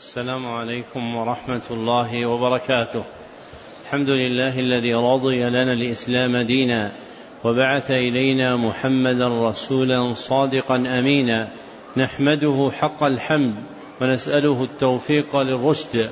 السلام عليكم ورحمة الله وبركاته. الحمد لله الذي رضي لنا الإسلام دينا وبعث إلينا محمدا رسولا صادقا أمينا نحمده حق الحمد ونسأله التوفيق للرشد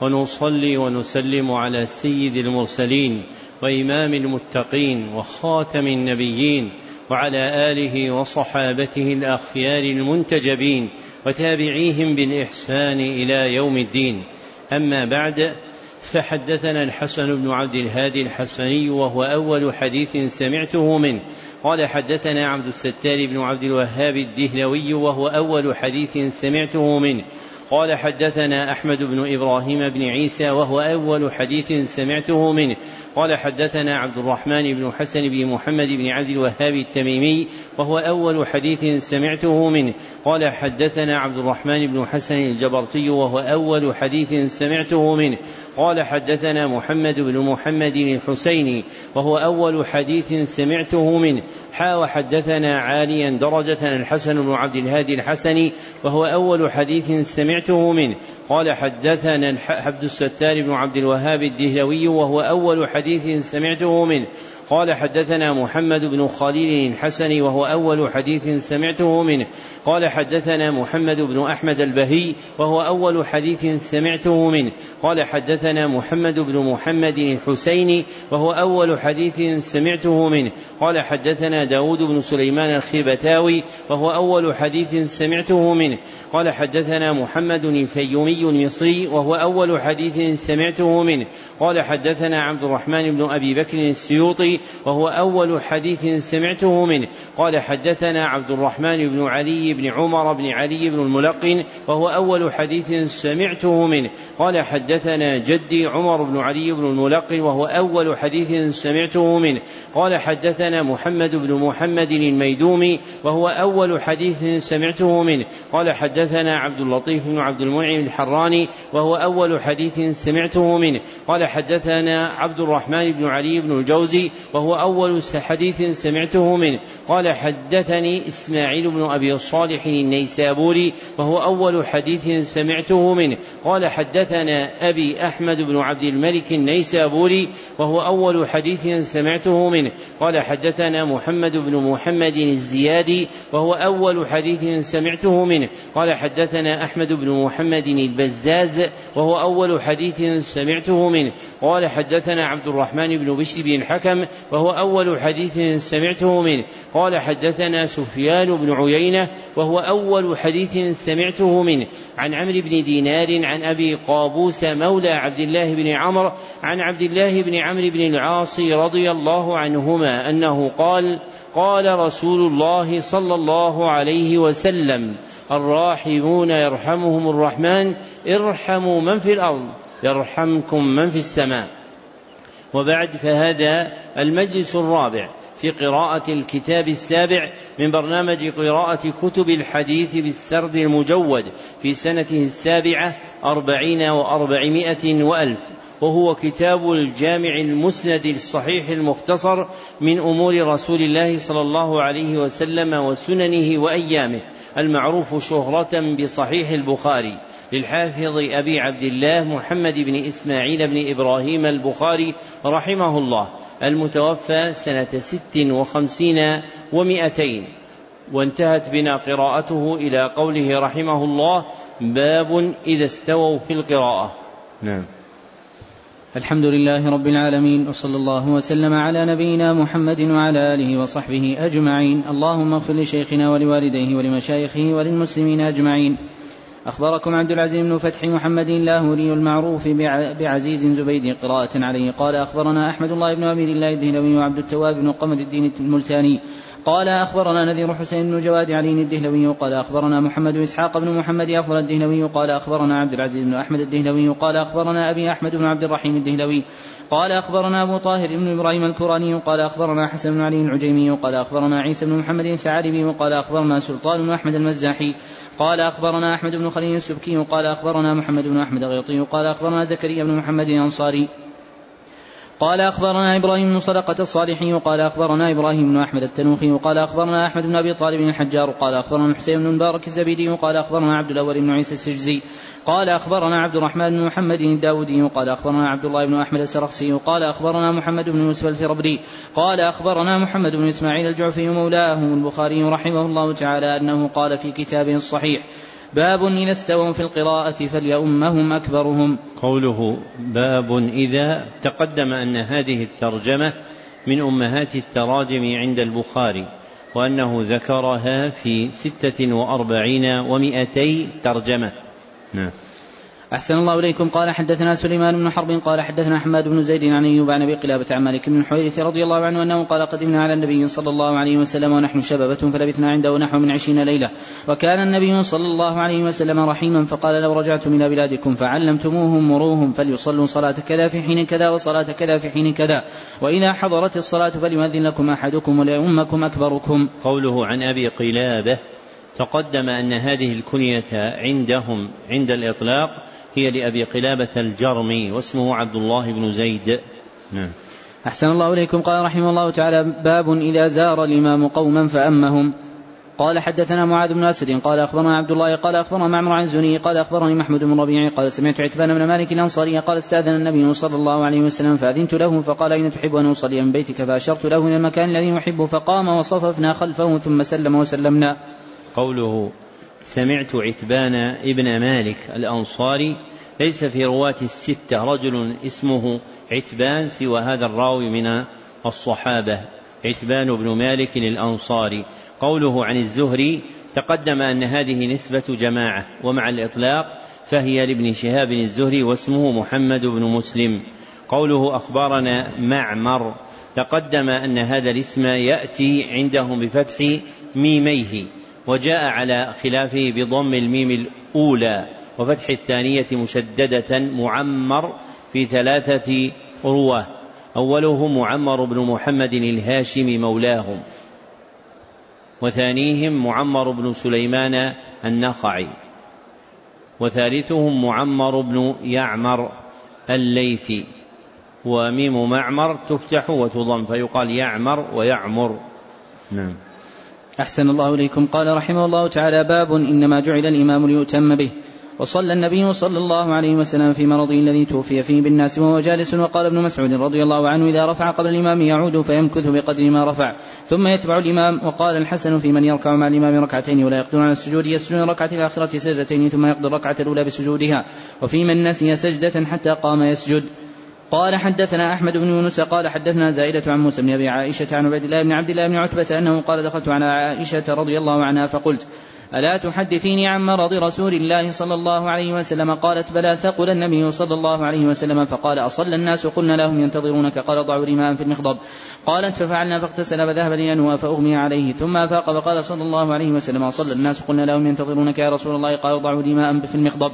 ونصلي ونسلم على سيد المرسلين وإمام المتقين وخاتم النبيين وعلى آله وصحابته الأخيار المنتجبين وتابعيهم بالإحسان إلى يوم الدين. أما بعد فحدثنا الحسن بن عبد الهادي الحسني وهو أول حديث سمعته منه. قال حدثنا عبد الستار بن عبد الوهاب الدهلوي وهو أول حديث سمعته منه. قال حدثنا أحمد بن إبراهيم بن عيسى وهو أول حديث سمعته منه. قال حدثنا عبد الرحمن بن حسن بن محمد بن عبد الوهاب التميمي وهو أول حديث سمعته منه. قال حدثنا عبد الرحمن بن حسن الجبرتي وهو أول حديث سمعته منه. قال حدثنا محمد بن محمد الحسيني وهو أول حديث سمعته منه. حا وحدثنا عاليا درجة الحسن بن عبد الهادي الحسني وهو أول حديث سمعته منه. قال حدثنا عبد الستار بن عبد الوهاب الدهلوي وهو أول حديث سمعته منه. قال حدثنا محمد بن خليل الحسني وهو أول حديث سمعته منه. قال حدثنا محمد بن أحمد البهي وهو أول حديث سمعته منه. قال حدثنا محمد بن محمد الحسيني وهو أول حديث سمعته منه. قال حدثنا داود بن سليمان الخيبتاوي وهو أول حديث سمعته منه. قال حدثنا محمد الفيومي المصري وهو أول حديث سمعته منه. قال حدثنا عبد الرحمن بن أبي بكر السيوطي وهو أول حديث سمعته منه. قال حدثنا عبد الرحمن بن علي بن عمر بن علي بن الملقن وهو أول حديث سمعته منه. قال حدثنا جدي عمر بن علي بن الملقن وهو أول حديث سمعته منه. قال حدثنا محمد بن محمد الميدومي وهو أول حديث سمعته منه. قال حدثنا عبد اللطيف بن عبد المنعم الحراني وهو أول حديث سمعته منه. قال حدثنا عبد الرحمن بن علي بن الجوزي وهو أول حديث سمعته منه. قال حدثني إسماعيل بن أبي صالح النيسابوري وهو أول حديث سمعته منه. قال حدثنا أبي أحمد بن عبد الملك النيسابوري وهو أول حديث سمعته منه. قال حدثنا محمد بن محمد الزيادي وهو أول حديث سمعته منه. قال حدثنا أحمد بن محمد البزاز وهو أول حديث سمعته منه. قال حدثنا عبد الرحمن بن بشر بن الحكم وهو أول حديث سمعته منه. قال حدثنا سفيان بن عيينة وهو أول حديث سمعته منه. عن عمرو بن دينار عن أبي قابوس مولى عبد الله بن عمرو عن عبد الله بن عمرو بن العاص رضي الله عنهما أنه قال قال رسول الله صلى الله عليه وسلم الراحمون يرحمهم الرحمن ارحموا من في الأرض يرحمكم من في السماء. وبعد فهذا المجلس الرابع. في قراءة الكتاب السابع من برنامج قراءة كتب الحديث بالسرد المجود في سنته السابعة أربعين وأربعمائة وألف وهو كتاب الجامع المسند الصحيح المختصر من أمور رسول الله صلى الله عليه وسلم وسننه وأيامه المعروف شهرة بصحيح البخاري للحافظ أبي عبد الله محمد بن إسماعيل بن إبراهيم البخاري رحمه الله المتوفى سنة ست وخمسين ومائتين وانتهت بنا قراءته إلى قوله رحمه الله باب إذا استووا في القراءة. نعم. الحمد لله رب العالمين وصلى الله وسلم على نبينا محمد وعلى آله وصحبه أجمعين. اللهم اغفر لشيخنا ولوالديه ولمشايخه وللمسلمين أجمعين. أخبركم عبد العزيز بن فتح محمد اللاهوري المعروف بعزيز زبيد قراءة عليه. قال أخبرنا أحمد الله بن أمير الله الدهلوي وعبد التواب بن قمر الدين الملتاني. قال أخبرنا نذير حسين بن جواد علي الدهلوي. قال أخبرنا محمد إسحاق بن محمد أفضل الدهلوي. قال أخبرنا عبد العزيز بن أحمد الدهلوي. قال أخبرنا أبي أحمد بن عبد الرحيم الدهلوي. قال أخبرنا أبو طاهر بن إبراهيم الكراني قال أخبرنا حسن بن علي العجيمي قال أخبرنا عيسى بن محمد الثعالبي وقال أخبرنا سلطان بن أحمد المزاحي قال أخبرنا أحمد بن خليل السبكي قال أخبرنا محمد بن أحمد الغيطي قال أخبرنا زكريا بن محمد الأنصاري. قال أخبرنا إبراهيم بن صدقة الصالحي وقال أخبرنا إبراهيم بن أحمد التنوخي وقال أخبرنا أحمد بن أبي طالب الحجار وقال أخبرنا الحسين بن مبارك الزبيدي وقال أخبرنا عبد الأول بن عيسى السجزي قال أخبرنا عبد الرحمن بن محمد الداودي وقال أخبرنا عبد الله بن أحمد السرخسي وقال أخبرنا محمد بن يوسف الفربري قال أخبرنا محمد بن إسماعيل الجعفي مولاه البخاري رحمه الله تعالى أنه قال في كتابه الصحيح باب إذا استووا في القراءة فليؤمهم أكبرهم. قوله باب إذا تقدم أن هذه الترجمة من أمهات التراجم عند البخاري وأنه ذكرها في ستة وأربعين ومائتي ترجمة. نعم. أحسن الله إليكم. قال حدثنا سليمان بن حرب قال حدثنا حماد بن زيد عن أيوب عن أبي قلابة عن مالك بن الحويرث رضي الله عنه أنه قال قدمنا على النبي صلى الله عليه وسلم ونحن شبابة فلبثنا عنده نحو من عشرين ليلة. وكان النبي صلى الله عليه وسلم رحيما فقال لو رجعتم إلى بلادكم فعلمتموهم مروهم فليصلوا صلاة كذا في حين كذا وصلاة كذا في حين كذا. وإذا حضرت الصلاة فليؤذن لكم أحدكم وليؤمكم أكبركم. قوله عن أبي قلابة تقدم أن هذه الكنية عندهم عند الإطلاق هي لأبي قلابة الجرمي واسمه عبد الله بن زيد. نعم. أحسن الله إليكم. قال رحمه الله تعالى باب إذا زار الإمام قوما فأمهم. قال حدثنا معاذ بن أسد. قال أخبرنا عبد الله. قال أخبرنا معمر عن زني قال أخبرني محمود بن ربيع. قال سمعت عتبان بن مالك الأنصاري قال استأذن النبي صلى الله عليه وسلم فأذنت له فقال أين تحب أن أصلي من بيتك؟ فأشرت له إلى المكان الذي يحب فقام وصففنا خلفه ثم سلم وسلمنا. قوله سمعت عتبان ابن مالك الأنصاري ليس في رواة الستة رجل اسمه عتبان سوى هذا الراوي من الصحابة. عتبان بن مالك الأنصاري. قوله عن الزهري تقدم أن هذه نسبة جماعة ومع الإطلاق فهي لابن شهاب الزهري واسمه محمد بن مسلم. قوله أخبرنا معمر تقدم أن هذا الاسم يأتي عندهم بفتح ميميه. وجاء على خلافه بضم الميم الأولى وفتح الثانية مشددة معمر في ثلاثة رواة. أوله معمر بن محمد الهاشمي مولاهم. وثانيهم معمر بن سليمان النخعي. وثالثهم معمر بن يعمر الليثي. وميم معمر تفتح وتضم فيقال يعمر ويعمر. نعم. أحسن الله إليكم. قال رحمه الله تعالى باب إنما جعل الإمام ليؤتم به. وصلى النبي صلى الله عليه وسلم في مرضه الذي توفي فيه بالناس وهو جالس وقال ابن مسعود رضي الله عنه إذا رفع قبل الإمام يعود فيمكث بقدر ما رفع ثم يتبع الإمام. وقال الحسن في من يركع مع الإمام ركعتين ولا يقدر على السجود يسجد ركعة الآخرة سجدتين ثم يقضي الركعة الأولى بسجودها. وفي من نسي سجدة حتى قام يسجد. قال حدثنا أحمد بن يونس قال حدثنا زائدة عن موسى بن أبي عائشة عن عبيد الله بن عبد الله بن عتبة أنه قال دخلت على عائشة رضي الله عنها فقلت ألا تحدثيني عن مرض رسول الله صلى الله عليه وسلم؟ قالت بلى ثقل النبي صلى الله عليه وسلم. فقال أصلى الناس؟ قلنا لهم ينتظرونك. قال ضعوا الإمام في المخضب. قالت ففعلنا فاغتسل فذهب لينوى فأغمي عليه. ثم أفاق فقال صلى الله عليه وسلم أصلى الناس؟ قلنا لهم ينتظرونك يا رسول الله. قال ضعوا الإمام في المخضب.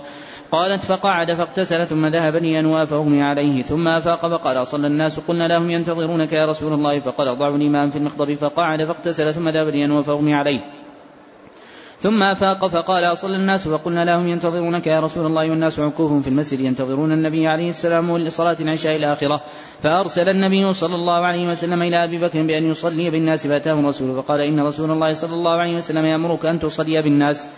قالت فقعد فاغتسل ثم ذهب لينوى فأغمي عليه ثم أفاق فقال صلى الناس قلنا لهم ينتظرونك يا رسول الله فقال ضعوا الإمام في المخضب فقعد فاغتسل ثم ذهب لينوى فأغمي عليه ثم أفاق فقال أصلى الناس فقلنا لهم ينتظرونك يا رسول الله والناس عكوف في المسجد ينتظرون النبي عليه السلام لصلاة العشاء الآخرة فأرسل النبي صلى الله عليه وسلم إلى أبي بكر بأن يصلي بالناس فأتاه الرسول فقال إن رسول الله صلى الله عليه وسلم يأمرك أن تصلي بالناس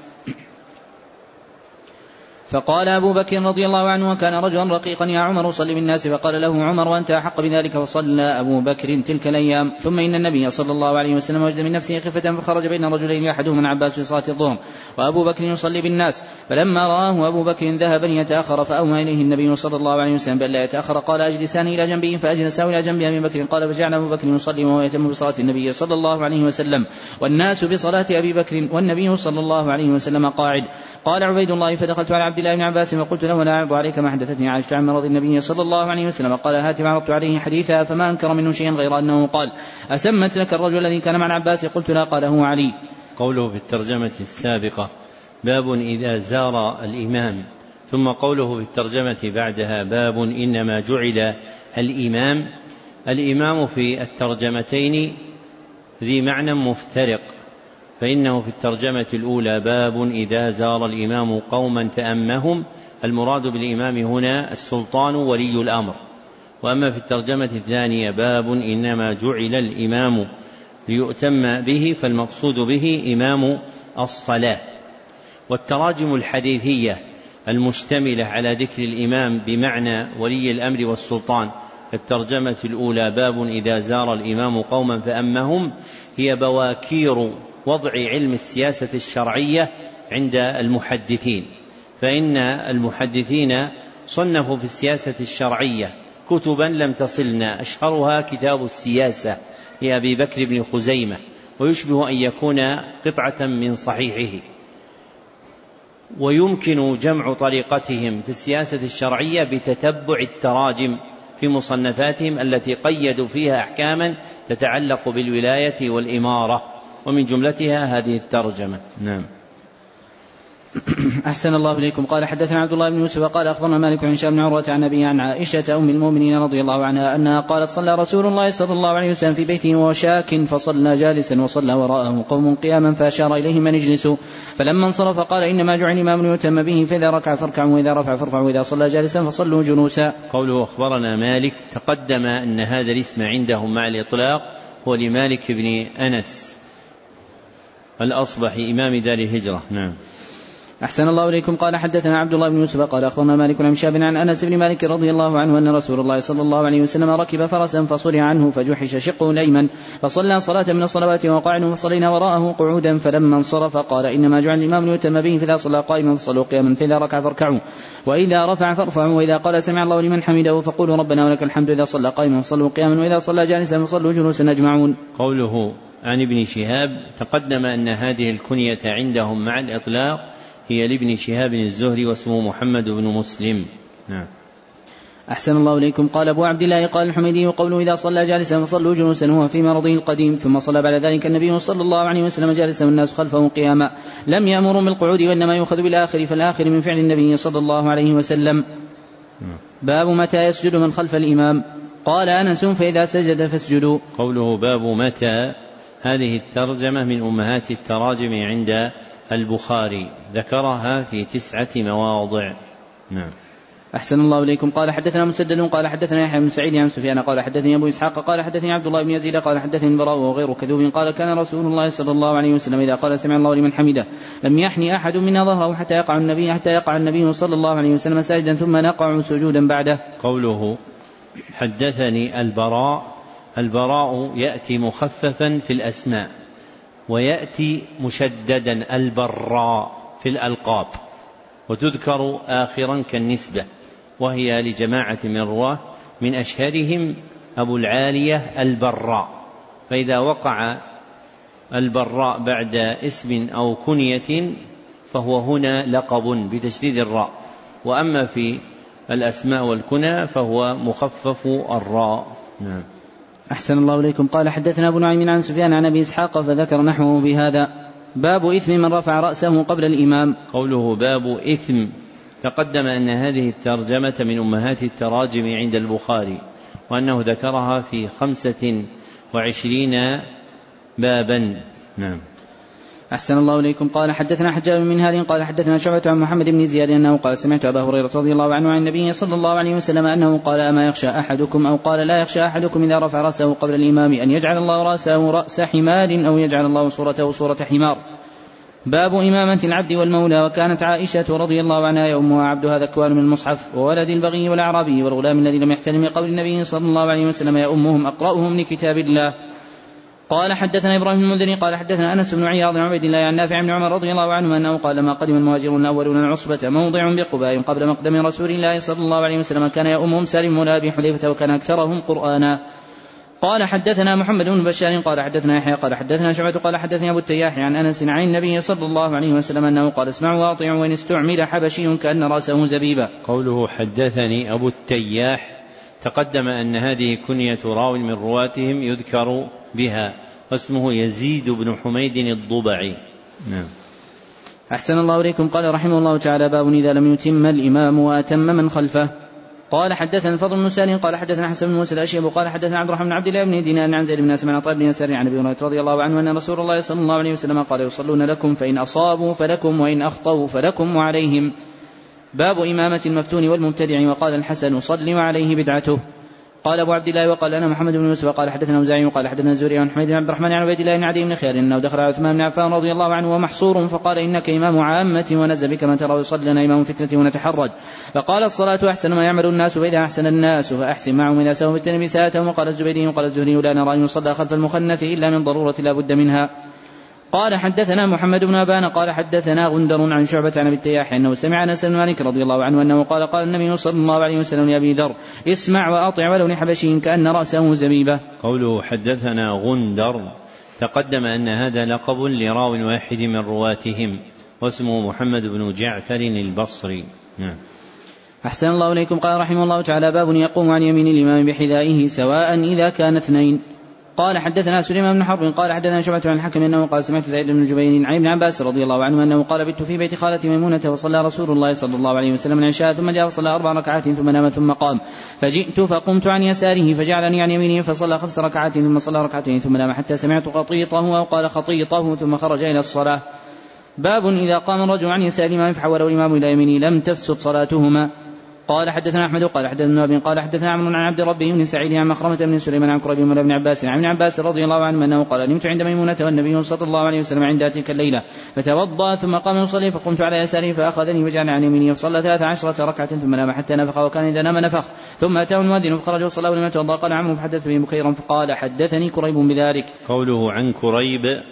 فقال أبو بكر رضي الله عنه وكان رجلا رقيقا يا عمر صل بالناس. فقال له عمر وأنت أحق بذلك؟ فصلى أبو بكر تلك الأيام. ثم إن النبي صلى الله عليه وسلم وجد من نفسه خفة فخرج بين رجلين أحدهما عباس في صلاة الظهر وأبو بكر يصلي بالناس. فلما رآه أبو بكر ذهب ليتأخر فأومى إليه النبي صلى الله عليه وسلم بأن لا يتأخر. قال أجلسان إلى جنبه؟ فأجلساه إلى جنب أبي بكر. قال فجعل أبو بكر يصلي وهو يتم بصلاة النبي صلى الله عليه وسلم. والناس بصلاة أبي بكر والنبي صلى الله عليه وسلم قاعد. قال عبيد الله فدخلت على عبد الله بن عباس فقلت له لا أعرض عليك ما حدثتني عائشة عن مرض النبي صلى الله عليه وسلم. قال هات عرضت عليه حديثا فما أنكر منه شيئا غير أنه قال أسمت لك الرجل الذي كان مع العباس قلت لا قال هو علي. قوله في الترجمة السابقة باب إذا زار الإمام ثم قوله في الترجمة بعدها باب إنما جعل الإمام. الإمام في الترجمتين ذي معنى مفترق. فإنه في الترجمة الأولى باب إذا زار الإمام قوما فأمهم المراد بالإمام هنا السلطان ولي الأمر. وأما في الترجمة الثانية باب إنما جعل الإمام ليؤتم به فالمقصود به إمام الصلاة. والتراجم الحديثية المشتملة على ذكر الإمام بمعنى ولي الأمر والسلطان الترجمة الأولى باب إذا زار الإمام قوما فأمهم هي بواكير وضع علم السياسة الشرعية عند المحدثين. فإن المحدثين صنفوا في السياسة الشرعية كتبا لم تصلنا. أشهرها كتاب السياسة لأبي بكر بن خزيمة ويشبه أن يكون قطعة من صحيحه. ويمكن جمع طريقتهم في السياسة الشرعية بتتبع التراجم في مصنفاتهم التي قيدوا فيها أحكاما تتعلق بالولاية والإمارة. ومن جملتها هذه الترجمة. نعم. أحسن الله إليكم. قال حدثنا عبد الله بن يوسف قال أخبرنا مالك عن هشام بن عروة عن أبي عن عائشة أم المؤمنين رضي الله عنها أنها قالت صلى رسول الله صلى الله عليه وسلم في بيته وهو شاك فصلى جالسا وصلى وراءه قوم قياما فأشار إليهم أن اجلسوا فلما انصرف قال إنما جعل الإمام ليتم به فإذا ركع فاركعوا وإذا رفع فارفعوا وإذا صلى جالسا فصلوا جلوسا. قوله أخبرنا مالك تقدم أن هذا الاسم عندهم مع الإطلاق هو لمالك بن أنس. الأصبح إمام دار الهجرة. نعم. أحسن الله إليكم. قال حدثنا عبد الله بن يوسف قال أخبرنا مالك عن شاب عن أنس بن مالك رضي الله عنه أن رسول الله صلى الله عليه وسلم ركب فرسا فصرع عنه فجحش شقه الأيمن فصلى صلاة من الصلوات وقعد فصلينا وراءه قعودا فلما انصرف قال إنما جعل الإمام ليتم به فإذا صلى قائما فصلوا قياما فإذا ركع فاركعوا وإذا رفع فارفعوا وإذا قال سمع الله لمن حمده فقولوا ربنا ولك الحمد إذا صلى قائما فصلوا قياما وإذا صلى جالسا فصلوا جلوسا أجمعون. قوله عن ابن شهاب تقدم أن هذه الكنية عندهم مع الإطلاق هي لابن شهاب الزهري واسمه محمد بن مسلم. نعم. أحسن الله إليكم. قال أبو عبد الله قال الحميدي قوله إذا صلى جالسا فصلوا جلوسا هو في مرضه القديم ثم صلى بعد ذلك النبي صلى الله عليه وسلم جالسا والناس خلفه قياما. لم يأمروا بالقعود وإنما يؤخذ بالآخر فالآخر من فعل النبي صلى الله عليه وسلم. باب متى يسجد من خلف الإمام. قال أنس فإذا سجد فاسجدوا. قوله باب متى هذه الترجمة من أمهات التراجم عند البخاري ذكرها في تسعة مواضع. نعم. أحسن الله إليكم. قال حدثنا مسدد قال حدثنا يحيى بن سعيد عن سفيان قال حدثني أبو إسحاق قال حدثني عبد الله بن يزيد قال حدثني البراء وغير كذوب قال كان رسول الله صلى الله عليه وسلم إذا قال سمع الله لمن حمده لم يحني أحد منا ظهره حتى يقع النبي حتى يقع النبي صلى الله عليه وسلم ساجدا ثم نقع سجودا بعده. قوله حدثني البراء البراء يأتي مخففا في الأسماء ويأتي مشددا البراء في الألقاب وتذكر آخرا كالنسبة وهي لجماعة من رواه من أشهرهم أبو العالية البراء. فإذا وقع البراء بعد اسم أو كنية فهو هنا لقب بتشديد الراء. وأما في الأسماء والكنى فهو مخفف الراء. نعم. أحسن الله إليكم. قال حدثنا أبو نعيم عن سفيان عن أبي إسحاق فذكر نحوه بهذا. باب إثم من رفع رأسه قبل الإمام. قوله باب إثم تقدم أن هذه الترجمة من أمهات التراجم عند البخاري وأنه ذكرها في خمسة وعشرين بابا. نعم. أحسن الله إليكم. قال حدثنا حجاج بن منهار قال حدثنا شعبة عن محمد بن زياد أنه قال سمعت أبا هريرة رضي الله عنه عن النبي صلى الله عليه وسلم أنه قال أما يخشى أحدكم أو قال لا يخشى أحدكم إذا رفع رأسه قبل الإمام أن يجعل الله رأسه رأس حمار أو يجعل الله صورته صورة حمار. باب إمامة العبد والمولى. وكانت عائشة رضي الله عنها يومها عبدها ذكوان من المصحف وولد البغي والأعرابي والغلام الذي لم يحترم قول النبي صلى الله عليه وسلم يؤمهم أقرأهم لكتاب الله. قال حدثنا إبراهيم المنذري قال حدثنا أنس بن عياض عن عبيد الله عن نافع بن عمر رضي الله عنه أنه قال لما قدم المهاجرون الأولون العصبة موضع بقباء قبل مقدم رسول الله صلى الله عليه وسلم كان يؤمهم سالم مولى أبي حذيفة وكان أكثرهم قرآنا. قال حدثنا محمد بن بشار قال حدثنا يحيى قال حدثنا شعبة قال حدثني أبو التياح عن أنس عن النبي صلى الله عليه وسلم أنه قال اسمعوا وأطيعوا وإن استعمل حبشي كأن رأسه زبيبا قوله حدثني أبو التياح تقدم أن هذه كنية راو من رواتهم يذكر بها واسمه يزيد بن حميد الضبعي. نعم. أحسن الله إليكم. قال رحمه الله تعالى باب إذا لم يتم الإمام وأتم من خلفه. قال حدثنا الفضل بن سالم قال حدثنا حسن بن موسى الأشيب قال حدثنا عبد الرحمن بن عبد الله بن دينار عن زيد بن اسمع طيب بن يسار عن أبي هريرة رضي الله عنه أن رسول الله صلى الله عليه وسلم قال يصلون لكم فإن أصابوا فلكم وإن أخطأوا فلكم وعليهم. باب إمامة المفتون والمبتدع وقال الحسن صل وعليه بدعته. قال أبو عبد الله وقال أنا محمد بن يوسف قال حدثنا أوزاعي وقال حدثنا الزهري عن حميد بن عبد الرحمن عن عبيد الله بن عدي بن خير انه دخل على عثمان بن عفان رضي الله عنه ومحصور فقال إنك إمام عامة ونزل بك من ترى يصلي لنا إمام فتنة ونتحرج. فقال الصلاة أحسن ما يعمل الناس فإذا أحسن الناس فأحسن معهم إذا سووا في ساءتهم. وقال الزبيدي وقال الزهري لا نرى أن يصلى خلف المخنث إلا من ضرورة لا بد منها. قال حدثنا محمد بن أبان قال حدثنا غندر عن شعبة عن أبي التياح أنه سمع أنس بن مالك رضي الله عنه أنه قال قال النبي صلى الله عليه وسلم لأبي ذر اسمع وأطع ولو لحبشي كأن رأسه زبيبة. قوله حدثنا غندر تقدم أن هذا لقب لراو واحد من رواتهم واسمه محمد بن جعفر البصري. نعم. أحسن الله إليكم. قال رحمه الله تعالى باب يقوم عن يمين الإمام بحذائه سواء إذا كان اثنين. قال حدثنا سليمان بن حرب قال حدثنا شعبة عن الحكم أنه قال سمعت زيد بن جبير عن ابن عباس رضي الله عنه أنه قال بت في بيت خالتي ميمونة وصلى رسول الله صلى الله عليه وسلم العشاء ثم جاء فصلى أربع ركعات ثم نام ثم قام. فجئت فقمت عن يساره فجعلني عن يمينه فصلى خمس ركعات ثم صلى ركعتين ثم نام حتى سمعت قطيطه أو قال خطيطه ثم خرج إلى الصلاة. باب إذا قام الرجل عن يسار الإمام فحوله الإمام إلى يمينه لم تفسد صلاتهما. قال حدثنا أحمد قال حدثنا ابن قال حدثنا عمرو عن عبد ربه بن سعيد عن مخرمة بن سليمان عن قريب من ابن عباس عن ابن عباس رضي الله عنه أنه قال نمت عند ميمونة والنبي صلى الله عليه وسلم عند تلك الليلة فتوضأ ثم قام يصلي فقمت على يساره فأخذني وجعل عن يمينه فصلى ثلاث عشرة ركعة ثم نام حتى نفخ وكان إذا نام نفخ ثم أتاه المؤذن فخرج وصلى ولم يتوضأ قال عمرو فحدث به بكيرا فقال حدثني كريب بذلك. قوله عن كريب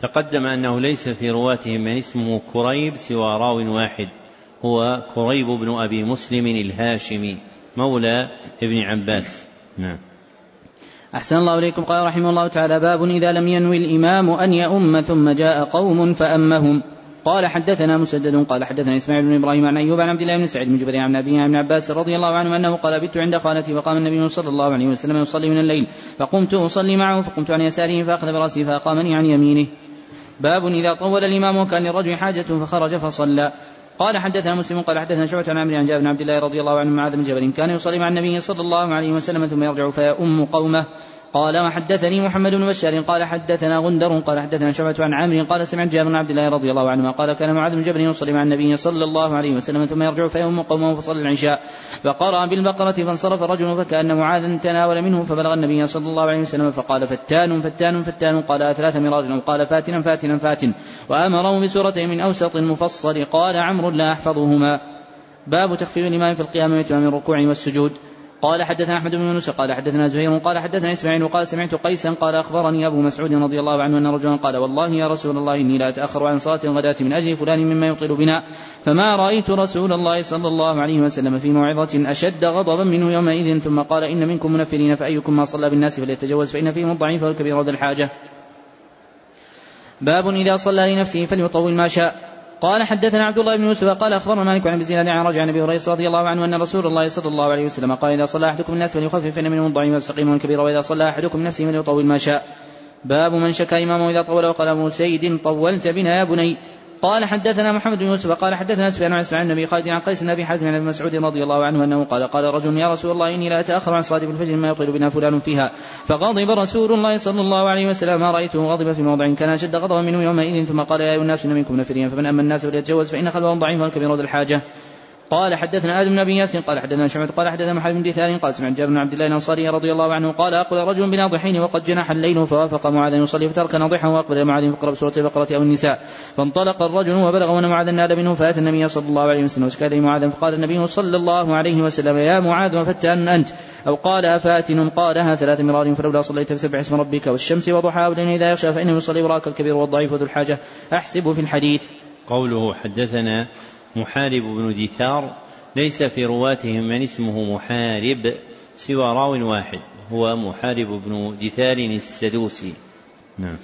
تقدم أنه ليس في رواتهم من اسمه كريب سوى راو واحد هو كريب بن أبي مسلم الهاشمي مولى ابن عباس. نعم. أحسن الله إليكم. قال رحمه الله تعالى باب إذا لم ينوي الإمام أن يؤم ثم جاء قوم فأمهم. قال حدثنا مسدد قال حدثنا إسماعيل بن إبراهيم عن أيوب عن عبد الله بن سعيد بن جبير عن ابي عن عباس رضي الله عنه أنه قال بت عند خالتي فقام النبي صلى الله عليه وسلم يصلي من الليل فقمت أصلي معه فقمت عن يساره فأخذ برأسي فأقامني عن يمينه. باب إذا طول الإمام وكان للرجل حاجة فخرج فصلى. قال حدثنا مسلم قال حدثنا شعبة عن عمرو عن جابر بن عبد الله رضي الله عنه معاذ بن جبل كان يصلي مع النبي صلى الله عليه وسلم ثم يرجع فيؤم قومه. قال وحدثني محمد بن بشار قال حدثنا غندر قال حدثنا شعبة عن عمرو قال سمعت جابر بن عبد الله رضي الله عنهما قال كان معاذ بن جبل يصلي مع النبي صلى الله عليه وسلم ثم يرجع فيؤم قومه فصلى العشاء فقرأ بالبقرة فانصرف الرجل فكأن معاذا تناول منه فبلغ النبي صلى الله عليه وسلم فقال فتان فتان فتان قال ثلاث مرار أو قال فاتنا فاتنا فاتن وأمره بسورة من أوسط المفصل قال عمرو لا أحفظهما باب تخفيف الإمام في القيام وإتمام الركوع والسجود قال حدثنا أحمد بن يونس قال حدثنا زهير قال حدثنا إسماعيل وقال سمعت قيسا قال أخبرني أبو مسعود رضي الله عنه أن رجلا قال والله يا رسول الله إني لا أتأخر عن صلاة الغداة من أجل فلان مما يطيل بنا فما رأيت رسول الله صلى الله عليه وسلم في موعظة أشد غضبا منه يومئذ ثم قال إن منكم منفرين فأيكم ما صلى بالناس فليتجوز فإن فيهم الضعيف والكبير ذا الحاجة. باب إذا صلى لنفسه فليطول ما شاء قال حدثنا عبد الله بن يوسف قال أخبرنا مالك عن أبي عن رجع عن أبي هريرة رضي الله عنه أن رسول الله صلى الله عليه وسلم قال إذا صلى أحدكم الناس فليخفف فان منهم الضعيف والسقيم والكبير وإذا صلى أحدكم نفسه فليطول ما شاء. باب من شكا إمامه إذا طول وقال سيد طولت بنا يا بني. قال حدثنا محمد بن يوسف قال حدثنا سفيان عن إسماعيل النبي خالد عن قيس بن أبي حازم عن ابي مسعود رضي الله عنه أنه قال قال رجل يا رسول الله إني لا أتأخر عن صلاة الفجر ما يطيل بنا فلان فيها. فغضب رسول الله صلى الله عليه وسلم ما رأيته غضب في موضع كان أشد غضبا منه يومئذ. ثم قال يا أيها الناس ان منكم نفرين فمن أما الناس فليتجوز فإن خلوه ضعيف والكبير ذو الحاجة. قال حدثنا آدم بن أبي ياسين قال حدثنا شعبة قال حدثنا محمد بن دثار قال سمعت جابر بن عبد الله الأنصاري رضي الله عنه قال أقبل رجل بناضحين وقد جنح الليل فوافق معاذا يصلي فترك ناضحا وأقبل معاذ فقرا بسورة البقرة أو النساء. فانطلق الرجل وبلغ أن معاذا نال منه فأتى النبي صلى الله عليه وسلم. واشكى إليه معاذ فقال النبي صلى الله عليه وسلم يا معاذ وفتان أنت؟ أو قال افاتن قالها ثلاث مرار فلولا صليت فسبح اسم ربك والشمس وضحاها والليل إذا يغشى فإنه يصلي وراك الكبير والضعيف وذو الحاجة. أحسب في الحديث. قوله حدثنا محارب بن دثار ليس في رواتهم من اسمه محارب سوى راو واحد هو محارب بن دثار السدوسي. نعم.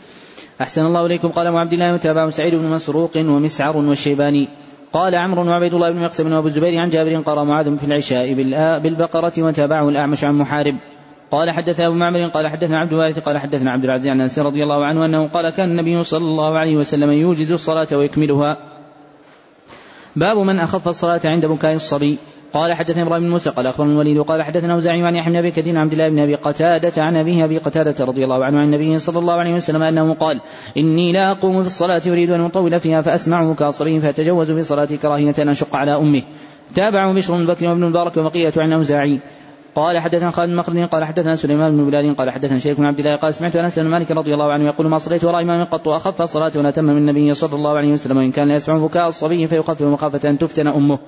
أحسن الله إليكم. قال أبو عبد الله متابع سعيد بن مسروق ومسعر والشيباني. قال عمرو وعبيد الله بن مقسم وأبو الزبير عن جابر قرأ معاذ في العشاء بالبقرة وتابعه الأعمش عن محارب. قال حدثنا أبو معمر قال حدثنا عبد الوارث قال حدثنا عبد العزيز عن أنس رضي الله عنه أنه قال كان النبي صلى الله عليه وسلم يوجز الصلاة ويكملها. باب من أخف الصلاة عند بكاء الصبي. قال حدثنا إبراهيم بن موسى قال أخبرني الوليد وقال حدثنا اوزاعي عن يحيى بن أبي كثير عبد الله بن أبي قتادة عن ابيه أبي قتادة رضي الله عنه عن النبي صلى الله عليه وسلم أنه قال إني لا أقوم في الصلاة أريد أن أطول فيها فأسمع بكاء الصبي فأتجوز في صلاتي كراهية أن أشق على امه تابعه بشر بن بكر وابن المبارك وبقية عن اوزاعي قال حدثنا خالد بن قال حدثنا سليمان بن بلال قال حدثنا شيخ بن عبد الله قال سمعت أنس بن مالك رضي الله عنه يقول ما صليت وراء إمام قط اخف الصلاة ولا تم من النبي صلى الله عليه وسلم وإن كان لا يسمع بكاء الصبي فيخفف مخافة أن تفتن أمه.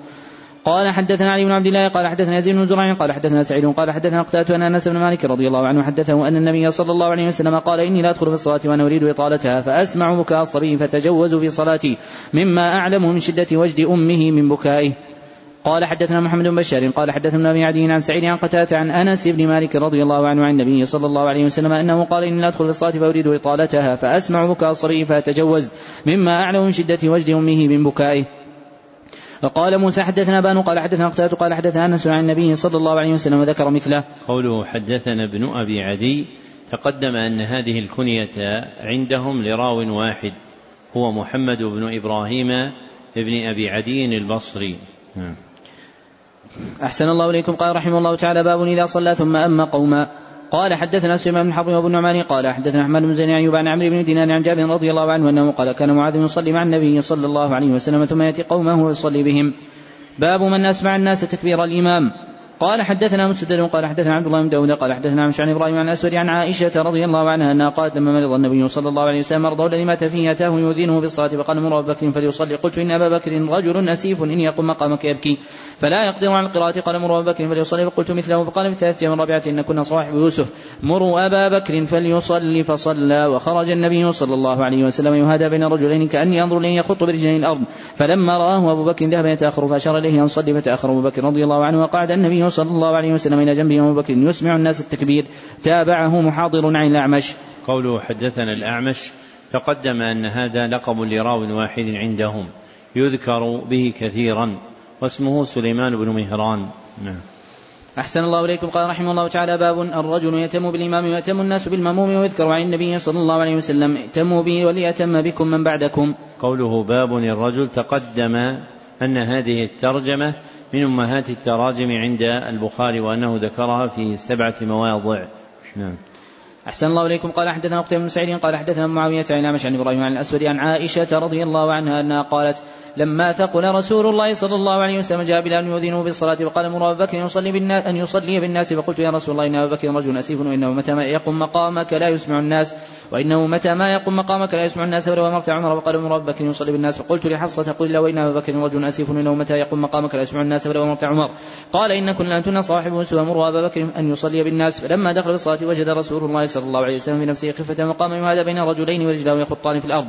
قال حدثنا علي بن عبد الله قال حدثنا يزيد بن زرع قال حدثنا سعيد قال حدثنا قتادة أن أنس بن مالك رضي الله عنه حدثه أن النبي صلى الله عليه وسلم قال إني لا أدخل في الصلاة وأنا أريد إطالتها فأسمع بكاء الصبي فتجوز في صلاتي مما أعلم من شدة وجد أمه من بكائه. قال حدثنا محمد بن بشار قال حدثنا ابي عدي عن سعيد عن قتادة عن أنس بن مالك رضي الله عنه عن النبي صلى الله عليه وسلم أنه قال إني لا أدخل الصلاة فأريد إطالتها فأسمع بكاء الصبي فأتجوز مما اعلم من شدة وجد أمه من بكائه فقال موسى حدثنا بان قال حدثنا قتادة قال حدثنا أنس عن النبي صلى الله عليه وسلم وذكر مثله. قوله حدثنا ابن أبي عدي تقدم أن هذه الكنية عندهم لراو واحد هو محمد بن إبراهيم ابن أبي عدي البصري. أحسن الله إليكم. قال رحمه الله تعالى باب إذا صلى ثم أما قوما. قال حدثنا سليمان بن حرب وابو النعمان قال حدثنا أحمد بن زين أيوب عن عمرو بن دينار عن جابر رضي الله عنه أنه قال كان معاذ يصلي مع النبي صلى الله عليه وسلم ثم يأتي قومه ويصلي بهم. باب من أسمع الناس تكبير الإمام. قال حدثنا مسدد قال حدثنا عبد الله بن داود قال حدثنا عن إبراهيم عن أسود عن عائشة رضي الله عنها أنها قالت لما مرض النبي صلى الله عليه وسلم مرضه الذي مات فيه أتاه يؤذنه بالصلاه فقال مر ابا بكر فليصلي قلت إن أبا بكر رجل أسيف إن يقوم مقامك يبكي. فلا يقدر على القراءة قال مروا أبا بكر فليصلي فقلت مثله. فقال في الثالثة من الرابعة إن كنا صواحب يوسف. مروا أبا بكر فليصلي فصلى وخرج النبي صلى الله عليه وسلم يهادى بين الرجلين كأني أنظر إليه يخط برجلين الأرض. فلما رآه أبو بكر ذهب يتأخر فأشار إليه أن صلي فتأخر أبو بكر رضي الله عنه وقعد النبي صلى الله عليه وسلم إلى جنبه أبو بكر. يسمع الناس التكبير. تابعه محاضر عن الأعمش. قوله حدثنا الأعمش. تقدم أن هذا لقب لراو واحد عندهم. يذكر به كثيرا. واسمه سليمان بن مهران. نعم. أحسن الله إليكم. قال رحمه الله تعالى باب الرجل يتم بالإمام ويتم الناس بالمأموم ويذكر عن النبي صلى الله عليه وسلم. ائتموا بي وليأتم بكم من بعدكم. قوله باب الرجل تقدم أن هذه الترجمة من أمهات التراجم عند البخاري وأنه ذكرها في سبعة مواضع. نعم. أحسن الله إليكم. قال حدثنا قتيبة بن سعيد قال حدثنا معاوية عن عن إبراهيم عن الأسود عن عائشة رضي الله عنها أنها قالت لما ثقل رسول الله صلى الله عليه وسلم جاء بلال يؤذنه بالصلاة وقال مر أبا بكر يصلي بالناس أن يصلي بالناس. فقلت يا رسول الله إن أبا بكر رجل أسيف وإنه متى ما يقوم مقامك لا يسمع الناس. وإنه متى ما يقوم مقامك لا يسمع الناس. ولو أمرت عمر وقال مر أبا بكر يصلي بالناس. فقلت لحفصة قل لا وإن أبا بكر رجل أسيف وإنه متى يقوم مقامك لا يسمع الناس. ولو أمرت عمر قال إن كنا أنتن صاحب يوسف مر أبا بكر أن يصلي بالناس. فلما دخل بالصلاة وجد رسول الله صلى الله عليه وسلم في نفسه خفة مقام. يهادى بين رجلين ورجلاه يخطان في الأرض.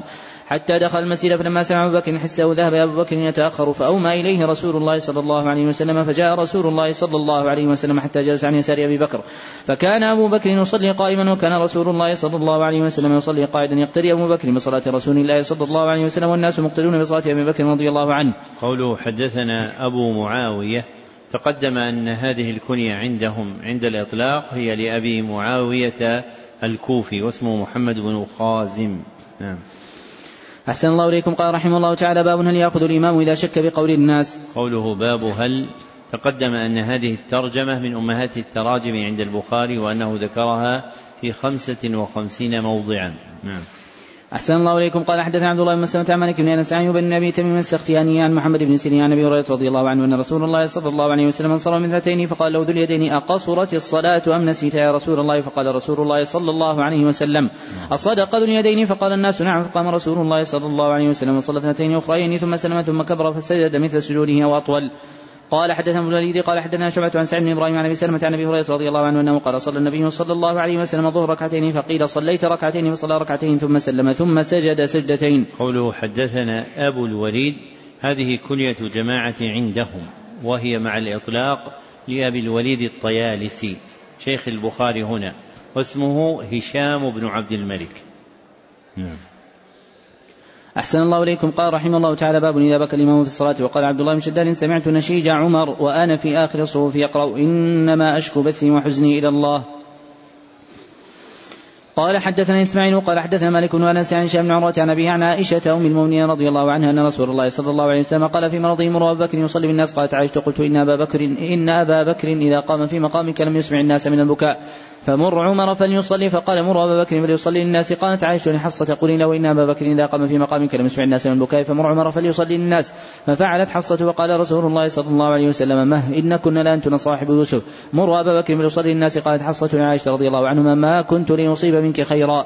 حتى دخل المسجد فلما سمع أبو بكر حسه ذهب أبو بكر يتأخر فأومى إليه رسول الله صلى الله عليه وسلم فجاء رسول الله صلى الله عليه وسلم حتى جلس عن يسار أبي بكر. فكان أبو بكر يصلي قائما وكان رسول الله صلى الله عليه وسلم يصلي قائدا يقتدي أبو بكر بصلاة رسول الله صلى الله عليه وسلم والناس مقتدون بصلاة أبي بكر رضي الله عنه. قوله حدثنا أبو معاوية تقدم أن هذه الكنية عندهم عند الإطلاق هي لأبي معاوية الكوفي واسمه محمد بن خازم. نعم. أحسن الله إليكم. قال رحمه الله تعالى باب هل يأخذ الإمام إذا شك بقول الناس؟ قوله باب هل تقدم أن هذه الترجمة من أمهات التراجم عند البخاري وأنه ذكرها في خمسة وخمسين موضعا. نعم. أحسن الله إليكم. قال حدثنا عبد الله بن مسلمة عن مالك بن أنس عن بن أبي تميم السختياني عن محمد بن سيرين عن أبي هريرة رضي الله عنه أن رسول الله صلى الله عليه وسلم انصر من اثنتين فقال له ذو اليدين أقصرت الصلاة أم نسيت يا رسول الله؟ فقال رسول الله صلى الله عليه وسلم أصدق ذو اليدين. فقال الناس نعم. فقام رسول الله صلى الله عليه وسلم وصلى اثنتين أخريين ثم سلم ثم كبر فسجد مثل سجوده أو أطول قال حدثنا ابن الوليد قال حدثنا شعبة عن سعد بن إبراهيم عن أبي سلمة عن أبي هريرة رضي الله عنه أنه قال صلى النبي صلى الله عليه وسلم الظهر ركعتين فقيل صليت ركعتين فصلى ركعتين ثم سلم ثم سجد سجدتين. قوله حدثنا أبو الوليد هذه كنية جماعة عندهم وهي مع الإطلاق لأبي الوليد الطيالسي شيخ البخاري هنا واسمه هشام بن عبد الملك. نعم. أحسن الله إليكم. قال رحمه الله تعالى باب إذا بكى الإمام في الصلاة. وقال عبد الله بن شداد سمعت نشيج عمر وأنا في آخر الصفوف يقرأ إنما أشكو بثي وحزني إلى الله. قال حدثنا إسماعيل. قال حدثنا مالك بن أنس عن هشام بن عروة عن ابي عن عائشة أم المؤمنين رضي الله عنها أن رسول الله صلى الله عليه وسلم قال في مرضه مر أبا بكر يصلي بالناس. قالت عائشة قلت إن أبا بكر ان أبا بكر إذا قام في مقامك لم يسمع الناس من البكاء. فمر عمر فليصلي فقال مر أبا بكر فليصلي. للناس قالت عائشة لحفصة قولي له إن أبا بكر إذا قام في مقامك لم يسمع الناس من البكاء. فمر عمر فليصلي للناس ففعلت حفصة وقال رسول الله صلى الله عليه وسلم مه إن كنا لأنتن صاحب يوسف. مر أبا بكر فليصلي للناس قالت حفصة لعائشة رضي الله عنهما ما كنت لأصيب منك خيرا.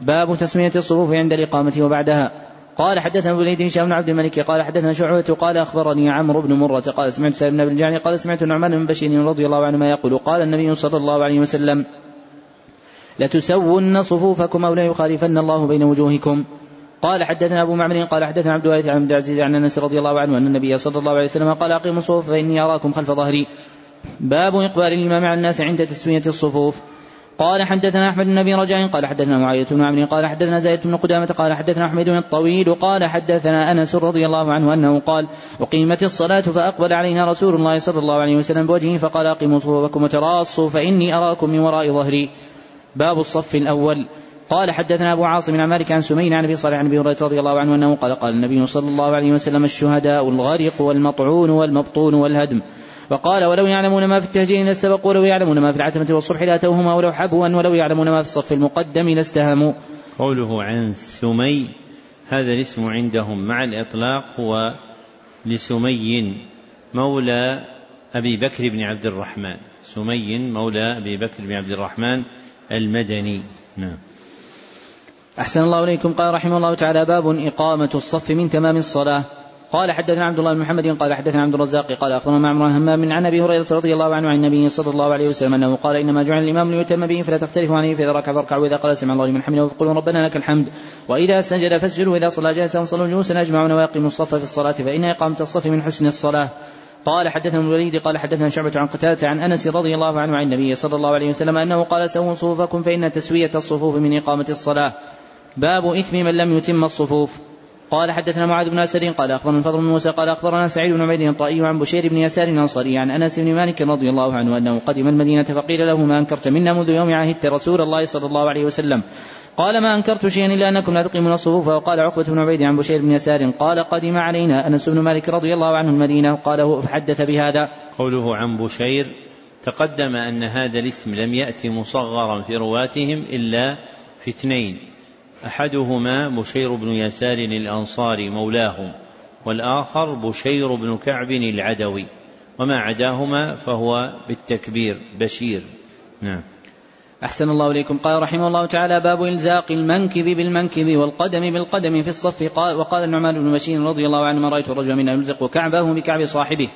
باب تسمية الصفوف عند الإقامة وبعدها. قال حدثنا أبو الوليد هشام بن عبد الملك قال حدثنا شعبة قال أخبرني عمرو بن مرة قال سمعت سالم بن الجعني قال سمعت النعمان بن بشير رضي الله عنهما يقول قال النبي صلى الله عليه وسلم لتسون صفوفكم أو ليخالفن الله بين وجوهكم. قال حدثنا أبو معمر قال حدثنا عبد الوارث عن عبد العزيز عن أنس رضي الله عنه أن النبي صلى الله عليه وسلم قال أقيموا الصفوف فإني أراكم خلف ظهري. باب إقبال الإمام على الناس عند تسوية الصفوف. قال حدثنا أحمد بن أبي رجاء قال حدثنا معاوية بن عمرو قال حدثنا زيد بن قدامة قال حدثنا أحمد بن الطويل قال حدثنا أنس رضي الله عنه أنه قال أقيمت الصلاة فأقبل علينا رسول الله صلى الله عليه وسلم بوجهه فقال أقيموا صفوفكم وتراصوا فإني أراكم من وراء ظهري. باب الصف الأول. قال حدثنا أبو عاصم عن مالك عن سمين عن أبي صالح عن أبي هريرة رضي الله عنه أنه قال قال النبي صلى الله عليه وسلم الشهداء الغرق والمطعون والمبطون والهدم. وقال ولو يعلمون ما في التهجير لاستبقوا ولو يعلمون ما في العتمة والصبح لاتوهما ولو حبوا ولو يعلمون ما في الصف المقدم لاستهموا قوله عن سمي هذا الاسم عندهم مع الإطلاق هو لسمي مولى أبي بكر بن عبد الرحمن. سمي مولى أبي بكر بن عبد الرحمن المدني. نعم. أحسن الله إليكم. قال رحمه الله تعالى باب إقامة الصف من تمام الصلاة. قال حدثنا عبد الله بن محمد قال حدثنا عبد الرزاق قال أخبرنا معمر همام عن أبي هريرة رضي الله عنه عن النبي صلى الله عليه وسلم أنه قال إنما جعل الإمام ليتم به فلا تختلفوا عليه فإذا ركع فاركع وإذا قال سمع الله لمن حمده فقولوا ربنا لك الحمد وإذا سجد فاسجدوا وإذا صلى جالسا صلوا جلوسا أجمعون وأقيموا الصف في الصلاة فإن إقامة الصف من حسن الصلاة. قال حدثنا الوليد قال حدثنا شعبة عن قتادة عن أنس رضي الله عنه عن النبي صلى الله عليه وسلم أنه قال سووا صفوفكم فإن تسوية الصفوف من إقامة الصلاة. باب إثم من لم يتم الصفوف. قال حدثنا معاذ بن أسد قال أخبرنا الفضل بن موسى قال أخبرنا سعيد بن عبيد الطائي عن بشير بن يسار الأنصاري عن أنس بن مالك رضي الله عنه أنه قدم المدينة فقيل له ما أنكرت منا منذ يوم عهدت رسول الله صلى الله عليه وسلم. قال ما أنكرت شيئا إلا أنكم لا تقيمون الصفوف. وقال عقبة بن عبيد عن بشير بن يسار قال قدم علينا أنس بن مالك رضي الله عنه المدينة. قال فحدث بهذا. قوله عن بشير تقدم أن هذا الاسم لم يات مصغرا في رواتهم إلا في اثنين. أحدهما بشير بن يسار الأنصاري مولاهم والآخر بشير بن كعب العدوي وما عداهما فهو بالتكبير بشير. نعم. أحسن الله إليكم. قال رحمه الله تعالى باب إلزاق المنكب بالمنكب والقدم بالقدم في الصف. قال وقال النعمان بن بشير رضي الله عنه ما رأيت الرجل منا يلزق كعبه بكعب صاحبه.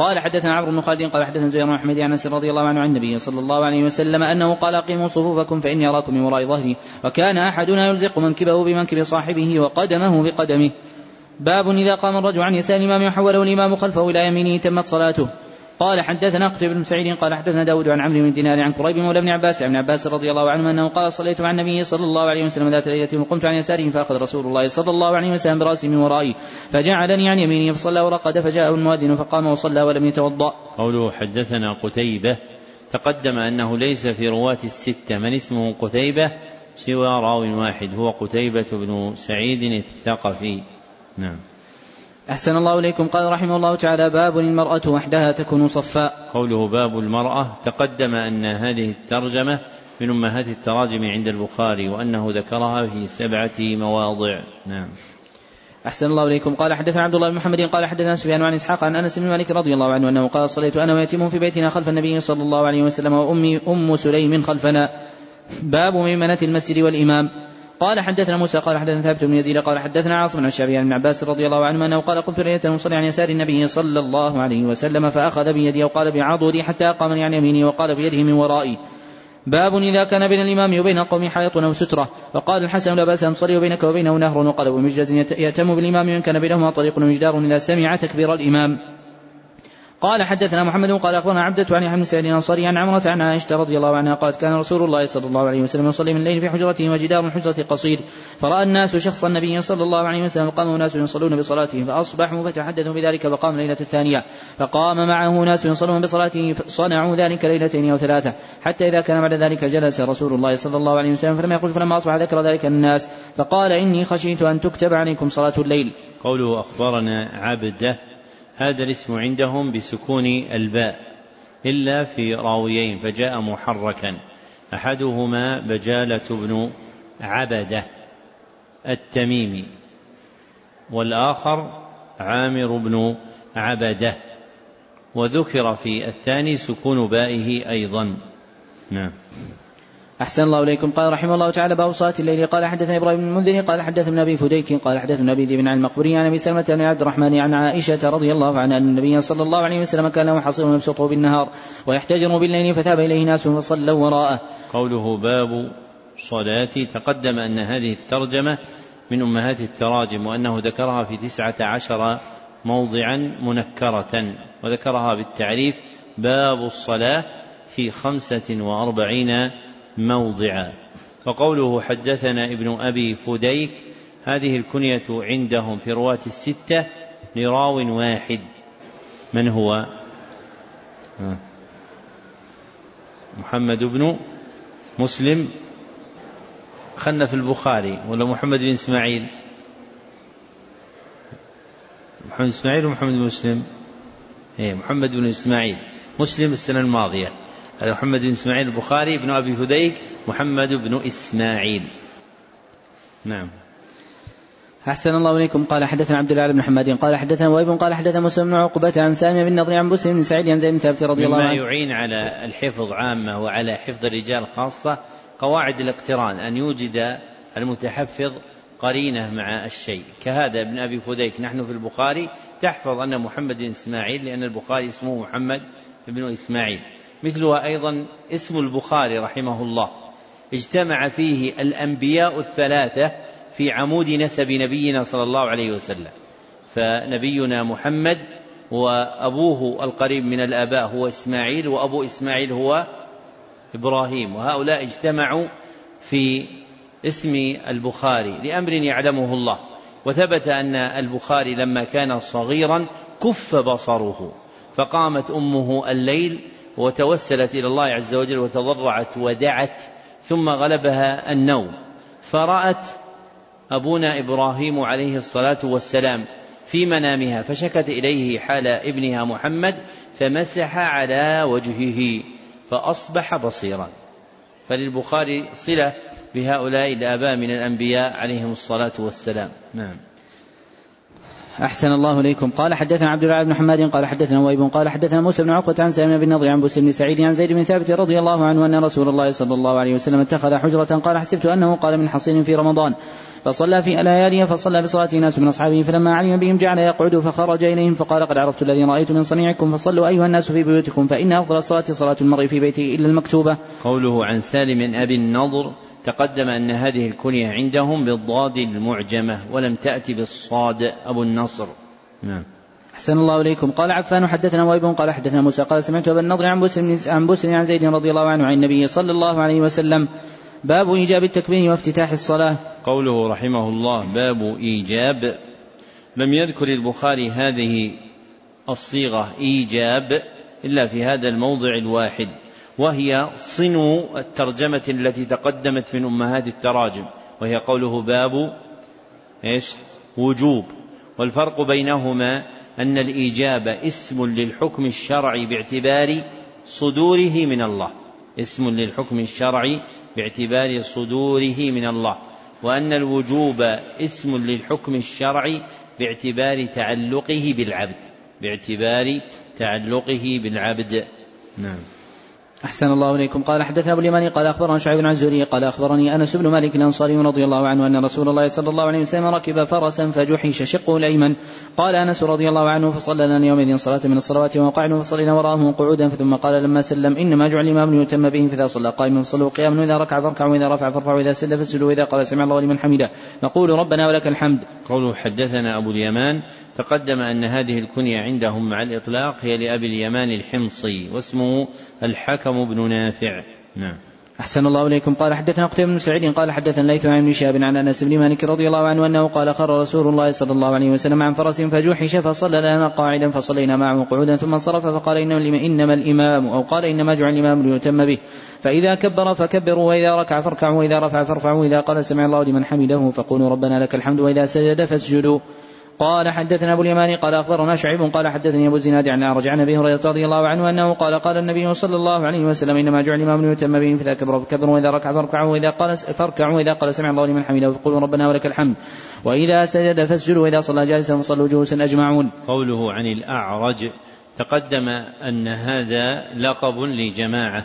قال حدثنا عمرو بن خالد قال حدثنا زهير بن احمد عن انس رضي الله عنه عن النبي صلى الله عليه وسلم انه قال أقيموا صفوفكم فإني أراكم من وراء ظهري وكان أحدنا يلزق منكبه بمنكب صاحبه وقدمه بقدمه. باب إذا قام الرجل عن يسار الإمام وحوله الإمام خلفه إلى يمينه تمت صلاته. قال حدثنا قتيبة بن سعيد قال حدثنا داود عن عمرو بن دينار عن قريب مولى بن عباس عن عباس رضي الله عنه أنه قال صليت مع النبي صلى الله عليه وسلم ذات ليلة وقمت عن يساره فأخذ رسول الله صلى الله عليه وسلم برأسي من ورائي فجعلني عن يمينه فصلى ورقد فجاءه المؤذن فقام وصلى ولم يتوضأ. قوله حدثنا قتيبة تقدم أنه ليس في رواة الستة من اسمه قتيبة سوى راو واحد هو قتيبة بن سعيد الثقفي. نعم. أحسن الله إليكم. قال رحمه الله تعالى باب المرأة وحدها تكون صفاء. قوله باب المرأة تقدم أن هذه الترجمة من أمهات التراجم عند البخاري وأنه ذكرها في سبعة مواضع. نعم. أحسن الله إليكم. قال حدثنا عبد الله بن محمد قال حدثنا سفيان عن إسحاق عن أنس بن مالك رضي الله عنه أنه قال صليت أنا ويتيم في بيتنا خلف النبي صلى الله عليه وسلم وأمي أم سليم خلفنا. باب ميمنة المسجد والإمام. قال حدثنا موسى قال حدثنا ثابت بن يزيد قال حدثنا عاصم عن الشعبي عن ابن عباس رضي الله عنه أنه قال قمت ليلة مصلي عن يسار النبي صلى الله عليه وسلم فأخذ بيدي وقال بعضدي حتى اقامني عن يميني وقال بيده من ورائي. باب إذا كان بين الإمام وبين القوم حائط أو سترة. وقال الحسن لا بأس أن تصلي بينك وبينه نهر وقال أبو مجلس يأتم بالإمام وإن كان بينهما طريق ومجدار إذا سمع تكبير الإمام. قال حدثنا محمد قال أخبرنا عبدة عن يحيى بن سعيد الأنصاري عن عمرة عن عائشة رضي الله عنها قالت كان رسول الله صلى الله عليه وسلم يصلي من الليل في حجرته وجدار الحجرة قصير. فرأى الناس شخص النبي صلى الله عليه وسلم وقام ناس يصلون بصلاتهم فأصبحوا فتحدثوا بذلك فقام ليلة الثانية. فقام معه ناس يصلون بصلاته صنعوا ذلك ليلتين أو ثلاثة. حتى إذا كان بعد ذلك جلس رسول الله صلى الله عليه وسلم فلم يخرج فلما أصبح ذكر ذلك الناس. فقال إني خشيت أن تكتب عليكم صلاة الليل. قوله أخبرنا عبدة هذا الاسم عندهم بسكون الباء إلا في راويين فجاء محركا. أحدهما بجالة بن عبدة التميمي والآخر عامر بن عبدة. وذكر في الثاني سكون بائه أيضا. نعم. أحسن الله إليكم. قال رحمه الله تعالى باب صلاة الليل. قال حدثنا إبراهيم بن المنذر قال حدثنا أبي فديك قال حدثنا أبي ذئب عن المقبري عن أبي سلمة بن عبد الرحمن عن عائشة رضي الله عنها أن النبي صلى الله عليه وسلم كان له حصير يبسطه بالنهار ويحتجر بالليل فثاب إليه ناس فصلوا وراءه. قوله باب صلاة تقدم أن هذه الترجمة من أمهات التراجم وأنه ذكرها في تسعة عشر موضعا منكرة وذكرها بالتعريف باب الصلاة في خمسة وأربعين موضعا. وقوله حدثنا ابن أبي فديك هذه الكنية عندهم في رواة الستة لراو واحد. من هو؟ محمد بن مسلم. خلنا في البخاري ولا محمد بن إسماعيل؟ محمد إسماعيل ومحمد مسلم. إيه محمد بن إسماعيل. مسلم السنة الماضية. محمد بن إسماعيل البخاري ابن أبي فديك محمد بن إسماعيل. نعم. أحسن الله إليكم. قال حدثنا عبد الله بن محمد قال حدثنا وهيب قال حدثنا مسلم بن عقبة عن سامي بن نضر عن بسر بن سعيد عن زيد بن ثابت رضي الله عنه. مما يعين على الحفظ عامة وعلى حفظ الرجال خاصة قواعد الاقتران أن يوجد المتحفظ قرينة مع الشيء. كهذا ابن أبي فديك. نحن في البخاري تحفظ أن محمد بن إسماعيل لأن البخاري اسمه محمد بن إسماعيل. مثلها أيضا اسم البخاري رحمه الله. اجتمع فيه الأنبياء الثلاثة في عمود نسب نبينا صلى الله عليه وسلم. فنبينا محمد وأبوه القريب من الآباء هو إسماعيل وأبو إسماعيل هو إبراهيم. وهؤلاء اجتمعوا في اسم البخاري لأمر يعلمه الله. وثبت أن البخاري لما كان صغيرا كف بصره فقامت أمه الليل وتوسلت إلى الله عز وجل وتضرعت ودعت ثم غلبها النوم. فرأت أبونا إبراهيم عليه الصلاة والسلام في منامها فشكت إليه حال ابنها محمد فمسح على وجهه فأصبح بصيرا. فللبخاري صلة بهؤلاء الآباء من الأنبياء عليهم الصلاة والسلام. نعم. أحسن الله إليكم. قال حدثنا عبد الله بن محمد قال حدثنا ويب قال حدثنا موسى بن عقبة عن سالم بن نضر عن بوس بن سعيد عن زيد بن ثابت رضي الله عنه أن رسول الله صلى الله عليه وسلم اتخذ حجرة قال حسبت أنه قال من حصين في رمضان. فصلى في لياليه فصلى بصلاته ناس من أصحابه فلما علم بهم جعل يقعد فخرج إليهم فقال قد عرفت الذي رأيت من صنيعكم فصلوا أيها الناس في بيوتكم فإن أفضل الصلاة صلاة المرء في بيته إلا المكتوبة. قوله عن سالم أبي النضر تقدم أن هذه الكنية عندهم بالضاد المعجمة ولم تأتي بالصاد أبو النصر. نعم. أحسن الله إليكم. قال عفان حدثنا ويب قال حدثنا موسى قال سمعت أبا النضر عن بسر عن بسر عن زيد رضي الله عنه عن النبي صلى الله عليه وسلم باب إيجاب التكبير وافتتاح الصلاة. قوله رحمه الله باب إيجاب. لم يذكر البخاري هذه الصيغة إيجاب إلا في هذا الموضع الواحد. وهي صنو الترجمة التي تقدمت من أمهات التراجم وهي قوله باب إيش؟ وجوب. والفرق بينهما أن الإيجاب اسم للحكم الشرعي باعتبار صدوره من الله. اسم للحكم الشرعي باعتبار صدوره من الله. وأن الوجوب اسم للحكم الشرعي باعتبار تعلقه بالعبد باعتبار تعلقه بالعبد. نعم. أحسن الله إليكم. قال حدثنا أبو اليماني قال أخبرنا شعيب عن الزهري قال أخبرني أنس بن مالك الأنصاري رضي الله عنه أن رسول الله صلى الله عليه وسلم ركب فرسا فجحش شقه الأيمن. قال أنس رضي الله عنه فصلى لنا يومئذ صلاة من الصلوات وقعنا فصلينا وراءه قعودا ثم قال لما سلم إنما جعل الإمام ليتم به فإذا صلى قائما فصلوا قياما وإذا ركع فاركعوا وإذا رفع فارفعوا وإذا سجد فاسجدوا وإذا قال سمع الله لمن حمده. نقول ربنا ولك الحمد. قوله حدثنا أبو اليمان تقدم أن هذه الكنية عندهم مع الإطلاق هي لأبي اليمان الحمصي واسمه الحكم بن نافع. نعم. أحسن الله إليكم. قال حدثنا قتيبة بن سعيد قال حدثنا ليث عن ابن شهاب عن أنس بن مالك رضي الله عنه أنه قال خر رسول الله صلى الله عليه وسلم عن فرس فجوحش فصلى لنا قاعدا فصلينا معه قعودا ثم انصرف فقال إنما, الإمام أو قال إنما جعل الإمام ليتم به. فإذا كبر فكبروا وإذا ركع فاركعوا وإذا رفع فارفعوا وإذا قال سمع الله لمن حمده فقولوا ربنا لك الحمد وإذا سجد فاسجدوا. قال حدثنا أبو اليماني قال أخبرنا شعيب قال حدثني أبو الزناد عن اعرج عن أبي هريرة رضي الله عنه أنه قال قال النبي صلى الله عليه وسلم إنما جعل الإمام ليتم به فاذا كبر فكبروا وإذا ركع فاركعوا وإذا قال فاركعوا وإذا قال سمع الله لمن حمده فقولوا ربنا ولك الحمد وإذا سجد فاسجدوا وإذا صلى جالسا فصلوا جلوسا أجمعون. قوله عن الأعرج تقدم أن هذا لقب لجماعة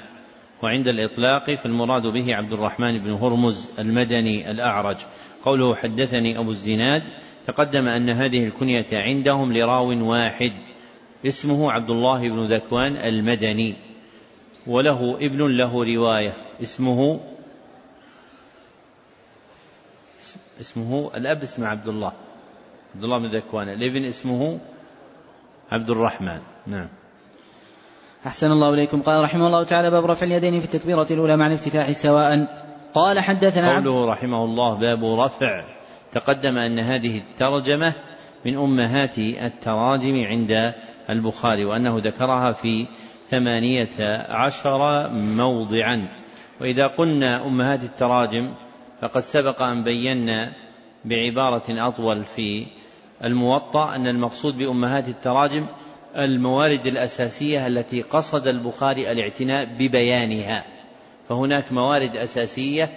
وعند الإطلاق فالمراد به عبد الرحمن بن هرمز المدني الأعرج قوله حدثني أبو الزناد تقدم أن هذه الكنية عندهم لراو واحد اسمه عبد الله بن ذكوان المدني وله ابن له رواية اسمه اسمه الأب اسمه عبد الله عبد الله بن ذكوان الابن اسمه عبد الرحمن نعم. أحسن الله إليكم. قال رحمه الله تعالى باب رفع اليدين في التكبيرة الأولى مع الافتتاح سواء قال حدثنا قوله رحمه الله باب رفع تقدم أن هذه الترجمة من أمهات التراجم عند البخاري وأنه ذكرها في ثمانية عشر موضعا. وإذا قلنا أمهات التراجم فقد سبق أن بينا بعبارة أطول في الموطأ أن المقصود بأمهات التراجم الموارد الأساسية التي قصد البخاري الاعتناء ببيانها. فهناك موارد أساسية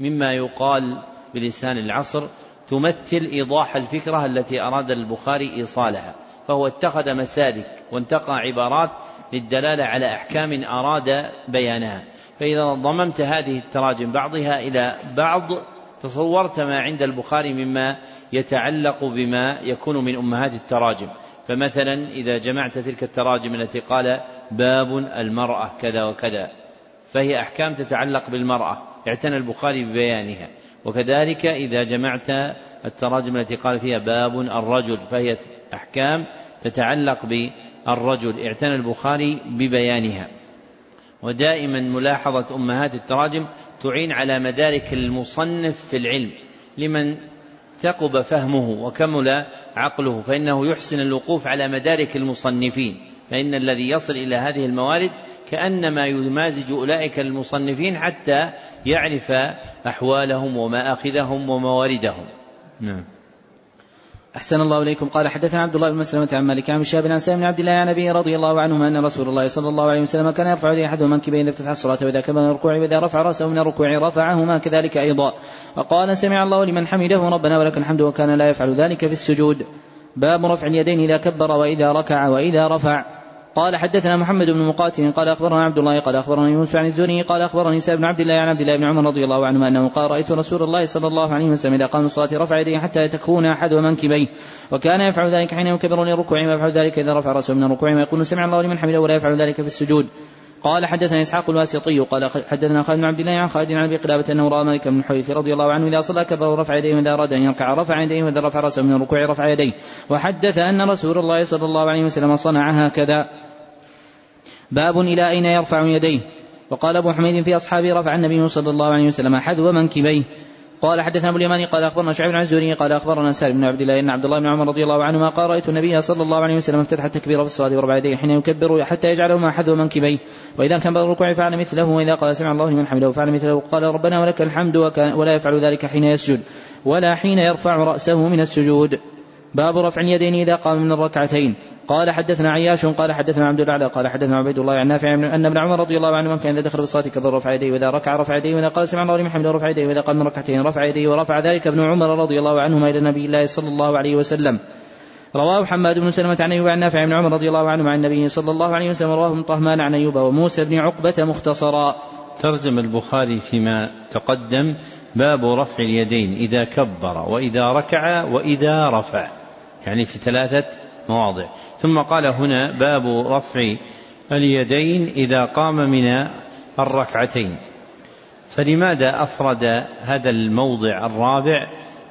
مما يقال بلسان العصر تمثل إيضاح الفكرة التي أراد البخاري إيصالها فهو اتخذ مسالك وانتقى عبارات للدلالة على أحكام أراد بيانها. فإذا ضممت هذه التراجم بعضها إلى بعض تصورت ما عند البخاري مما يتعلق بما يكون من أمهات التراجم. فمثلا إذا جمعت تلك التراجم التي قال باب المرأة كذا وكذا فهي أحكام تتعلق بالمرأة اعتنى البخاري ببيانها. وكذلك إذا جمعت التراجم التي قال فيها باب الرجل فهي أحكام تتعلق بالرجل اعتنى البخاري ببيانها. ودائما ملاحظة أمهات التراجم تعين على مدارك المصنف في العلم لمن ثقب فهمه وكمل عقله فإنه يحسن الوقوف على مدارك المصنفين. فإن الذي يصل إلى هذه الموارد كأنما يمازج أولئك المصنفين حتى يعرف أحوالهم ومآخذهم ومواردهم نعم. أحسن الله إليكم. قال حدثنا عبد الله بن مسلمة عن مالك عن شهاب عن سالم بن عبد الله عن أبيه رضي الله عنهما أن رسول الله صلى الله عليه وسلم كان يرفع يديه أحد منكبيه إذا افتتح الصلاة وإذا كبر من الركوع وإذا رفع رأسه من الركوع رفعهما كذلك أيضا. وقال سمع الله لمن حمده ربنا ولك الحمد وكان لا يفعل ذلك في السجود. باب رفع اليدين إذا كبر وإذا ركع وإذا رفع. قال حدثنا محمد بن مقاتل قال أخبرنا عبد الله قال أخبرني يونس عن الزهري قال أخبرني سعد بن عبد الله عن عبد الله بن عمر رضي الله عنهما أنه قال رأيت رسول الله صلى الله عليه وسلم إذا قام الصلاة رفع يديه حتى تكون أحد منكبيه وكان يفعل ذلك حين يكبر للركوع ويفعل ذلك إذا رفع رأسه من الركوع ويقول سمع الله لمن حمده ولا يفعل ذلك في السجود قال حدثنا إسحاق الواسطي قال حدثنا خالد بن عبد الله عن خالد عن أبي قلابة أنه رأى مالك بن الحويث رضي الله عنه إذا صلى كبر ورفع يديه وإذا أراد أن يركع رفع يديه وإذا رفع رأسه من الركوع رفع يديه. وحدث أن رسول الله صلى الله عليه وسلم صنع هكذا. باب إلى أين يرفع يديه؟ وقال أبو حميد في أصحابه رفع النبي صلى الله عليه وسلم حذو منكبيه. قال حدثنا أبو اليماني قال أخبرنا شعيب بن قال أخبرنا سالم بن عبد الله أن عبد الله بن عمر رضي الله عنهما قال رأيت النبي صلى الله عليه وسلم افتتح التكبير في الصلاه وربع يديه حين يكبر حتى يجعلهما حذو منكبيه. وإذا كان بعد الركوع فعل مثله وإذا قال سمع الله لمن حمده فعل مثله قال ربنا ولك الحمد ولا يفعل ذلك حين يسجد ولا حين يرفع رأسه من السجود. باب رفع اليدين إذا قام من الركعتين. قال حدثنا عياش قال حدثنا عبد الأعلى قال حدثنا عبيد الله عن نافع أن ابن عمر رضي الله عنه كان إذا دخل بالصلاة كبر رفع يديه وإذا ركع رفع يديه وإذا قال سمع الله لمن حمده رفع يديه وإذا قام من ركعتين رفع يديه ورفع ذلك ابن عمر رضي الله عنهما إلى نبي الله صلى الله عليه وسلم. رواه حماد بن سلمة عن أيوب عن نافع بن عمر رضي الله عنه عن النبي صلى الله عليه وسلم رواه ابن طهمان عن أيوب وموسى بن عقبة مختصرا. ترجم البخاري فيما تقدم باب رفع اليدين إذا كبر وإذا ركع وإذا رفع يعني في ثلاثة مواضع. ثم قال هنا باب رفع اليدين إذا قام من الركعتين. فلماذا أفرد هذا الموضع الرابع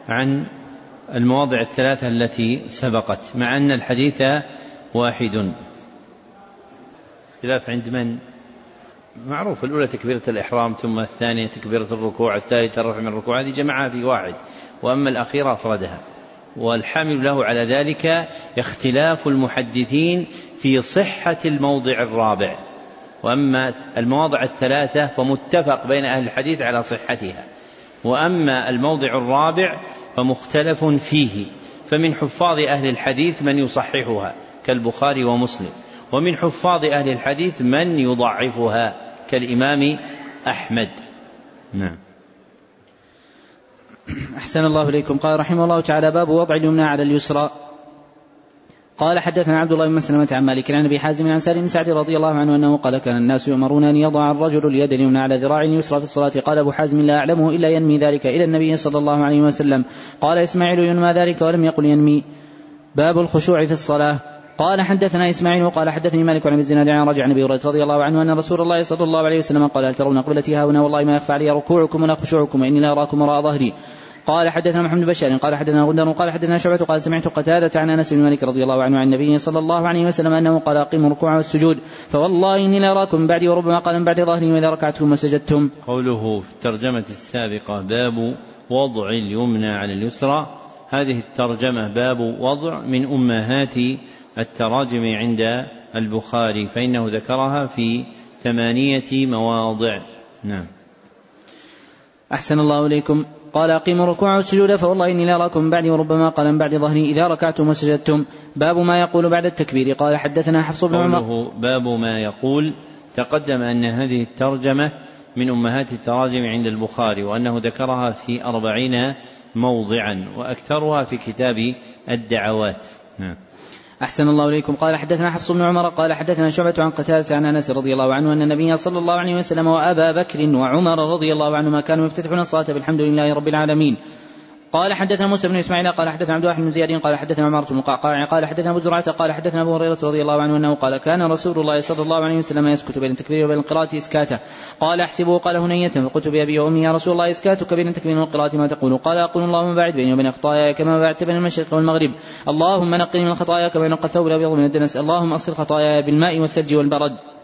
عن المواضع الثلاثة التي سبقت مع أن الحديث واحد. خلاف عند من؟ معروف الأولى تكبيرة الإحرام ثم الثانية تكبيرة الركوع الثالثة الرفع من الركوع هذه جمعها في واحد وأما الأخيرة أفردها. والحامل له على ذلك اختلاف المحدثين في صحة الموضع الرابع. وأما المواضع الثلاثة فمتفق بين أهل الحديث على صحتها. وأما الموضع الرابع فمختلف فيه فمن حفاظ أهل الحديث من يصححها كالبخاري ومسلم ومن حفاظ أهل الحديث من يضعفها كالإمام أحمد. نعم. أحسن الله إليكم. قال رحمه الله تعالى باب وضع اليمنى على اليسرى. قال حدثنا عبد الله بن مسلمة عن مالك عن أبي حازم عن سالم بن سعد رضي الله عنه أنه قال كان الناس يؤمرون أن يضع الرجل اليد اليمنى على ذراع اليسرى في الصلاة. قال أبو حازم لا أعلمه إلا ينمي ذلك إلى النبي صلى الله عليه وسلم. قال إسماعيل ينمى ذلك ولم يقل ينمي. باب الخشوع في الصلاة. قال حدثنا إسماعيل وقال حدثني مالك عن الزناد عن رجع عن أبي هريرة رضي الله عنه أن رسول الله صلى الله عليه وسلم قال هل ترون قبلتي ها هنا والله ما يخفى علي ركوعكم ولا خشوعكم وإني لا أراكم وراء ظهري. قال حدثنا محمد بشار قال حدثنا غندر قال حدثنا شعبة قال سمعت قتادة عن أنس بن مالك رضي الله عنه عن النبي صلى الله عليه وسلم أنه قال أقيموا الركوع والسجود فوالله إني لاراكم من بعدي وربما قال من بعد ظهري وإذا ركعتم وسجدتم. قوله في الترجمة السابقة باب وضع اليمنى على اليسرى هذه الترجمة باب وضع من أمهات التراجم عند البخاري فإنه ذكرها في ثمانية مواضع. نعم. أحسن الله إليكم. قال أقيموا الركوع والسجود فوالله إني لا أراكم من بعدي وربما قال من بعد ظهري إذا ركعتم وسجدتم. باب ما يقول بعد التكبير. قال حدثنا حفص بن عمر. باب ما يقول تقدم أن هذه الترجمة من أمهات التراجم عند البخاري وأنه ذكرها في أربعين موضعا وأكثرها في كتاب الدعوات. نعم. أحسن الله إليكم. قال حدثنا حفص بن عمر قال حدثنا شعبة عن قتادة عن أنس رضي الله عنه أن النبي صلى الله عليه وسلم وأبا بكر وعمر رضي الله عنهما كانوا يفتتحون الصلاة بالحمد لله رب العالمين. قال حدثنا موسى بن إسماعيل قال حدثنا عبد الواحد بن زياد قال حدثنا عمارة بن القعقاع قال حدثنا أبو زرعة قال حدثنا أبو هريرة رضي الله عنه أنه قال كان رسول الله صلى الله عليه وسلم يسكت بين التكبير وبين القراءة إسكاتا. قال احسبه قال هنية. فقلت بأبي وأمي يا رسول الله إسكاتك بين التكبير والقراءة ما تقول. قال أقول اللهم باعد بيني وبين خطاياي كما بعدت بين المشرق والمغرب. اللهم نقني من الخطايا كما ينقى الثوب الأبيض من الدنس. اللهم اصل خطاياي بالماء والثلج والبرد.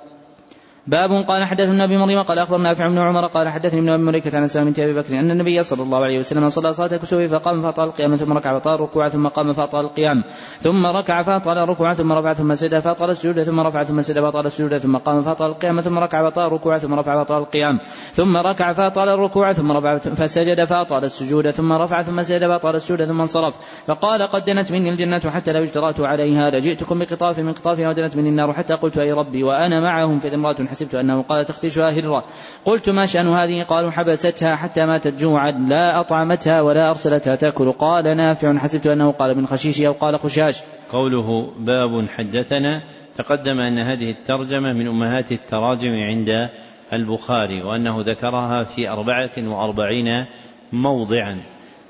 باب قال حدثنا أبي مريم قال أخبرنا نافع بن عمر قال حدثني ابن أبي مليكة عن سلام أبي بكر أن النبي صلى الله عليه وسلم صلى صلاة الكسوف فقام فأطال القيام ثم ركع فأطال الركوع ثم قام فأطال القيام ثم ركع فأطال الركوع ثم رفع ثم سجد فأطال السجود ثم رفع ثم سجد فأطال السجود ثم قام فأطال القيام ثم ركع فأطال الركوع ثم رفع فأطال القيام ثم ركع فأطال الركوع ثم رفع فسجد فأطال السجود ثم رفع ثم سجد فأطال السجود ثم انصرف فقال قد دنت مني الجنة حتى لو اجترأت عليها لجئتكم بقطاف من قطافها ودنت مني النار حتى قلت أي ربي وأنا معهم في امرأة حسبت أنه قال تختشها هرة. قلت ما شأن هذه؟ قالوا حبستها حتى ماتت جوعا. لا أطعمتها ولا أرسلتها تأكل. قال نافع. حسبت أنه قال من خشيش أو قال خشاش. قوله باب حدثنا تقدم أن هذه الترجمة من أمهات التراجم عند البخاري وأنه ذكرها في أربعة وأربعين موضعا.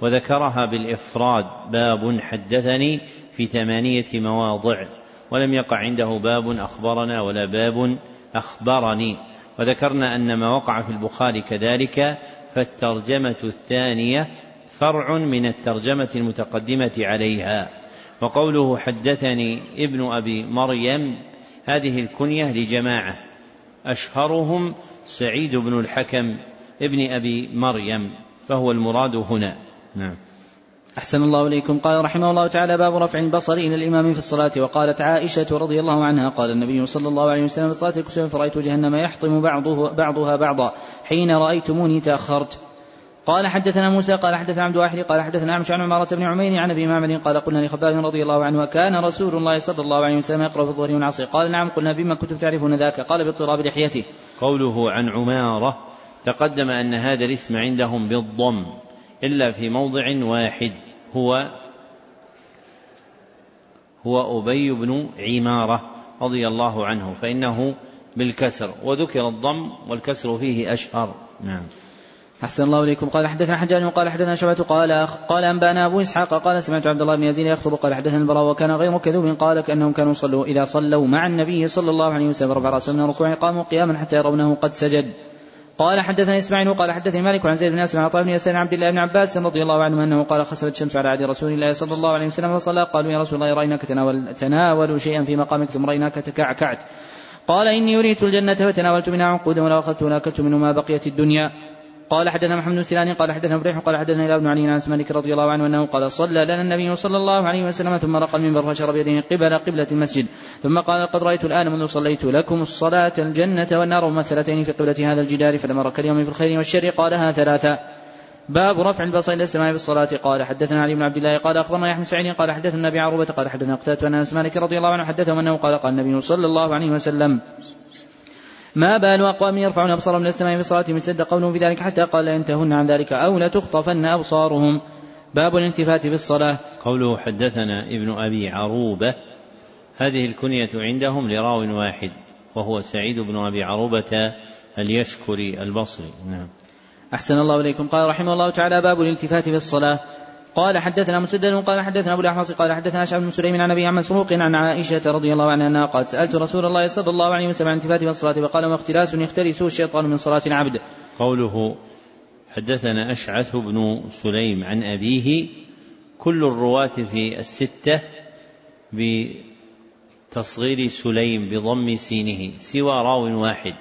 وذكرها بالإفراد. باب حدثني في ثمانية مواضع. ولم يقع عنده باب أخبرنا ولا باب أخبرني. وذكرنا أن ما وقع في البخاري كذلك فالترجمة الثانية فرع من الترجمة المتقدمة عليها. وقوله حدثني ابن أبي مريم هذه الكنية لجماعة. أشهرهم سعيد بن الحكم ابن أبي مريم فهو المراد هنا. نعم. أحسن الله إليكم. قال رحمه الله تعالى باب رفع البصر إلى الإمام في الصلاة. وقالت عائشة رضي الله عنها قال النبي صلى الله عليه وسلم في الصلاة الكسوف فرأيت جهنم يحطم بعضه بعضها بعضا حين رأيتموني تأخرت. قال حدثنا موسى قال حدثنا عبد واحد قال حدثنا أعمش عن عمارة بن عمين عن أبي معمر قال قلنا لخباب رضي الله عنه وكان رسول الله صلى الله عليه وسلم يقرأ في الظهر والعصر. قال نعم. قلنا بما كنتم تعرفون ذاك؟ قال باضطراب لحيته. قوله عن عمارة تقدم أن هذا الاسم عندهم بالضم. إلا في موضع واحد هو هو أبي بن عمارة رضي الله عنه فإنه بالكسر وذكر الضم والكسر فيه أشهر. نعم. أحسن الله إليكم. قال حدثنا حجاج قال حدثنا شعبة قال قال أنبأنا أبو إسحاق قال سمعت عبد الله بن يزيد يخطب قال حدثنا البراء وكان غير كذوب قال كأنهم كانوا صلوا إذا صلوا مع النبي صلى الله عليه وسلم رفع رأسه من الركوع قاموا قياما حتى يرونه قد سجد. قال حدثني إسماعيل قال حدثني مالك عن زيد بن اسلم عن عطاء بن يسار عبد الله بن عباس رضي الله عنه أنه قال خسفت الشمس على عهد رسول الله صلى الله عليه وسلم فصلى. قالوا يا رسول الله رأيناك تناول تناول شيئا في مقامك ثم رأيناك تكعكعت. قال إني أريت الجنة فتناولت منها عنقودا ولا أخذت ولا أكلت منه ما بقيت الدنيا. قال حدثنا محمد بن سنان قال حدثنا فريح قال حدثنا إلى بن علي عن مالك رضي الله عنه أنه قال صلى لنا النبي صلى الله عليه وسلم ثم رقى المنبر فشر بيده قبل قبلة المسجد. ثم قال قد رأيت الآن منذ صليت لكم الصلاة الجنة والنار ممثلتين في قبلة هذا الجدار فلما رك اليوم في الخير والشر قالها ثلاثا باب رفع البصر إلى السماء في الصلاه قال حدثنا علي بن عبد الله قال أخبرنا يحيى بن سعيد قال حدثنا أبي عروبة قال حدثنا قتادة ان أنس مالك رضي الله عنه حدثهم أنه قال قال النبي صلى الله عليه وسلم ما بال أقوام يرفعون أبصارهم من السماء في الصلاة من قولهم في ذلك حتى قال لينتهن عن ذلك أو لتخطفن أبصارهم. باب الالتفات في الصلاة. قوله حدثنا ابن أبي عروبة. هذه الكنية عندهم لراو واحد وهو سعيد بن أبي عروبة اليشكري البصري. نعم. أحسن الله إليكم. قال رحمه الله تعالى باب الالتفات في الصلاة. قال حدثنا مسدد قال حدثنا أبو الأحمص قال حدثنا شعب بن سليم عن أبي عن مسروق عن عائشة رضي الله عنها أنها قالت سألت رسول الله صلى الله عليه وسلم عن التفات الصلاه فقال ما اختلاس يختلسه الشيطان من صلاة العبد. قوله حدثنا أشعث بن سليم عن أبيه كل الرواة في الستة بتصغير سليم بضم سينه سوى راو واحد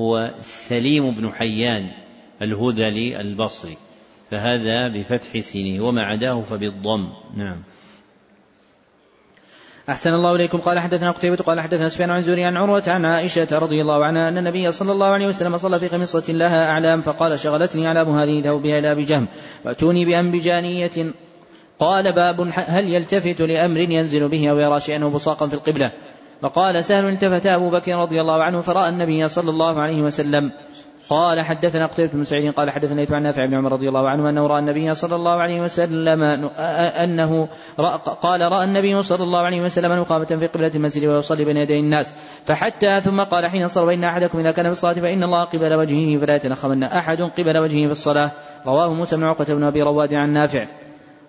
هو سليم بن حيان الهذلي البصري فهذا بفتح سينه وما عداه فبالضم. نعم. أحسن الله إليكم. قال حدثنا قتيبة قال حدثنا سفيان عن زوري عن عروة عن عائشة رضي الله عنها أن النبي صلى الله عليه وسلم صلى في قميصة لها أعلام فقال شغلتني أعلام هذه ذهبها إلى أبي جهم وأتوني بأنبجانية. قال باب هل يلتفت لأمر ينزل به أو يرى شيئا بصاقا في القبلة؟ فقال سهل التفت أبو بكر رضي الله عنه فرأى النبي صلى الله عليه وسلم قال حدثنا قتيبة بن سعيد قال حدثنا عن نافع بن عمر رضي الله عنه أنه رأى النبي صلى الله عليه وسلم أنه رأى قال رأى النبي صلى الله عليه وسلم نقامة في قبلة المسجد ويصلي بين يدي الناس. فحتى ثم قال حين صلى ان أحدكم إذا كان في الصلاة فإن الله قبل وجهه فلا يتنخمن أحد قبل وجهه في الصلاة. رواه موسى بن عقبة بن أبي رواد عن نافع.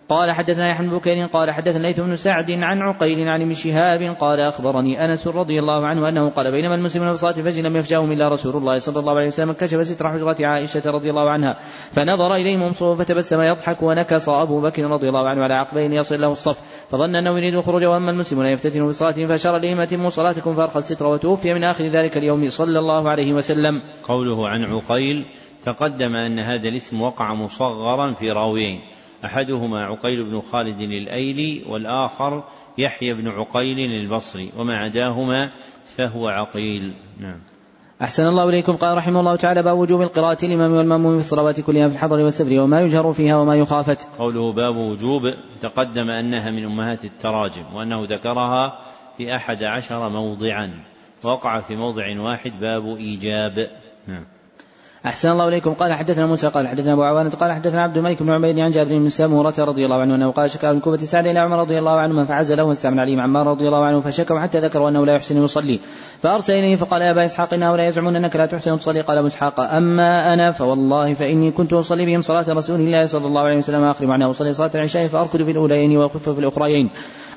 قال حدثنا يحيى بن بكير قال حدثنا ليث بن سعد عن عقيل عن ابن شهاب قال أخبرني أنس رضي الله عنه أنه قال بينما المسلمون في صلاه الفجر لم يفجأهم إلا رسول الله صلى الله عليه وسلم كشف ستر حجرة عائشة رضي الله عنها فنظر إليهم مصوفا فتبسم يضحك ونكص أبو بكر رضي الله عنه على عقبين يصل له الصف فظن أنه يريد الخروج وأما المسلمون يفتتنوا بصلاتهم فأشار اليهم اتموا صلاتكم فأرخى الستر وتوفي من آخر ذلك اليوم صلى الله عليه وسلم. قوله عن عقيل تقدم أن هذا الاسم وقع مصغرا في راويين أحدهما عقيل بن خالد الأيلي والآخر يحيى بن عقيل البصري وما عداهما فهو عقيل. نعم. أحسن الله إليكم. قال رحمه الله تعالى باب وجوب القراءة الإمام والمأموم في الصلوات كلها في الحضر والسفر وما يجهر فيها وما يخافت. قوله باب وجوب تقدم أنها من أمهات التراجم وأنه ذكرها في أحد عشر موضعا وقع في موضع واحد باب إيجاب. نعم. أحسن الله إليكم. قال حدثنا موسى قال حدثنا أبو عوانة قال حدثنا عبد الملك بن عبيد عن جابر بن سمورة رضي الله عنه أنه قال شكا من كوفة سعد إلى عمر رضي الله عنه فعزله واستعمل عليه عمار رضي الله عنه فشكوا حتى ذكروا أنه لا يحسن يصلي. فأرسل إليه فقال يا أبا إسحاق إن هؤلاء يزعمون أنك لا تحسن تصلي. قال أبو إسحاق أما أنا فوالله فإني كنت أصلي بهم صلاة رسول الله صلى الله عليه وسلم آخر معناه أصلي صلاة العشاء فأركض في الأوليين وأخف في الأخريين.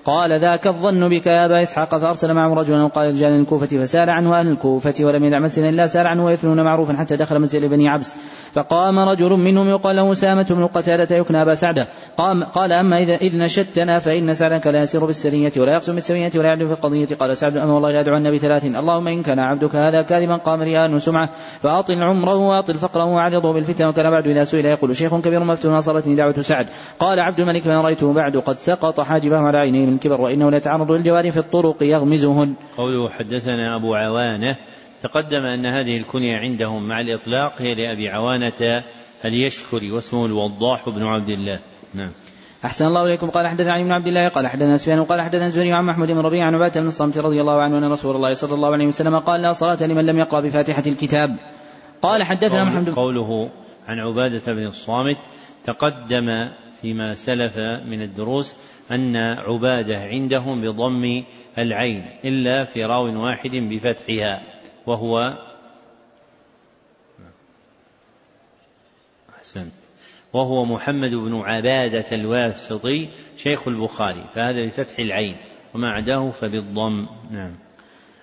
قال ذاك الظن بك يا أبا إسحاق. فأرسل معه رجلا وقال رجال الكوفة فسار عنه أهل الكوفة ولم يدع مسجدا إلا سار عنه ويثنون معروفا حتى دخل مسجد بني عبس. فقام رجل منهم يقال له سامة بن قتادة يكنى أبا سعدة. قام قال أما إذا إذ نشدتنا فإن سعدك لا يسير بالسرية ولا يقسم بالسرية ولا يعدل في القضية. قال سعد أما والله لا أدعو النبي ثلاث. اللهم إن كان عبدك هذا كاذبا قام رياء وسمعة. فأطل عمره وأطل فقره وعرضه بالفتن وكان بعد إذا سئل يقول شيخ كبير مفتون أصابتني دعوة سعد. قال عبد الملك ما رأيته بعد قد سقط حاجبه على عينيه من الكبر وإنه ليتعرض للجوار في الطرق يغمزهن. قوله حدثنا أبو عوانة تقدم أن هذه الكنية عندهم مع الإطلاق هي لأبي عوانة اليشكري واسمه الوضاح بن عبد الله. نعم. أحسن الله إليكم. قال حدثنا علي بن عبد الله قال حدثنا سفيان قال حدثنا الزهري عن محمود بن ربيع عن عبادة بن الصامت رضي الله عنه أن رسول الله صلى الله عليه وسلم قال لا صلاة لمن لم يقرأ بفاتحة الكتاب. قال حدثنا محمد قوله عن عبادة بن الصامت تقدم فيما سلف من الدروس أن عبادة عندهم بضم العين إلا في راو واحد بفتحها. وهو أحسنت. وهو محمد بن عبادة الواسطي شيخ البخاري فهذا بفتح العين وما عداه فبالضم. نعم.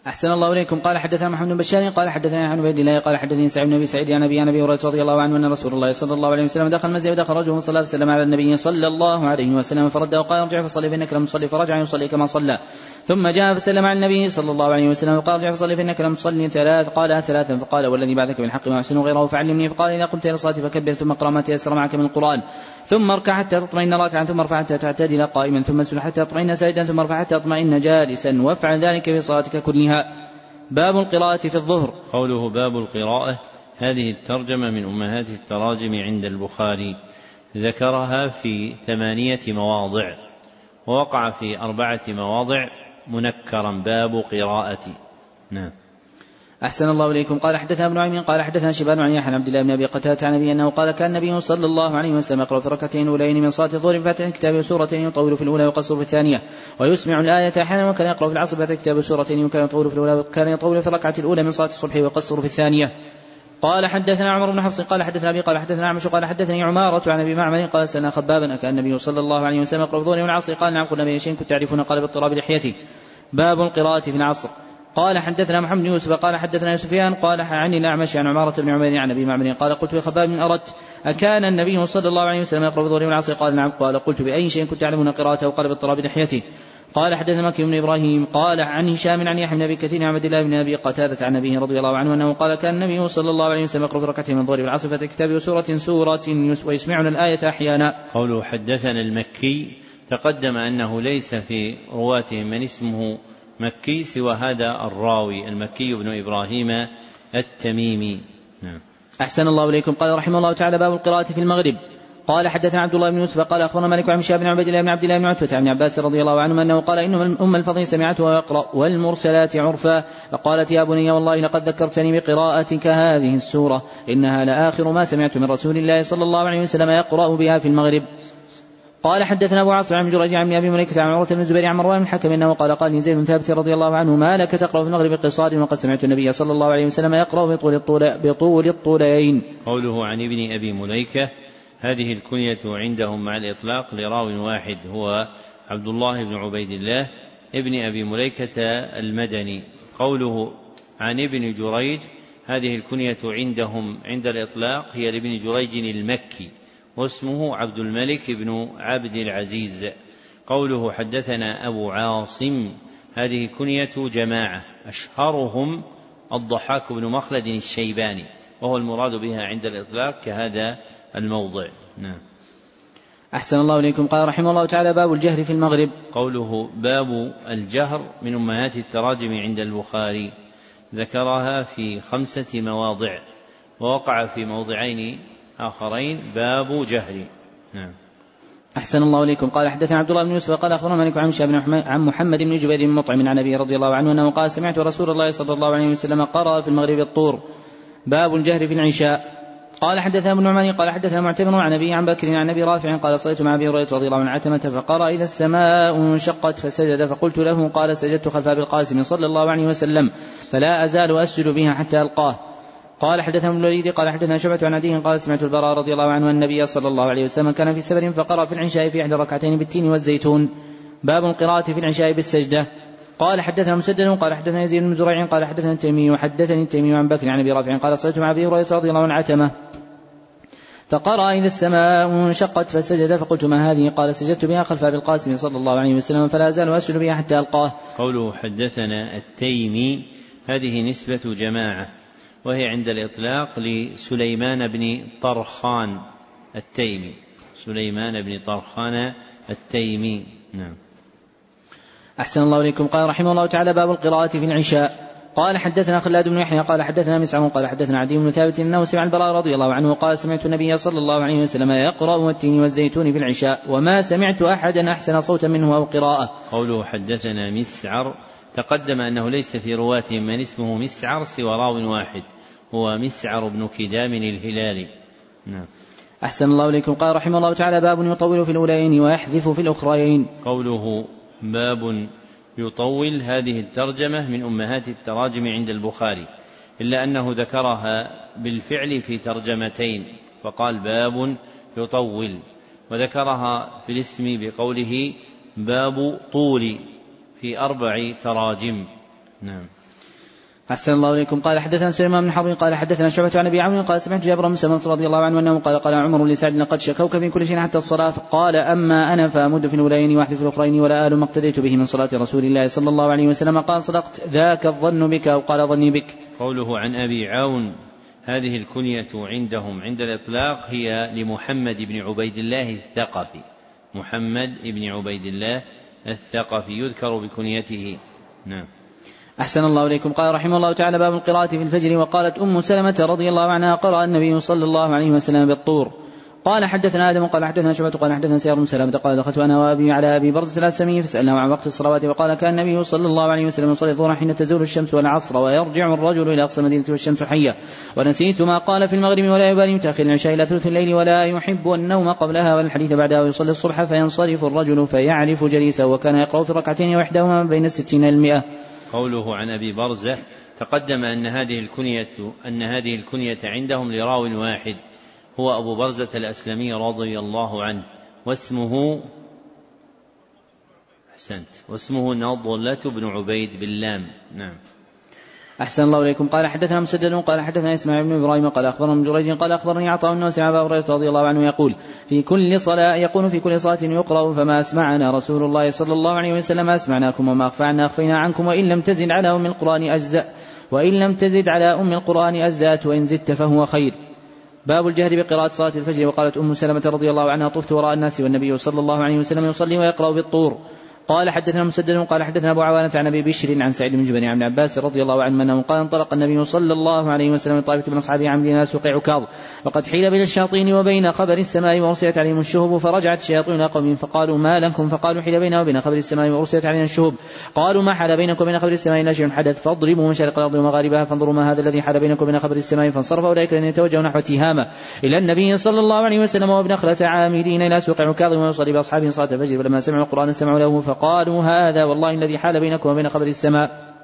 أحسن الله إليكم. قال حدثنا محمد بن بشار قال حدثنا عن عبيد الله قال حدثني سعيد بن أبي سعيد عن أبي أبي هريرة رضي الله عنه أن رسول الله صلى الله عليه وسلم دخل المسجد ودخل رجل صلى وسلم على النبي صلى الله عليه وسلم فرد وقال ارجع فصلي فإنك لم تصلي فرجع يصلي كما صلى. ثم جاء فسلم على النبي صلى الله عليه وسلم وقال ارجع فصلي فإنك لم تصلي. ثلاث قال ثلاثا. فقال والذي بعثك بالحق ما أحسن غيره فعلمني. فقال إذا قمت إلى الصلاة فكبر ثم اقرأ ما تيسر معك من القرآن. ثم اركع حتى تطمئن راكعا ثم ارفع حتى تعتدل قائما ثم اسجد حتى تطمئن ساجدا ثم ارفع حتى تطمئن جالسا. وافعل ذلك في صلاتك كلها. باب القراءة في الظهر. قوله باب القراءة هذه الترجمة من أمهات التراجم عند البخاري. ذكرها في ثمانية مواضع ووقع في أربعة مواضع منكرا باب قراءة نعم. أحسن الله إليكم. قال حدثنا ابن عمين قال حدثنا شبان عن يحيى عبد الله بن أبي قتادة عن أبي أنه قال كان النبي صلى الله عليه وسلم يقرأ في الركعتين الأولين من صلاة الظهر فاتح كتابه سورتين يطول في الأولى ويقصر في الثانية ويسمع الآية أحيانا وكان يقرأ في العصر فاتح كتابه سورتين وكان يطول في الأولى وكان يطول في الركعة الأولى من صلاة الصبح ويقصر في الثانية. قال حدثنا عمر بن حفص قال حدثنا أبي قال حدثنا أعمش قال حدثني عمارة عن أبي معمر قال سنا خبابا أكان النبي صلى الله عليه وسلم يقرأ في الظهر والعصر؟ قال نعم قلنا باي شيء كنت تعرفون قال باضطراب لحيتي. باب القراءة في العصر. قال حدثنا محمد بن يوسف قال حدثنا سفيان قال عن الأعمش عن عمارة بن عمير عن أبي معمر قال قلت لخباب أردت أكان النبي صلى الله عليه وسلم يقرا في الظهر والعصر قال نعم. قال قلت بأي شيء كنت تعلمون قراءته قال باضطراب لحيتي قال حدثنا مكي بن إبراهيم قال عن هشام عن يحيى بن أبي كثير عن عبد الله بن أبي قتادة عن أبيه رضي الله عنه أنه قال كان النبي صلى الله عليه وسلم يقرأ في ركعتين من الظهر والعصر في كتاب سورة سوره ويسمعنا الآية أحيانا. قوله حدثنا المكي تقدم أنه ليس في رواته من اسمه مكي سوى هذا الراوي المكي بن إبراهيم التميمي. نعم. أحسن الله إليكم قال رحمه الله تعالى باب القراءة في المغرب قال حدثنا عبد الله بن يوسف قال أخبرنا مالك عن شاب بن عبد الله بن عبد الله بن عتبة عن عباس رضي الله عنهما أنه قال إن ام الفضل سمعته يقرا والمرسلات عرفا فقالت يا بني والله لقد ذكرتني بقراءتك هذه السورة إنها لآخر ما سمعت من رسول الله صلى الله عليه وسلم يقرأ بها في المغرب قال حدثنا أبو عاصم عن جريج عن أبي مليكة عن عروة بن الزبير عن مروان بن الحكم إنه قال قال زيد بن ثابت رضي الله عنه ما لك تقرأ في المغرب قصار وقد سمعت النبي صلى الله عليه وسلم يقرأ بطول الطول بطول الطولين. قوله عن ابن أبي مليكة هذه الكنية عندهم مع الإطلاق لراو واحد هو عبد الله بن عبيد الله ابن أبي مليكة المدني قوله عن ابن جريج هذه الكنية عندهم عند الإطلاق هي لابن جريج المكي واسمه عبد الملك بن عبد العزيز. قوله حدثنا أبو عاصم هذه كنية جماعة أشهرهم الضحاك بن مخلد الشيباني وهو المراد بها عند الإطلاق كهذا الموضع. نعم. أحسن الله إليكم. قال رحمه الله تعالى باب الجهر في المغرب. قوله باب الجهر من أمهات التراجم عند البخاري. ذكرها في خمسة مواضع ووقع في موضعين آخرين باب جهر نعم. أحسن الله إليكم. قال حدثنا عبد الله بن يوسف قال أخبرنا مالك عن بن عن محمد بن جبير بن مطعم عن أبي رضي الله عنه أنه قال سمعت رسول الله صلى الله عليه وسلم قرأ في المغرب الطور. باب الجهر في العشاء. قال حدثنا ابن نعمان قال حدثنا معتمر عن ابي عن بكر عن أبي رافع قال صليت مع أبي هريرة رضي الله عنه عتمة فقرأ إذا السماء انشقت فسجد فقلت له قال سجدت خلف أبي القاسم صلى الله عليه وسلم فلا أزال أسجد بها حتى ألقاه. قال حدثنا ابن الوليد قال حدثنا شعبة عن عدي قال سمعت البراء رضي الله عنه النبي صلى الله عليه وسلم كان في سفر فقرأ في العشاء في إحدى ركعتين بالتين والزيتون. باب القراءة في العشاء بالسجدة. قال حدثنا مسدد قال حدثنا يزيد بن زريع قال حدثنا التيمي وحدثني التيمي عن بكر عن أبي رافع قال صليت مع أبي هريرة رضي الله عنه عتمة. فقرأ إذا السماء انشقت فسجد فقلت ما هذه؟ قال سجدت بها خلف أبي القاسم صلى الله عليه وسلم فلا أزال أسجد بها حتى ألقاه. قوله حدثنا التيمي هذه نسبة جماعة. وهي عند الإطلاق لسليمان بن طرخان التيمي. سليمان بن طرخان التيمي. نعم. أحسن الله إليكم. قال رحمه الله تعالى باب القراءة في العشاء. قال حدثنا خلاد بن يحيى قال حدثنا مسعر قال حدثنا عدي بن ثابت إنه سمع البراء رضي الله عنه قال سمعت النبي صلى الله عليه وسلم يقرأ والتين والزيتون في العشاء وما سمعت أحدا أحسن صوتا منه أو قراءة. قوله حدثنا مسعر تقدم أنه ليس في رواته من اسمه مسعر سوى راو واحد. هو مسعر بن كدام الهلالي. نعم. أحسن الله إليكم قال رحمه الله تعالى باب يطول في الأولين ويحذف في الأخرين قوله باب يطول هذه الترجمة من أمهات التراجم عند البخاري إلا أنه ذكرها بالفعل في ترجمتين فقال باب يطول وذكرها في الاسم بقوله باب طول في أربع تراجم نعم أحسن الله إليكم. قال حدثنا سليمان بن حرب قال حدثنا شعبة عن أبي عمرو قال سمعت جابر بن سلمة رضي الله عنه أنه قال قال عمر لسعد لقد شكوك في كل شيء حتى الصلاة. قال أما أنا فأمد في الأولين وأحذف الأخرين ولا آل ما اقتديت به من صلاة رسول الله صلى الله عليه وسلم. قال صدقت ذاك الظن بك أو قال ظني بك. قوله عن أبي عون هذه الكنية عندهم عند الإطلاق هي لمحمد بن عبيد الله الثقفي. محمد بن عبيد الله الثقفي يذكر بكنيته. نعم. أحسن الله إليكم. قال رحمه الله تعالى باب القراءة في الفجر. وقالت أم سلمة رضي الله عنها قرأ النبي صلى الله عليه وسلم بالطور. قال حدثنا آدم قال حدثنا شعبة قال حدثنا سيار بن سلامة قال دخلت أنا وأبي على أبي برزة الأسلمي فسالناه عن وقت الصلوات وقال كان النبي صلى الله عليه وسلم يصلي الظهر حين تزول الشمس والعصر ويرجع الرجل إلى أقصى المدينة والشمس حية. ونسيت ما قال في المغرب ولا يبالي متاخر العشاء إلى ثلث الليل ولا يحب النوم قبلها ولا الحديث بعدها ويصلي الصبح فينصرف الرجل فيعرف جليسه وكان يقرأ في الركعتين وحدهما بين الستين المئة. قوله عن أبي برزة تقدم أن هذه الكنية أن هذه الكنية عندهم لراو واحد هو أبو برزة الأسلمي رضي الله عنه واسمه أحسنت واسمه نضلة بن عبيد باللام نعم. أحسن الله إليكم. قال حدثنا مسدد قال حدثنا إسماعيل بن إبراهيم قال أخبرنا جريج قال أخبرني عطاء الناس عن أبي هريرة رضي الله عنه يقول في كل صلاة يقول في كل صلاة يقرأ فما أسمعنا رسول الله صلى الله عليه وسلم أسمعناكم وما أخفى عنا أخفينا عنكم وإن لم تزد على أم القرآن أجزأ وإن لم تزد على أم القرآن أجزأت وإن زدت فهو خير. باب الجهر بقراءة صلاة الفجر وقالت أم سلمة رضي الله عنها طفت وراء الناس والنبي صلى الله عليه وسلم يصلي ويقرأ بالطور. قال حدثنا مسدد قال حدثنا أبو عوانة عن أبي بشر عن سعيد بن جبير عن عباس رضي الله عنه أنه قال انطلق النبي صلى الله عليه وسلم طائفة من اصحابه عن دينار سوق عكاظ وقد حيل بين الشياطين وبين خبر السماء وارسلت عليهم الشهب فرجعت الشياطين إلى قوم فقالوا ما لكم؟ فقالوا حيل بيننا وبين خبر السماء وارسلت علينا الشهب. قالوا ما حال بينكم وبين خبر السماء؟ إلا شيء حدث. فاضربوا مشارق الأرض ومغاربها فانظروا ما هذا الذي حال بينكم وبين خبر السماء. فانصرف أولئك الذين توجهوا نحو تهامه إلى النبي صلى الله عليه وسلم وابن عامدين إلى سوق عكاظ ويصلي بأصحابه صلاة الفجر. فلما سمعوا القرآن استمعوا له فقالوا هذا والله الذي حال بينكم وبين خبر السماء.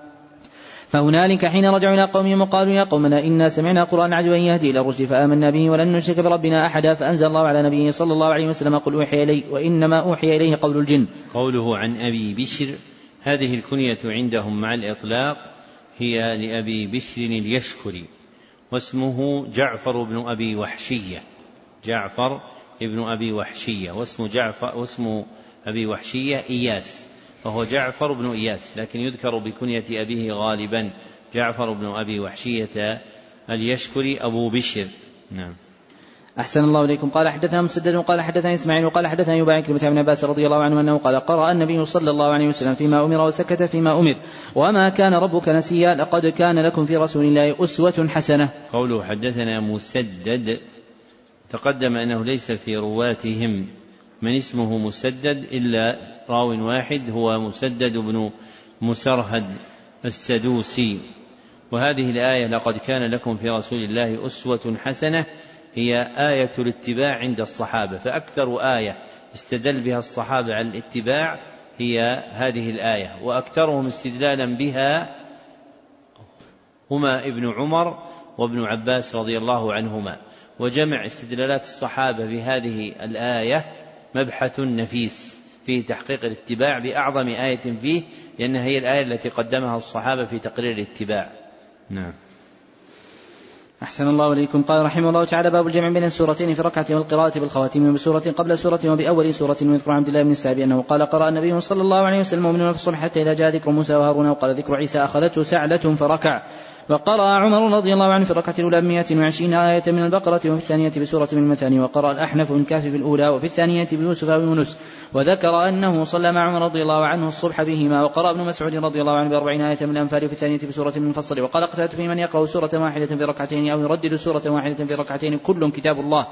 فهنالك حين رجعوا إلى قومهم وقالوا يا قومنا إنا سمعنا قرآن عجبا يهدي إلى الرشد فآمنا به ولن نشرك بربنا أحدا فأنزل الله على نبيه صلى الله عليه وسلم قل أوحي إلي وإنما أوحي إليه قول الجن. قوله عن أبي بشر هذه الكنية عندهم مع الإطلاق هي لأبي بشر اليشكري واسمه جعفر بن أبي وحشية. جعفر ابن أبي وحشية. واسم جعفر واسم أبي وحشية إياس. وهو جعفر بن إياس لكن يذكر بكنية أبيه غالبا. جعفر بن أبي وحشية اليشكري أبو بشر. نعم. أحسن الله إليكم. قال حدثنا مسدد قال حدثنا إسماعيل وقال حدثنا يوبا كلمة ابن عباس رضي الله عنه أنه قال قرأ النبي صلى الله عليه وسلم فيما أمر وسكت فيما أمر. وما كان ربك نسيا لقد كان لكم في رسول الله أسوة حسنة. قوله حدثنا مسدد تقدم أنه ليس في رواتهم. من اسمه مسدد إلا راو واحد هو مسدد بن مسرهد السدوسي. وهذه الآية لقد كان لكم في رسول الله أسوة حسنة هي آية الاتباع عند الصحابة. فأكثر آية استدل بها الصحابة على الاتباع هي هذه الآية. وأكثرهم استدلالا بها هما ابن عمر وابن عباس رضي الله عنهما. وجمع استدلالات الصحابة بهذه الآية مبحث نفيس في تحقيق الاتباع بأعظم آية فيه لأنها هي الآية التي قدمها الصحابة في تقرير الاتباع. نعم. أحسن الله إليكم. قال رحمه الله تعالى باب الجمع بين السورتين في الركعة والقراءة بالخواتيم بسورة قبل سورة وبأول سورة ويذكر عبد الله بن السعب أنه قال قرأ النبي صلى الله عليه وسلم المؤمنون في الصلح حتى إذا جاء ذكر موسى وهارون وقال ذكر عيسى أخذته سعلة فركع. وقرأ عمر رضي الله عنه في الركعة الأولى بمئة وعشرين آية من البقرة وفي الثانية بسورة من المثاني وقرأ الأحنف من كهف في الأولى وفي الثانية بيوسف ويونس وذكر أنه صلى مع عمر رضي الله عنه الصبح بهما وقرأ ابن مسعود رضي الله عنه بأربعين آية من الأنفال وفي الثانية بسورة من الفصل وقال قتلت في من يقرأ سورة واحدة في ركعتين أو يردد سورة واحدة في ركعتين كل كتاب الله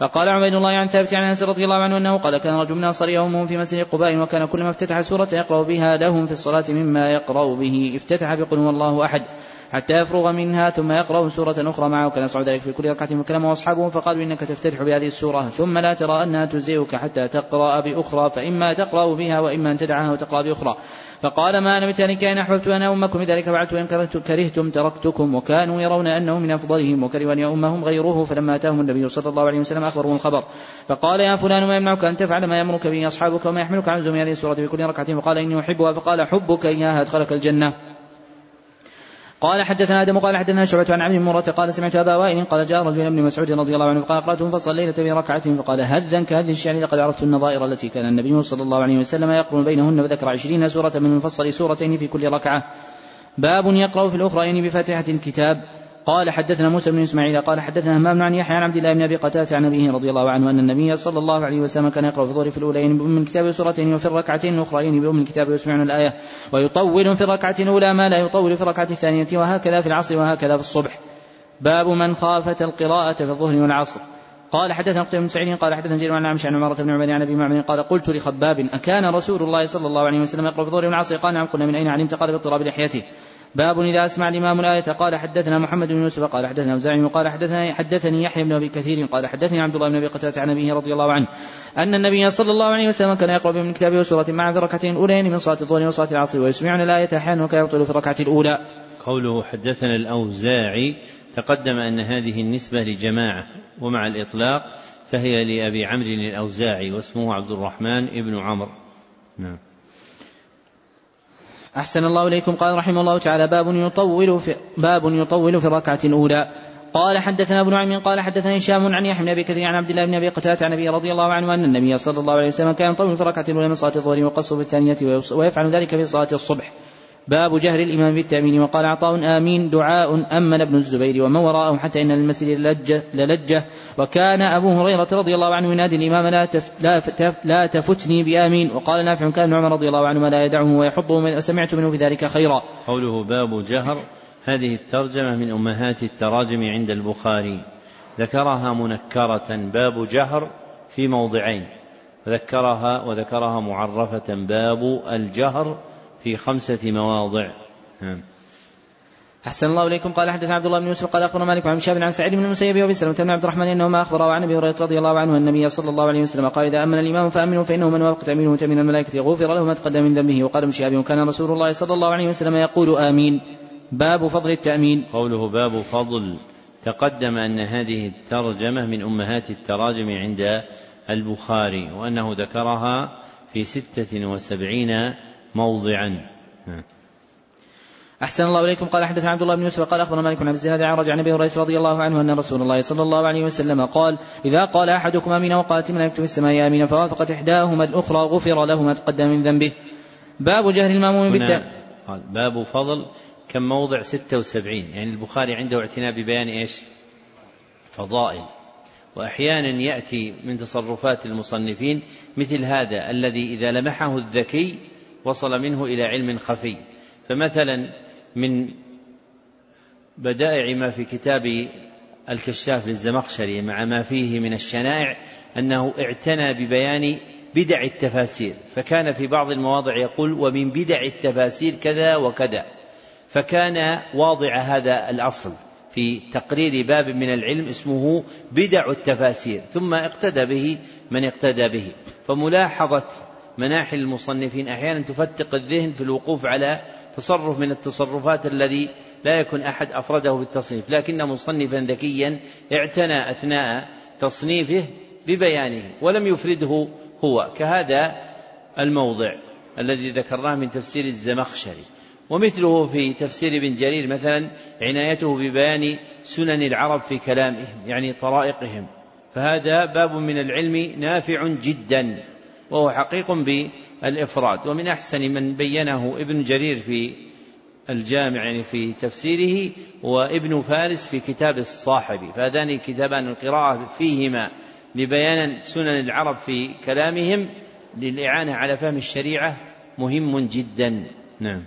فقال عبيد الله عن ثابت عن أنس رضي الله عنه أنه قال كان رجل من أنصار يومهم في مسجد قباء وكان كلما افتتح سورة يقرأ بها لهم في الصلاة مما يقرأ به افتتح بقل هو الله أحد حتى يفرغ منها ثم يقرأ سورة أخرى معه. وكان يصعد ذلك في كل ركعة وكلمه أصحابه فقالوا إنك تفتتح بهذه السورة. ثم لا ترى أنها تجزئك حتى تقرأ بأخرى فإما تقرأ بها وإما أن تدعها وتقرأ بأخرى. فقال ما أنا بتارك إن أحببت أن أمكم لذلك فعلت وإن كرهتم تركتكم وكانوا يرون أنه من أفضلهم وكرهوا أن يؤمهم غيره فلما أتاهم النبي صلى الله عليه وسلم أخبرهم الخبر. فقال يا فلان ما يمنعك أن تفعل ما يأمرك به أصحابك وما يحملك عن زوم هذه السورة في كل ركعة فقال إني أحبها فقال حبك إياها أدخلك الجنة. قال حدثنا آدم قال حدثنا شعبة عن عبد مرة قال سمعت أبا وائل قال جاء رجل ابن مسعود رضي الله عنه قال قرات فصل الليلة في ركعة فقال هذا كهذه الشعر؟ لقد عرفت النظائر التي كان النبي صلى الله عليه وسلم يقرن بينهن وذكر عشرين سورة من مفصل سورتين في كل ركعة. باب يقرأ في الأخرين بفاتحة الكتاب. قال حدثنا موسى بن إسماعيل قال حدثنا همام عن يحيى عن عبد الله بن أبي قتادة عن أبيه رضي الله عنه أن النبي صلى الله عليه وسلم كان يقرأ في الظهر في الأولين بأم الكتاب سورتين وفي الركعتين الأخرين بأم الكتاب يسمعون الآية ويطول في الركعة الأولى ما لا يطول في الركعة الثانية وهكذا في العصر وهكذا في الصبح. باب من خافت القراءة في الظهر والعصر. قال حدثنا قتيبة بن سعيد قال حدثنا جرير عن عمش عن عمارة بن عمر عن أبي معمر قال قلت لخباب أكان رسول الله صلى الله عليه وسلم يقرأ في الظهر والعصر؟ قال نعم قلنا من أين علمت؟ قال باضطراب لحيته. باب إذا أسمع الإمام الآية قال حدثنا محمد بن يوسف قال حدثنا أوزاعي وقال حدثنا حدثني يحيى بن أبي كثير قال حدثني عبد الله بن أبي قتادة عن أبيه رضي الله عنه أن النبي صلى الله عليه وسلم كان يقرأ من كتابه وسورة مع في الركعتين الأولين من صلاة الظهر وصلاة العصر ويسمعنا الآية أحيانا وكان يبطل في الركعة الأولى. قوله حدثنا الأوزاعي تقدم أن هذه النسبة لجماعة ومع الإطلاق فهي لأبي عمرو الأوزاعي واسمه عبد الرحمن ابن عمرو نعم أحسن الله إليكم. قال رحمه الله تعالى باب يطول في باب يطول في الركعة الأولى. قال حدثنا ابن عمي قال حدثنا هشام عن يحيى بن أبي كثير عن عبد الله بن أبي قتادة عن أبي رضي الله عنه أن النبي صلى الله عليه وسلم كان يطول في الركعة الأولى من صلاة الظهر وقصه في الثانية ويفعل ذلك في صلاة الصبح. باب جهر الإمام بالتأمين وقال عطاء آمين دعاء أمن ابن الزبير ومن وراءه حتى إن المسجد للجة, للجة. وكان أبو هريرة رضي الله عنه ينادي الإمام لا, تف لا, تف لا تفتني بآمين. وقال نافع كان عمر رضي الله عنه لا يدعه ويحضه وسمعت منه في ذلك خيرا. قوله باب جهر هذه الترجمة من أمهات التراجم عند البخاري. ذكرها منكرة باب جهر في موضعين. ذكرها وذكرها معرفة باب الجهر في خمسة مواضع. نعم. أحسن الله إليكم. قال حدثنا عبد الله بن يوسف قال أخبرنا مالك عن شاب عن سعيد بن المسيب وأبي سلمة بن عبد الرحمن أنهما أخبرا عن أبي هريرة رضي الله عنه أن النبي صلى الله عليه وسلم قال إذا أمن الإمام فأمنوا فإنه من وافق تأمينه تأمين الملائكة. غفر له ما تقدم من ذنبه. وقال ابن شهاب وكان رسول الله صلى الله عليه وسلم يقول آمين. باب فضل التأمين. قوله باب فضل تقدم أن هذه الترجمة من أمهات التراجم عند البخاري وأنه ذكرها في ستة وسبعين موضعا. أحسن الله إليكم. قال حدثنا عبد الله بن يوسف قال أخبرنا مالك بن عبد الزناد عن رجع عن أبي هريرة رضي الله عنه أن رسول الله صلى الله عليه وسلم قال إذا قال أحدكم آمين وقالت الملائكة في السماء آمين فوافقت إحداهما الأخرى غفر له ما تقدم من ذنبه. باب جهل المأموم بالتاء قال باب فضل. كم موضع؟ ستة وسبعين. يعني البخاري عنده اعتناء ببيان إيش؟ فضائل. وأحيانا يأتي من تصرفات المصنفين مثل هذا الذي إذا لمحه الذكي وصل منه إلى علم خفي. فمثلا من بدائع ما في كتاب الكشاف للزمخشري مع ما فيه من الشنائع أنه اعتنى ببيان بدع التفاسير. فكان في بعض المواضع يقول ومن بدع التفاسير كذا وكذا. فكان واضع هذا الأصل في تقرير باب من العلم اسمه بدع التفاسير. ثم اقتدى به من اقتدى به. فملاحظة مناحي المصنفين. أحيانا تفتق الذهن في الوقوف على تصرف من التصرفات الذي لا يكن أحد أفرده بالتصنيف. لكن مصنفا ذكيا اعتنى أثناء تصنيفه ببيانه ولم يفرده هو. كهذا الموضع الذي ذكرناه من تفسير الزمخشري. ومثله في تفسير ابن جرير مثلا عنايته ببيان سنن العرب في كلامهم يعني طرائقهم. فهذا باب من العلم نافع جدا. وهو حقيق بالإفراد. ومن أحسن من بينه ابن جرير في الجامع يعني في تفسيره وابن فارس في كتاب الصاحب. فهذان كتابان القراءة فيهما لبيان سنن العرب في كلامهم للإعانة على فهم الشريعة مهم جدا. نعم.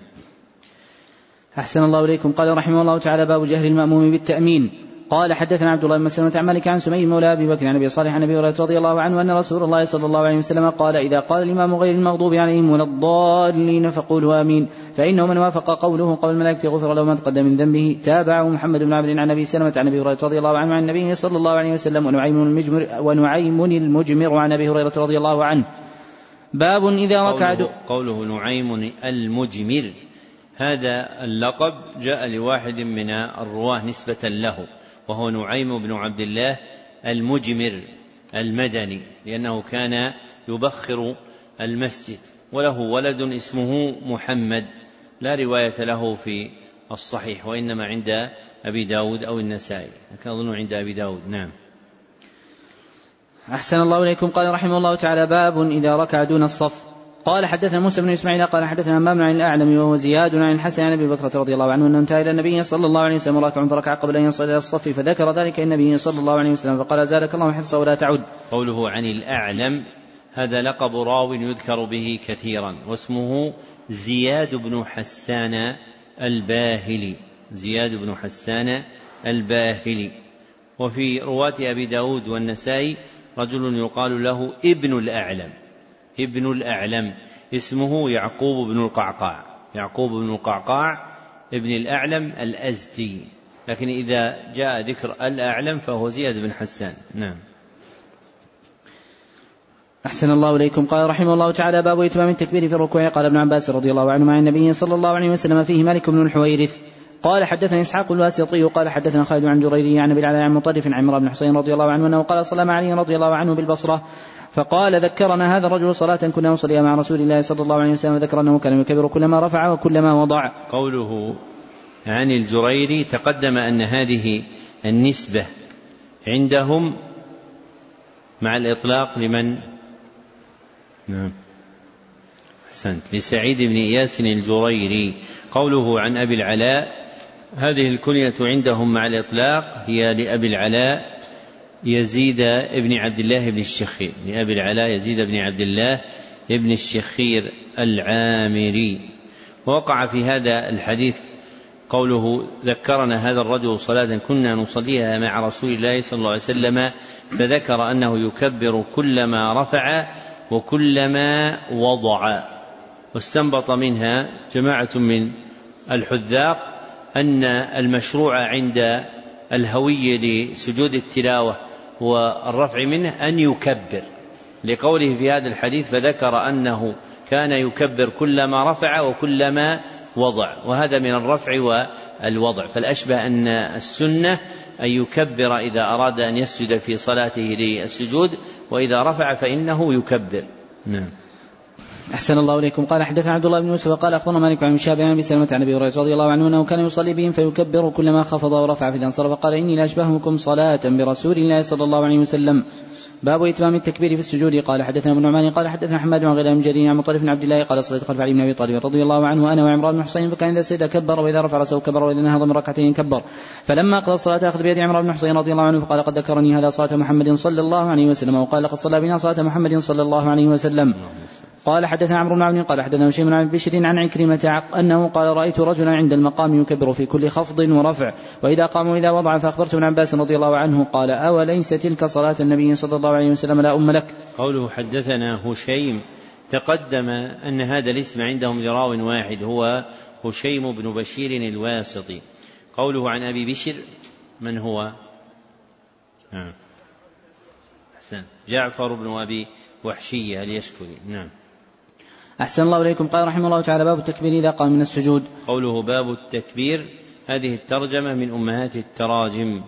أحسن الله إليكم. قال رحمه الله تعالى باب جهل المأموم بالتأمين. قال حدثنا عبد الله بن مسلمة عن مالك عن سمي مولى أبي بكر عن أبي صالح عن أبي هريرة رضي الله عنه أن رسول الله صلى الله عليه وسلم قال إذا قال الإمام غير المغضوب عليهم ولا الضالين فقولوا آمين. فإنه من وافق قوله قول الملائكة غفر له ما تقدم من ذنبه. تابعه محمد بن عبد عن أبي سلمة عن أبي هريرة رضي الله عنه عن النبي صلى الله عليه وسلم ونعيم المجمر ونعيم المجمر عن أبي هريرة رضي الله عنه. باب إذا ركع قوله, قوله نعيم المجمر. هذا اللقب جاء لواحد من الرواة نسبة له. وهو نعيم بن عبد الله المجمر المدني لأنه كان يبخر المسجد وله ولد اسمه محمد لا رواية له في الصحيح وإنما عند أبي داود أو النسائي لكن أظن عند أبي داود نعم. أحسن الله إليكم. قال رحمه الله تعالى باب إذا ركع دون الصف. قال حدثنا موسى بن إسماعيل قال حدثنا همام عن الأعلم وهو زياد عن الحسن عن أبي بكر رضي الله عنه أنه انتهى إلى النبي صلى الله عليه وسلم راكع فركع قبل أن يصل إلى الصف فذكر ذلك النبي صلى الله عليه وسلم فقال زادك الله حفظه ولا تعد. قوله عن الأعلم هذا لقب راو يذكر به كثيرا واسمه زياد بن حسان الباهلي زياد بن حسان الباهلي وفي رواة أبي داود والنسائي رجل يقال له ابن الأعلم ابن الأعلم اسمه يعقوب بن القعقاع. يعقوب بن القعقاع ابن الأعلم الأزدي. لكن إذا جاء ذكر الأعلم فهو زياد بن حسان. نعم. أحسن الله إليكم. قال رحمه الله تعالى باب إتمام التكبير في الركوع. قال ابن عباس رضي الله عنه مع النبي صلى الله عليه وسلم فيه مالك بن الحويرث قال حدثني إسحاق الواسطي قال حدثنا خالد عن جريري عن ابي العلاء عن مطرف عن عمرو بن حسين رضي الله عنه أنه قال صلى علي رضي الله عنه بالبصرة فقال ذكرنا هذا الرجل صلاة كنا نصليها مع رسول الله صلى الله عليه وسلم ذكر أنه كان يكبر كلما رفع وكلما وضع. قوله عن الجريري تقدم أن هذه النسبة عندهم مع الإطلاق لمن؟ نعم. أحسنت. لسعيد بن إياس الجريري. قوله عن أبي العلاء هذه الكنية عندهم مع الإطلاق هي لأبي العلاء يزيد بن عبد الله بن الشخير. لأبي العلاء يزيد بن عبد الله بن الشخير العامري. ووقع في هذا الحديث قوله ذكرنا هذا الرجل صلاة كنا نصليها مع رسول الله صلى الله عليه وسلم فذكر أنه يكبر كلما رفع وكلما وضع. واستنبط منها جماعة من الحذاق أن المشروع عند الهوي لسجود التلاوة والرفع منه أن يكبر. لقوله في هذا الحديث فذكر أنه كان يكبر كلما رفع وكلما وضع وهذا من الرفع والوضع. فالأشبه أن السنة أن يكبر إذا أراد أن يسجد في صلاته للسجود وإذا رفع فإنه يكبر. نعم. أحسن الله إليكم. قال حدثنا عبد الله بن يوسف قال أخبرنا مالك عن شاب عن سلمة عن أبي هريرة رضي الله عنه أنه كان يصلي بهم فيكبر كلما خفض ورفع في الأنصار فقال إني لأشبهكم صلاة برسول الله صلى الله عليه وسلم. باب إتمام التكبير في السجود. قال حدثنا ابن نعمان قال حدثنا حماد عن غير جرير عن مطرف بن عبد الله قال صليت خلف علي بن أبي طالب رضي الله عنه أنا وعمران بن حسين فكان إذا سجد كبر وإذا رفع رأسه كبر وإذا نهض من ركعتين كبر. فلما قضى الصلاة أخذ بيد عمران بن حسين رضي الله عنه فقال قد ذكرني هذا صلاة محمد صلى الله عليه وسلم وقال لقد صلى بنا صلاة محمد صلى الله عليه وسلم. قال حدثنا عمرو بن عون قال حدثنا هشام عن بشر عن عكرمة أنه قال رأيت رجلا عند المقام يكبر في كل خفض ورفع وإذا قام وإذا وضع فأخبرت ابن عباس رضي الله عنه قال أوليس تلك صلاة النبي صلى الله عليه وسلم لا أم لك. قوله حدثنا هشيم تقدم أن هذا الاسم عندهم لراو واحد هو هشيم بن بشير الواسطي. قوله عن أبي بشر من هو؟ نعم أحسن. جعفر بن أبي وحشية اليشكري نعم. أحسن الله إليكم. قال رحمه الله تعالى باب التكبير إذا قام من السجود. قوله باب التكبير هذه الترجمة من أمهات التراجم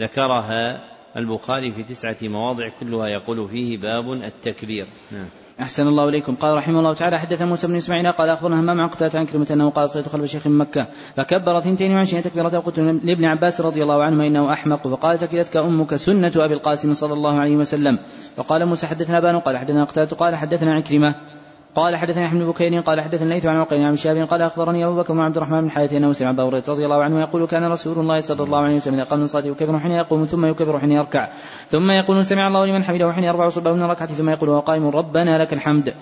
ذكرها البخاري في تسعة مواضع كلها يقول فيه باب التكبير. نعم. أحسن الله إليكم. قال رحمه الله تعالى حدث موسى بن إسماعيل قال أخبرنا همام عن قتادة عن كلمة أنه قال صليت خلف شيخ من مكة. فكبر اثنتين وعشرين تكبيرة قلت لابن عباس رضي الله عنهما إنه أحمق. فقال ثكلتك أمك سنة أبي القاسم صلى الله عليه وسلم. فقال موسى حدثنا بان قال حدثنا قتادة قال حدثنا عكرمة. قال حدثني أحمد بكير قال حدثني الليث عن عقيل عن شهاب قال أخبرني أبو بكر بن عبد الرحمن بن حارث انه سمع ابا هريره رضي الله عنه يقول كان رسول الله صلى الله عليه وسلم إذا قام من صلاته يكبر حين يقوم ثم يكبر حين يركع ثم يقول سمع الله لمن حمده حين يرفع صبه من ركعته ثم يقول وقائم ربنا لك الحمد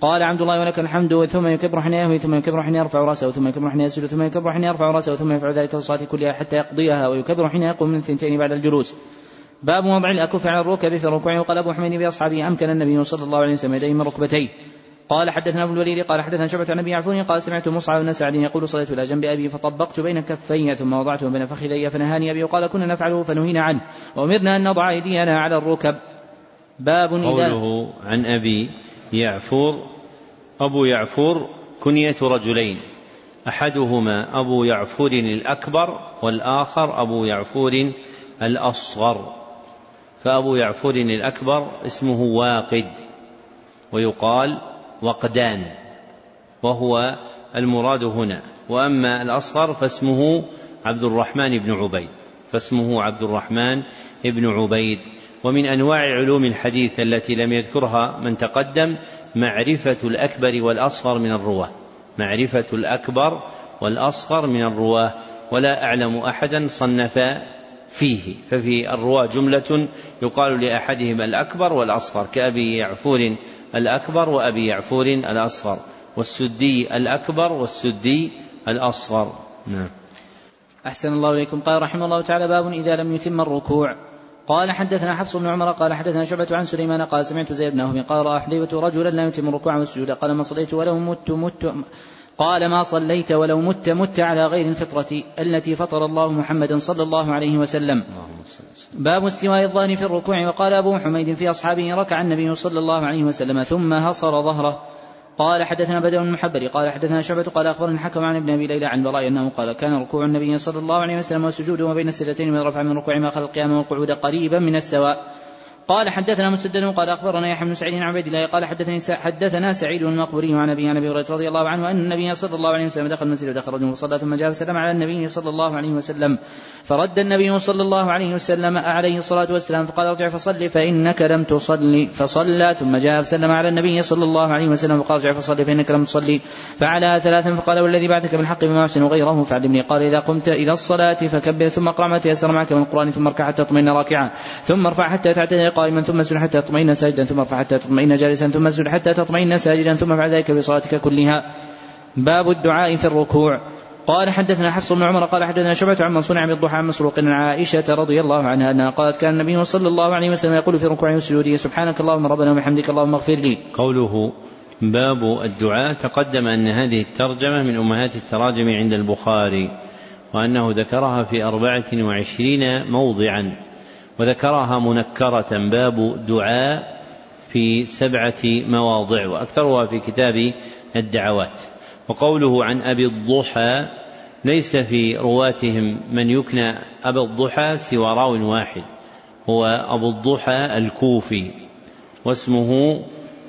قال عبد الله ولك الحمد ثم يكبر حين يهوي ثم يكبر حين يرفع رأسه ثم يكبر حين يسجد ثم يكبر حين يرفع رأسه ثم يفعل ذلك في الصلاه كلها حتى يقضيها ويكبر حين يقوم من الثنتين بعد الجلوس. باب وضع الأكف على الركب في الركوع وقال أبو حميد بأصحابه أمكن النبي صلى الله عليه وسلم يديه من ركبتيه قال حدثنا ابو الوليد قال حدثنا شعبة عن أبي عفوني قال سمعت مصعب بن سعد يقول صليت إلى جنب أبي فطبقت بين كفي ثم وضعته بين فخذي فنهاني أبي وقال كنا نفعله فنهينا عنه. وأمرنا أن نضع أيدينا على الركب. باب قوله عن أبي يعفور أبو يعفور كنية رجلين أحدهما أبو يعفور الأكبر والآخر أبو يعفور الأصغر. فأبو يعفور الأكبر اسمه واقد ويقال وقدان وهو المراد هنا. وأما الأصغر فاسمه عبد الرحمن بن عبيد فاسمه عبد الرحمن بن عبيد. ومن أنواع علوم الحديث التي لم يذكرها من تقدم معرفة الأكبر والأصغر من الرواة. معرفة الأكبر والأصغر من الرواة. ولا أعلم أحدا صنف فيه. ففي الرواة جملة يقال لأحدهم الأكبر والأصغر كأبي يعفور الأكبر وأبي يعفور الأصغر والسدي الأكبر والسدي الأصغر. نعم. أحسن الله إليكم. قال رحمه الله تعالى باب إذا لم يتم الركوع. قال حدثنا حفص بن عمر قال حدثنا شعبة عن سليمان قال سمعت زيد بن قال رأى حذيفة رجلا لا يتم الركوع والسجود. قال ما صليت ولو مت مت قال ما صليت ولو مت مت على غير الفطرة التي فطر الله محمدا صلى الله عليه وسلم. باب استواء الظهر في الركوع. وقال أبو حميد في أصحابه ركع النبي صلى الله عليه وسلم ثم هصر ظهره. قال حدثنا بدر بن المحبر قال حدثنا شعبة قال أخبرني الحكم عن ابن أبي ليلى عن براء أنه قال كان ركوع النبي صلى الله عليه وسلم وسجوده بين السجدتين من رفع من ركوع ما خلق القيام والقعود قريبا من السواء. قال حدثنا مسدد قال أخبرنا يحيى بن سعيد عن عبيد الله قال حدثني حدثنا سعيد المقبوري عن ابي عن أبي هريرة رضي الله عنه أن النبي صلى الله عليه وسلم دخل المسجد ودخل رجل فصلى ثم جاء فسلم على النبي صلى الله عليه وسلم. فرد النبي صلى الله عليه وسلم عليه الصلاة والسلام فقال ارجع فصل فإنك لم تصلي. فصلى ثم جاء فسلم على النبي صلى الله عليه وسلم فقال ارجع فصلي فإنك لم تصلي. فعلى ثلاثا فقال والذي بعثك بالحق بما أحسن غيره فعلمني. قال إذا قمت إلى الصلاة فكبر ثم اقرأ ما تيسر معك من القرآن ثم اركع حتى تطمئن راكعا. ثم ارفع حتى تعتدل قائما ثم اسجد حتى تطمئن ساجدا ثم ارفع حتى تطمئن جالسا ثم اسجد حتى تطمئن ساجدا ثم افعل ذلك بصلاتك كلها. باب الدعاء في الركوع. قال حدثنا حفص بن عمر قال حدثنا شعبة عن منصور عن الضحى عن مسروق عن عائشة رضي الله عنها أنها قالت كان النبي صلى الله عليه وسلم يقول في ركوعه وسجوده سبحانك اللهم ربنا وبحمدك اللهم اغفر لي. قوله باب الدعاء تقدم أن هذه الترجمة من أمهات التراجم عند البخاري وأنه ذكرها في أربعة وعشرين موضعا. وذكرها منكرة باب دعاء في سبعة مواضع وأكثرها في كتاب الدعوات. وقوله عن أبي الضحى ليس في رواتهم من يكنى أبا الضحى سوى راو واحد هو أبو الضحى الكوفي واسمه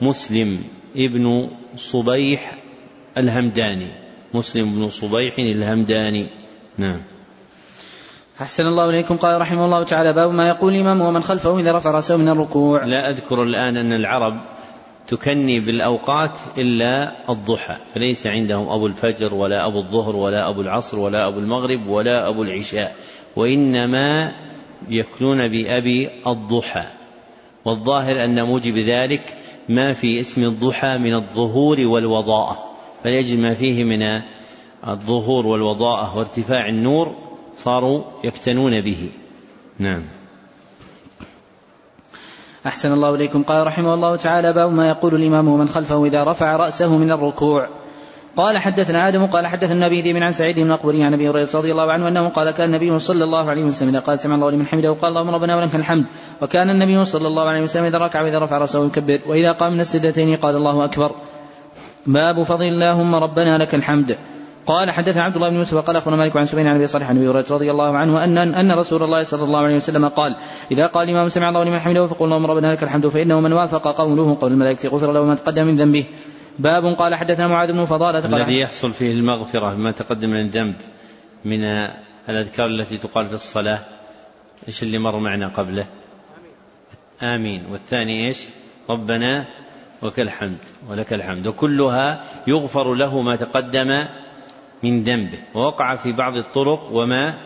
مسلم ابن صبيح الهمداني مسلم بن صبيح الهمداني. نعم. أحسن الله إليكم. قال رحمه الله تعالى باب ما يقول الإمام ومن خلفه إذا رفع رأسه من الركوع. لا أذكر الآن أن العرب تكني بالأوقات إلا الضحى فليس عندهم أبو الفجر ولا أبو الظهر ولا أبو العصر ولا أبو المغرب ولا أبو العشاء وإنما يكنون بأبي الضحى. والظاهر أن موجب ذلك ما في اسم الضحى من الظهور والوضاءة فليجد ما فيه من الظهور والوضاءة وارتفاع النور صاروا يكتنون به. نعم. أحسن الله إليكم. قال رحمه الله تعالى باب ما يقول الإمام ومن خلفه إذا رفع رأسه من الركوع. قال حدثنا آدم قال حدثنا النبي ذي عن سعيد بن أقبري عن أبي هريرة رضي الله عنه أنه قال كان النبي صلى الله عليه وسلم إذا قال سمع الله لمن حمده وقال اللهم ربنا ولك الحمد. وكان النبي صلى الله عليه وسلم إذا ركع وإذا رفع رأسه يكبر. وإذا قام من السجدتين قال الله أكبر. باب فضل اللهم ربنا لك الحمد. قال حدثنا عبد الله بن يوسف قال اخبرنا مالك عن سبين عن أبي صالح عن أبي هريرة رضي الله عنه ان ان رسول الله صلى الله عليه وسلم قال إذا قال الإمام سمع الله لمن حمده فقل اللهم ربنا لك الحمد فإنه من وافق قوله قول الملائكة غفر له ما تقدم من ذنبه. باب قال حدثنا معاذ بن فضالة قال الذي يحصل فيه المغفرة ما تقدم من الذنب من الأذكار التي تقال في الصلاة إيش اللي مر معنا قبله؟ آمين. والثاني إيش؟ ربنا ولك الحمد ولك الحمد. وكلها يغفر له ما تقدم من ذنبه ووقع في بعض الطرق وما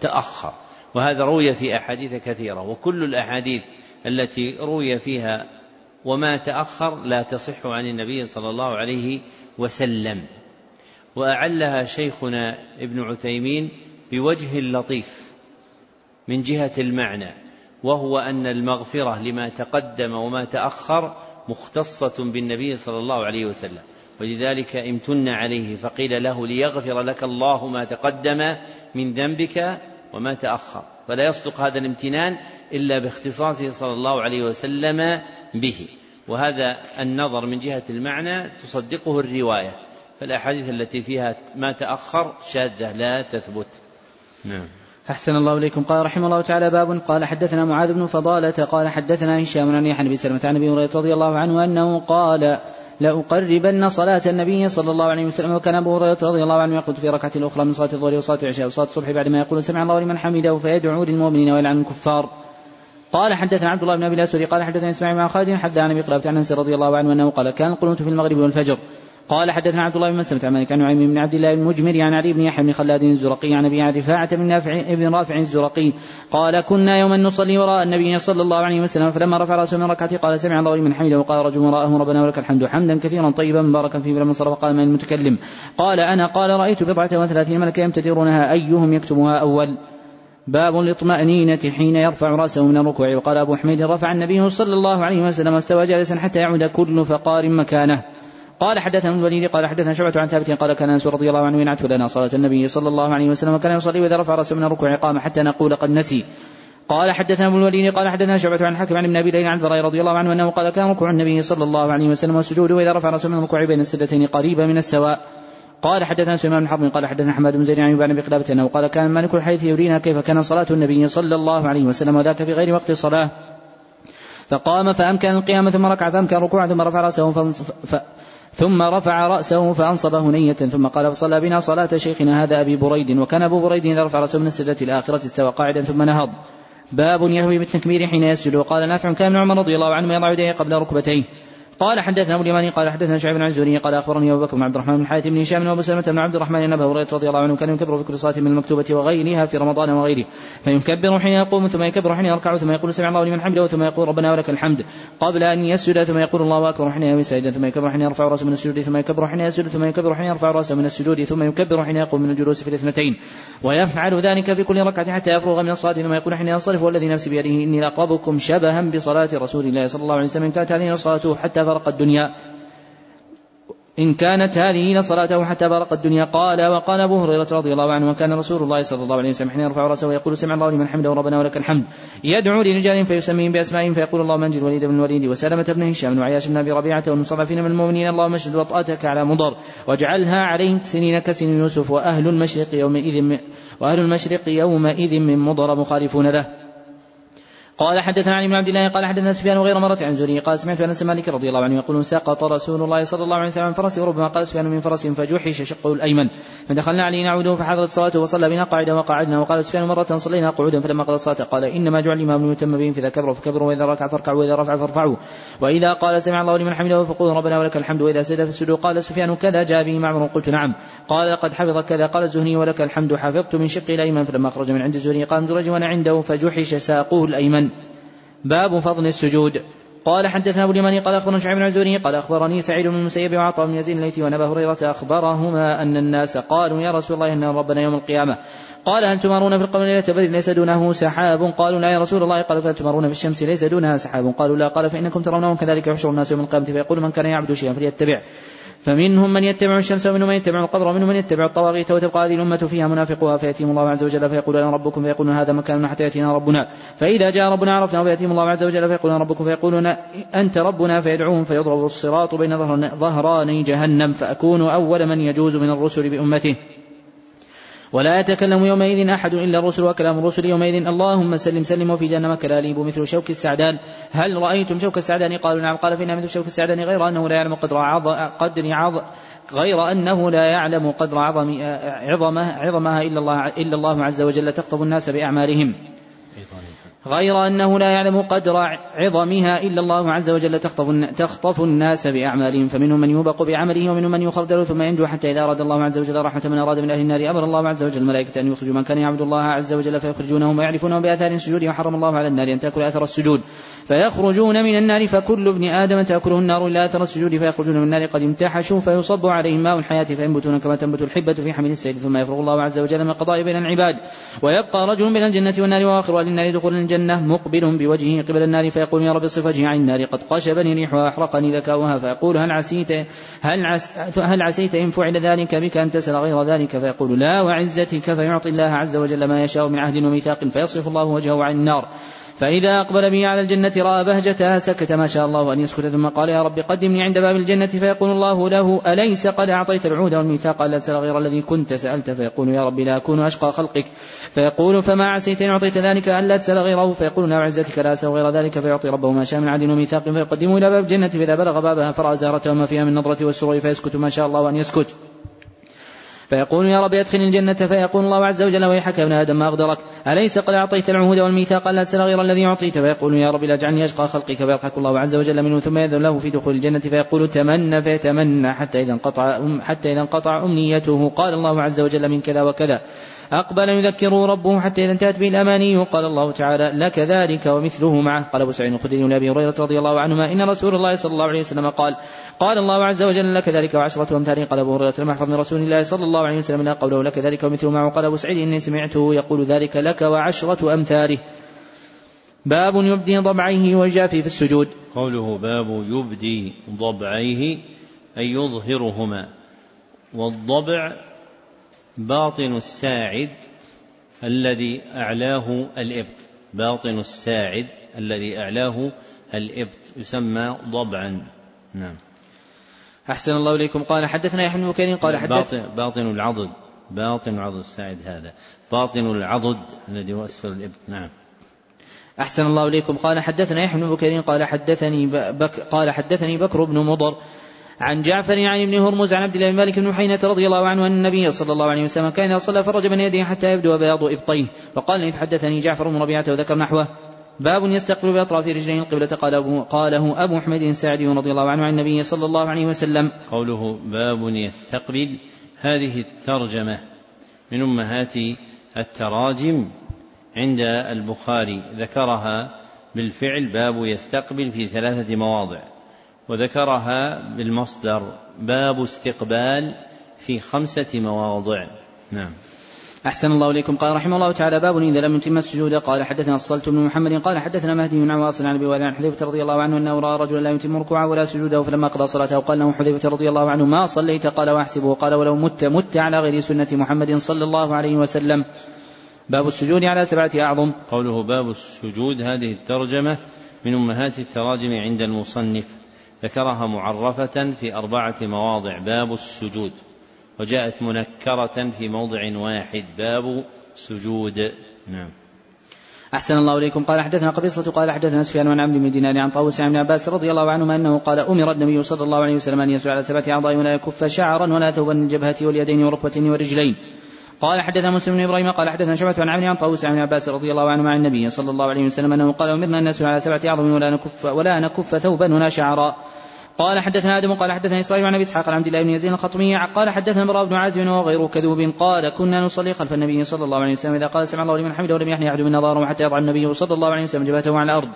تأخر. وهذا روي في أحاديث كثيرة وكل الأحاديث التي روي فيها وما تأخر لا تصح عن النبي صلى الله عليه وسلم. وأعلها شيخنا ابن عثيمين بوجه لطيف من جهة المعنى وهو أن المغفرة لما تقدم وما تأخر مختصة بالنبي صلى الله عليه وسلم. ولذلك امتن عليه فقيل له ليغفر لك الله ما تقدم من ذنبك وما تأخر. فلا يصدق هذا الامتنان إلا باختصاصه صلى الله عليه وسلم به. وهذا النظر من جهة المعنى تصدقه الرواية. فالأحاديث التي فيها ما تأخر شاذة لا تثبت. نعم. أحسن الله إليكم. قال رحمه الله تعالى باب قال حدثنا معاذ بن فضالة قال حدثنا هشام عن يحيى بن سلمة عن أبي هريرة رضي الله عنه أنه قال لأقربن صلاة النبي صلى الله عليه وسلم. وكان أبو هريرة رضي الله عنه يقول في ركعة أخرى من صلاة الظهر وصلاة العشاء وصلاة الصبح بعدما يقول سمع الله لمن حمده فيدعو للمؤمنين ويلعن الكفار. قال حدثنا عبد الله بن أبي الأسود قال حدثنا إسماعيل بن خالد حدثنا عن أبي قلابه عن أنس رضي الله عنه أنه قال كان القنوت في المغرب والفجر قال حدثنا عبد الله بن مسلمة عن مالك عن نعيم بن عبد الله المجمر عن علي بن يحيى بن خلاد الزرقي عن أبي رفاعة بن نافع بن رافع الزرقي. قال كنا يوما نصلي وراء النبي صلى الله عليه وسلم فلما رفع رأسه من ركعته قال سمع الله لمن حمده وقال رجل وراءه ربنا ولك الحمد حمدا كثيرا طيبا مباركا فيه فلما صرف قال من المتكلم قال أنا قال رأيت بضعة وثلاثين ملكا يمتدرونها أيهم يكتبها أول؟ باب الاطمأنينة حين يرفع رأسه من الركوع. وقال أبو حميد رفع النبي صلى الله عليه وسلم واستوى جالسا حتى يعود كل فقار مكانه. قال حدثنا ابن الوليد قال حدثنا شعبة عن ثابت قال كان أنس رضي الله عنه ينعت لنا صلاة النبي صلى الله عليه وسلم وكان يصلي وإذا رفع رأسه من الركوع قام حتى نقول قد نسي قال حدثنا ابن الوليد قال حدثنا شعبة عن الحكم عن ابن أبي ليلى عن البراء رضي الله عنه أنه قال كان ركوع النبي صلى الله عليه وسلم والسجود وإذا رفع رأسه من الركوع بين السدتين قريبا من السواء قال حدثنا سليمان بن حرب قال حدثنا حماد بن زيد عن أبي قلابة أنه قال كان مالك الحديث يرينا كيف كان صلاة النبي صلى الله عليه وسلم وذاك في غير وقت الصلاة فقام فأمكن القيام ثم ركع فأمكن ركوعا ثم رفع رأسه. ثم رفع رأسه فأنصب هنية ثم قال فصلى بنا صلاة شيخنا هذا أبي بريد وكان أبو بريد إذا رفع رأسه من السجدة الآخرة استوى قاعدا ثم نهض. باب يهوي بالتكبير حين يسجد وقال نافع كان ابن عمر رضي الله عنه يضع يديه قبل ركبتيه. قال حدثنا أبو اليماني قال حدثنا شعيب بن الزهري قال أخبرني أبو بكر بن عبد الرحمن بن حاتم بن هشام وابو سلمة بن عبد الرحمن بن أبي هريرة رضي الله عنه كان يكبر في كل صلاه من المكتوبة وغيرها في رمضان وغيره. فيكبر حين يقوم ثم يكبر حين يركع ثم يقول سمع الله لمن حمده ثم يقول ربنا ولك الحمد. قبل أن يسجد ثم يقول الله أكبر حين يوم سجدا ثم يكبر حين يرفع رأسه من السجود ثم يكبر حين يسجد ثم يكبر حين يرفع رأسه من السجود ثم يكبر حين يقوم من الجلوس في الاثنتين. ويفعل ذلك في كل ركعة حتى يفرغ من الصلاة ثم يقول حين ينصرف والذي نفسي بيده إني لأقربكم شبها بصلاة رسول الله صلى الله عليه وسلم كانت هذه صلاته حتى فرق الدنيا. إن كانت هذه لصلاته حتى برق الدنيا. قال وقال أبو هريرة رضي الله عنه وكان رسول الله صلى الله عليه وسلم حين يرفع رأسه ويقول سمع الله لمن حمده ربنا ولك الحمد. يدعو لرجال فيسميهم بأسمائهم فيقول اللهم انجل الوليد بن الوليد وسلمة بن هشام وعياش بن أبي ربيعة والمستضعفين من المؤمنين اللهم اشد وطأتك على مضر واجعلها عليهم سنين كسن يوسف وأهل المشرق يومئذ وأهل المشرق يومئذ من مضر مخالفون له. قال حدثنا علي بن عبد الله قال حدثنا سفيان غير مرة عن زهري قال سمعت أنس مالك رضي الله عنه يقول سقط رسول الله صلى الله عليه وسلم عن فرسه وربما قال سفيان من فرس فجحش شقه الأيمن. فدخلنا عليه نعوده فحضرت صلاته وصلى بنا قاعدا وقعدنا وقال سفيان مرة صلينا قعودا فلما قضى الصلاة قال إنما جعل الإمام يتم بهم فإذا كبروا فكبروا وإذا ركع فاركعوا وإذا رفع فارفعوا. وإذا قال سمع الله لمن حمده فقولوا ربنا ولك الحمد وإذا سجد في السجود قال سفيان كذا جاء به معمر قلت نعم. قال لقد حفظ كذا قال الزهري ولك الحمد حفظت من شقي الأيمن. فلما خرج من عند الزهري قام درج وأنا عنده فجحش ساقه الأيمن. باب فضل السجود. قال حدثنا أبو اليماني قال أخبرنا شعيب بن عزوري قال أخبرني سعيد بن المسيب وعطاء بن يزيد الليثي وأن أبا هريرة أخبرهما أن الناس قالوا يا رسول الله إن ربنا يوم القيامة. قال هل تمارون في القمر ليلة بدر؟ ليس دونه سحاب. قالوا لا يا رسول الله. قال فهل تمارون في الشمس؟ ليس دونها سحاب. قالوا لا. قال فإنكم ترونهم كذلك يحشر الناس يوم القيامة. فيقول من كان يعبد شيئا فليتبع. فمنهم من يتبع الشمس ومنهم من يتبع القبر ومنهم من يتبع الطواغيت وتبقى هذه الأمة فيها منافقها فيأتيهم الله عز وجل فيقول أنا ربكم فيقولون هذا مكاننا حتى يأتينا ربنا. فإذا جاء ربنا عرفنا فيأتيهم الله عز وجل فيقولون ربكم فيقولون أنت ربنا فيدعوهم فيضرب الصراط بين ظهراني جهنم فأكون أول من يجوز من الرسل بأمته. ولا يتكلم يومئذ أحد إلا الرسل وكلام الرسل يومئذ. اللهم سلم سلم وفي جهنم كلاليب مثل شوك السعدان. هل رأيتم شوك السعدان؟ قالوا نعم. قال فإنها مثل شوك السعدان غير أنه لا يعلم قدر عظ قدر عظ غير أنه لا يعلم قدر عظم عظمه عظمها إلا الله إلا الله عز وجل. تخطب الناس بأعمالهم. غير أنه لا يعلم قدر عظمها إلا الله عز وجل تخطف, تخطف الناس بأعمالهم. فمنهم من يوبق بعمله ومنهم من يخردل ثم ينجو حتى إذا أراد الله عز وجل رحمة من أراد من أهل النار أمر الله عز وجل. الملائكة أن يخرجوا من كان يعبد الله عز وجل فيخرجونهم ويعرفونهم بآثار السجود وحرم الله على النار أن تأكل أثر السجود. فيخرجون من النار فكل ابن آدم تأكله النار إلا أثر السجود. فيخرجون من النار قد امتحشوا فيصب عليهم ماء الحياة فينبتون كما تنبت الحبة في حمل السيل. ثم يفرغ الله عز وجل من القضاء بين العباد. ويبقى رجل بين الجنة والنار وآخر النار دخول الجنة مقبل بوجهه قبل النار فيقول يا رب صف وجهي عن النار. قد قشبني ريحها وأحرقني ذكاؤها فيقول هل عسيت هل, عس هل عسيت إن فعل ذلك بك أن تسأل غير ذلك؟ فيقول لا وعزتك فيعطي الله عز وجل ما يشاء من عهد وميثاق فيصرف الله وجهه عن النار. فإذا أقبل به على الجنة رأى بهجتها سكت ما شاء الله أن يسكت ثم قال يا رب قدمني عند باب الجنة فيقول الله له أليس قد أعطيت العود والميثاق ألا تسأل غير الذي كنت سألت؟ فيقول يا رب لا أكون أشقى خلقك. فيقول فما عسيت إن أعطيت ذلك ألا تسأل غيره. فيقول نعم عزتك لا أسأل غير ذلك فيعطي ربه ما شاء من عدل وميثاق. فيقدمه إلى باب الجنة فإذا بلغ بابها فرأى زهرته وما فيها من نظرة والسرور فيسكت ما شاء الله أن يسكت. فيقول يا رب ادخل الجنة فيقول الله عز وجل ويحك ابن آدم ما أغدرك أليس قد أعطيت العهود والميثاق؟ لا تسأل غير الذي أعطيت. فيقول يا رب لا اجعلني أشقى خلقك فيضحك الله عز وجل منه ثم يذن له في دخول الجنة فيقول تمنى فيتمنى حتى إذا انقطع حتى إذا انقطع أمنيته. قال الله عز وجل من كذا وكذا. أقبل يذكره ربه حتى إذا انتهت به الأماني قال الله تعالى لك ذلك ومثله معه قال أبو سعيد الخدري لأبي هريرة رضي الله عنهما إن رسول الله صلى الله عليه وسلم قال قال الله عز وجل لك ذلك وعشرة أمثاله قال أبو هريرة لم أحفظ من رسول الله صلى الله عليه وسلم لا قوله لك ذلك ومثله معه قال أبو سعيد إني سمعته يقول ذلك لك وعشرة أمثاله. باب يبدي ضبعيه ويجافي في السجود. قوله باب يبدي ضبعيه أي يظهرهما. والضبع باطن الساعد الذي أعلاه الإبط. باطن الساعد الذي أعلاه الإبط. يسمى ضبعا. نعم. أحسن الله إليكم. قال حدثنا يحيى بن بكير قال حدث باطن, باطن العضد. باطن العضد الساعد هذا. باطن العضد الذي هو أسفل الإبط. نعم. أحسن الله إليكم. قال حدثنا يحيى بن بكير قال حدثني بك قال حدثني بكر بن مضر عن جعفر عن ابن هرمز عن عبد الله بن مالك بن حينة رضي الله عنه أن النبي صلى الله عليه وسلم كان إذا صلى فرج بين يديه حتى يبدو بياض إبطيه وقال إذ حدثني جعفر بن ربيعة وذكر نحوه. باب يستقبل بأطراف رجليه القبلة قال أبو قاله أبو حميد الساعدي رضي الله عنه عن النبي صلى الله عليه وسلم. قوله باب يستقبل. هذه الترجمة من أمهات التراجم عند البخاري. ذكرها بالفعل باب يستقبل في ثلاثة مواضع. وذكرها بالمصدر باب استقبال في خمسة مواضع. نعم. أحسن الله إليكم. قال رحمه الله تعالى باب إذا لم يتم السجود. قال حدثنا الصلت بن محمد. قال حدثنا مهدي بن عواص عن أبي عن حذيفة رضي الله عنه أنه رأى رجلا لا يتم ركوعه ولا سجوده فلما قضى صلاته قال له حذيفة رضي الله عنه ما صليت؟ قال وأحسبه قال ولو مت مت على غير سنة محمد صلى الله عليه وسلم باب السجود على سبعة أعظم. قوله باب السجود هذه الترجمة من أمهات التراجم عند المصنف. ذكرها معرفة في أربعة مواضع. باب السجود. وجاءت منكرة في موضع واحد. باب سجود. نعم. أحسن الله إليكم. قال حدثنا قبيصة قال حدثنا سفيان عن عمرو بن دينار عن طاووس عن عباس رضي الله عنهما أنه قال أمر النبي صلى الله عليه وسلم أن يسجد على سبعة أعضاء ولا يكف شعرا ولا ثوبا من الجبهة واليدين والركبتين والرجلين قال حدثنا مسلم بن إبراهيم قال حدثنا شعبة عن عمرو عن طاووس عن عباس رضي الله عنه عن النبي صلى الله عليه وسلم أنه قال أمرنا الناس على سبعة أعظم ولا نكف ولا نكف ثوبا ولا شعرا. قال حدثنا آدم قال حدثنا إسرائيل عن أبي إسحاق عن عبد الله بن يزيد الخطمي قال حدثنا براء بن عازم وغير كذوب قال كنا نصلي خلف النبي صلى الله عليه وسلم إذا قال سمع الله لمن حمده ولم يحني أحد منا ظهره حتى يضع النبي صلى الله عليه وسلم جبهته على الأرض.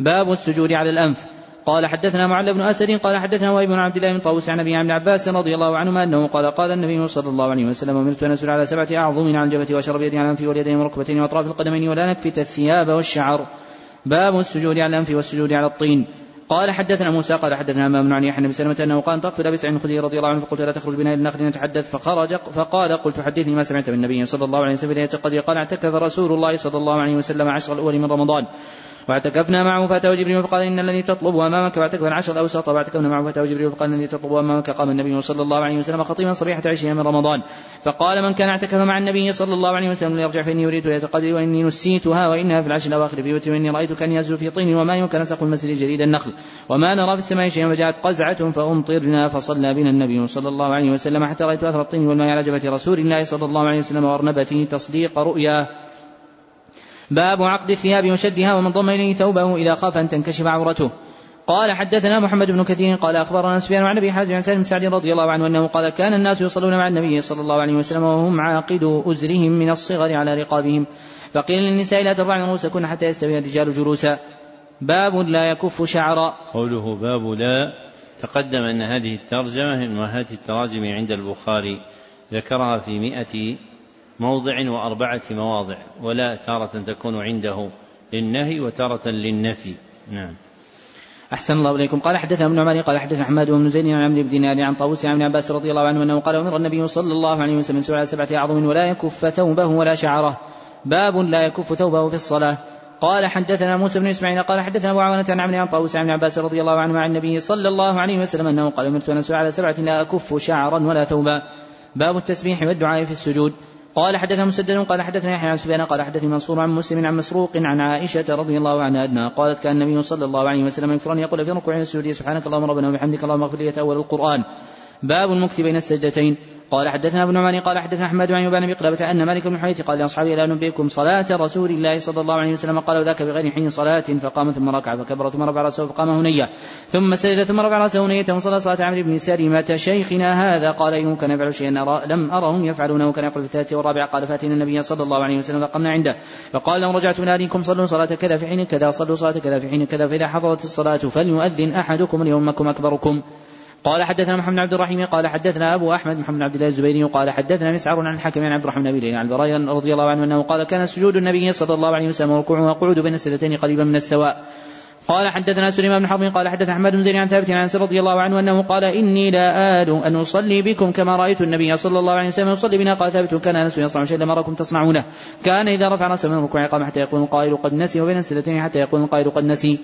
باب السجود على الأنف. قال حدثنا معل بن أسد قال حدثنا وائل بن عبد الله بن طاووس عن أبي عن عباس رضي الله عنهما أنه قال قال النبي صلى الله عليه وسلم امرت ان على سبعة أعظم على الجبهة وأشرب يدي على الانف واليدين والركبتين وأطراف القدمين ولا نكفت الثياب والشعر. باب السجود على الأنف والسجود على الطين. قال حدثنا موسى قال حدثنا همام عن يحيى عن أبي سلمة أنه قال انطلقت إلى ابي سعيد الخدري رضي الله عنه فقلت ألا تخرج بنا إلى النخل نتحدث. فخرج فقال قلت حدثني ما سمعت من النبي صلى الله عليه وسلم القدر قال اعتكف رسول الله صلى الله عليه وسلم عشر الأول من رمضان. واعتكفنا معه فأتاه جبريل فقال إن الذي تطلب أمامك واعتكف العشر الأوسط واعتكفنا معه فأتاه جبريل فقال الذي تطلب أمامك قام النبي صلى الله عليه وسلم خطيبا صبيحة عشرين من رمضان. فقال من كان اعتكف مع النبي صلى الله عليه وسلم فليرجع فإني أريت ليلة وإني نسيتها وإنها في العشر الأواخر في وتر وإني رأيت كأني أسجد في طين وماء وكان سقف المسجد جريد النخل. وما نرى في السماء شيئا فجاءت قزعة فأمطرنا فصلى بنا النبي صلى الله عليه وسلم. حتى رأيت أثر الطين والماء على جبهة رسول الله صلى الله عليه وسلم وارنبته تصديق رؤياه باب عقد الثياب وشدها ومن ضم إليه ثوبه إذا خاف أن تنكشف عورته. قال حدثنا محمد بن كثير قال أخبرنا سفيان عن أبي حازم عن سالم سعد رضي الله عنه أنه قال كان الناس يصلون مع النبي صلى الله عليه وسلم وهم عاقدو أزرهم من الصغر على رقابهم. فقيل للنساء لا ترفعن رؤوسكن حتى يستوي الرجال جلوسا. باب لا يكف شعرا. قوله باب لا تقدم أن هذه الترجمة من امهات التراجم عند البخاري. ذكرها في مئة موضع وأربعة مواضع ولا تارة تكون عنده للنهي وتارة للنفي. نعم. أحسن الله إليكم. قال حدثنا ابن عمر قال حدثنا حماد بن زيد عن عمرو بن دينار عن طاووس عن عباس رضي الله عنه أنه قال أمر النبي صلى الله عليه وسلم سوى على سبعة أعظم ولا يكف ثوبه ولا شعره. باب لا يكف ثوبه في الصلاة. قال حدثنا موسى بن إسماعيل قال حدثنا أبو عوانة عن عمرو عن طاووس عن عباس رضي الله عنه عن النبي صلى الله عليه وسلم أنه قال أمرت أن على سبعة لا أكف شعرا ولا ثوبا. باب التسبيح والدعاء في السجود. قال حدثنا مسدد قال حدثنا يحيى عن سفيان قال حدثني منصور عن مسلم عن مسروق عن عائشة رضي الله عنها أنها قالت كان النبي صلى الله عليه وسلم يكثر أن يقول في ركوع السجود سبحانك اللهم ربنا وبحمدك اللهم اغفر لي أول القرآن. باب المكث بين السجدتين. قال حدثنا ابن عمر قال حدثنا أحمد عن يبان بقلبة أن مالك بن حويت قال لاصحابه لا نبئكم صلاة رسول الله صلى الله عليه وسلم. قالوا ذاك بغير حين صلاة. فقام ثم ركع فكبر ثم رفع رأسه فقام هنية ثم سجد ثم رفع رأسه هنية وصلى صلاة عمرو بن سلمة شيخنا هذا. قال إنه كان يفعل شيئا أرى لم أرهم يفعلونه. كان يقول في الثالثة والرابعة قال فاتنا النبي صلى الله عليه وسلم فقمنا عنده. فقال لو رجعت من صلوا صلاة كذا في حين كذا صلوا صلاة كذا في حين كذا فإذا حضرت الصلاة فليؤذن أحدكم ليومكم أكبركم. قال حدثنا محمد عبد الرحيم قال حدثنا أبو أحمد محمد عبد الله الزبيري قال حدثنا مسعر عن الحكم عن عبد الرحمن بن عن البراء رضي الله عنه أنه قال كان سجود النبي صلى الله عليه وسلم وركوعه وقعود بين السجدتين قريبا من السواء. قال حدثنا سليمان بن حرب قال حدث أحمد بن زيد عن ثابت عن أنس رضي الله عنه أنه قال إني لا آل أن أصلي بكم كما رأيت النبي صلى الله عليه وسلم يصلي بنا. قال ثابت كان أنس يصنع شيئا لم اراكم تصنعونه. كان إذا رفع رأسه من الركوع قام حتى يقول القائل قد نسي. وبين السجدتين حتى يقول القائل قد نسي.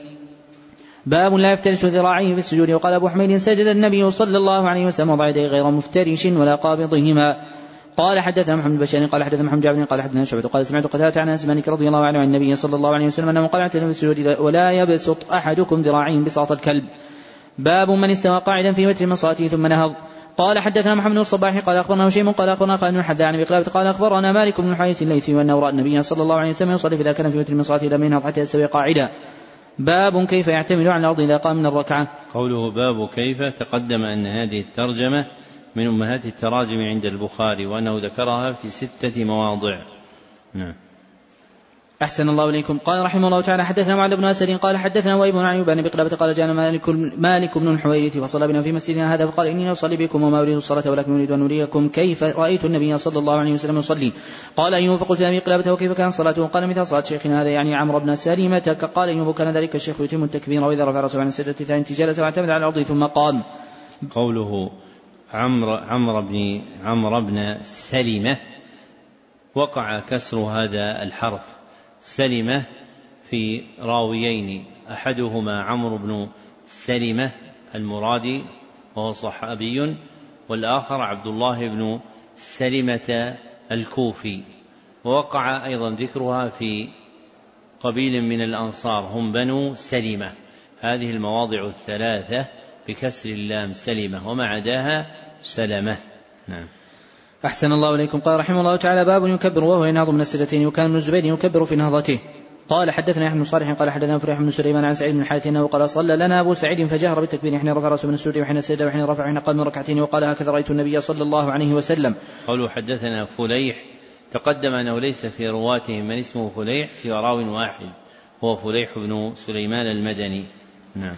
باب لا يفترش ذراعيه في السجود. وقال أبو حميد سجد النبي صلى الله عليه وسلم وضع يديه غير مفترش ولا قابضهما. قال حدثنا محمد بن قال حدثنا محمد جابر قال حدثنا شعبة قال سمعت قتادة عن أنس مالك رضي الله عنه عن النبي صلى الله عليه وسلم أنه قال في السجود ولا يبسط أحدكم ذراعيه بساط الكلب. باب من استوى قاعدا في متر من صلاته ثم نهض. قال حدثنا محمد بن الصباح قال أخبرنا هشيم قال أخبرنا خالد بن حذاء عن بقلابة قال أخبرنا مالك بن الحارث الليثي وانه راى النبي صلى الله عليه وسلم يصلي فإذا كان في متر من صلاته لم ينهض حتى يستوي قاعدا. باب كيف يعتمد على الأرض إذا قام من الركعة. قوله باب كيف تقدم أن هذه الترجمة من أمهات التراجم عند البخاري وأنه ذكرها في ستة مواضع. نعم. أحسن الله إليكم. قال رحمه الله تعالى حدثنا معلى بن أسد قال حدثنا وهيب عن بن بقلبة قال جاءنا مالك, مالك بن الحويرث فصلى بنا في مسجدنا هذا فقال إني أصلي بكم وما أريد الصلاة ولكن أريد أن أريكم كيف رأيت النبي صلى الله عليه وسلم يصلي. قال أيوب فقلت لأبي قلابة وكيف كان صلاته؟ قال مثل صلاة شيخنا هذا يعني عمرو بن سلمة قال أيوب كان ذلك الشيخ يتم التكبير وإذا رفع رأسه عن السجدة الثانية جلس واعتمد على الأرض ثم قام. قوله عمرو عمرو بن عمرو بن سلمة وقع كسر هذا الحرف. سلمة في راويين أحدهما عمرو بن سلمة المرادي وهو صحابي والآخر عبد الله بن سلمة الكوفي. ووقع أيضا ذكرها في قبيل من الأنصار هم بنو سلمة. هذه المواضع الثلاثة بكسر اللام سلمة وما عداها سلمة. نعم. أحسن الله إليكم قال رحمه الله تعالى باب يكبر وهو ينهض من السجدتين وكان ابن الزبير يكبر في نهضته قال حدثنا يحيى بن صالح قال حدثنا فريح بن سليمان عن سعيد بن الحارث أنه قال صلى لنا أبو سعيد فجهر بالتكبير حين رفع رأسه من السجود وحين سجد وحين رفع وحين قام من ركعتين وقال هكذا رأيت النبي صلى الله عليه وسلم. قوله حدثنا فليح تقدم أنه ليس في رواته من اسمه فليح سوى راو واحد هو فليح بن سليمان المدني. نعم.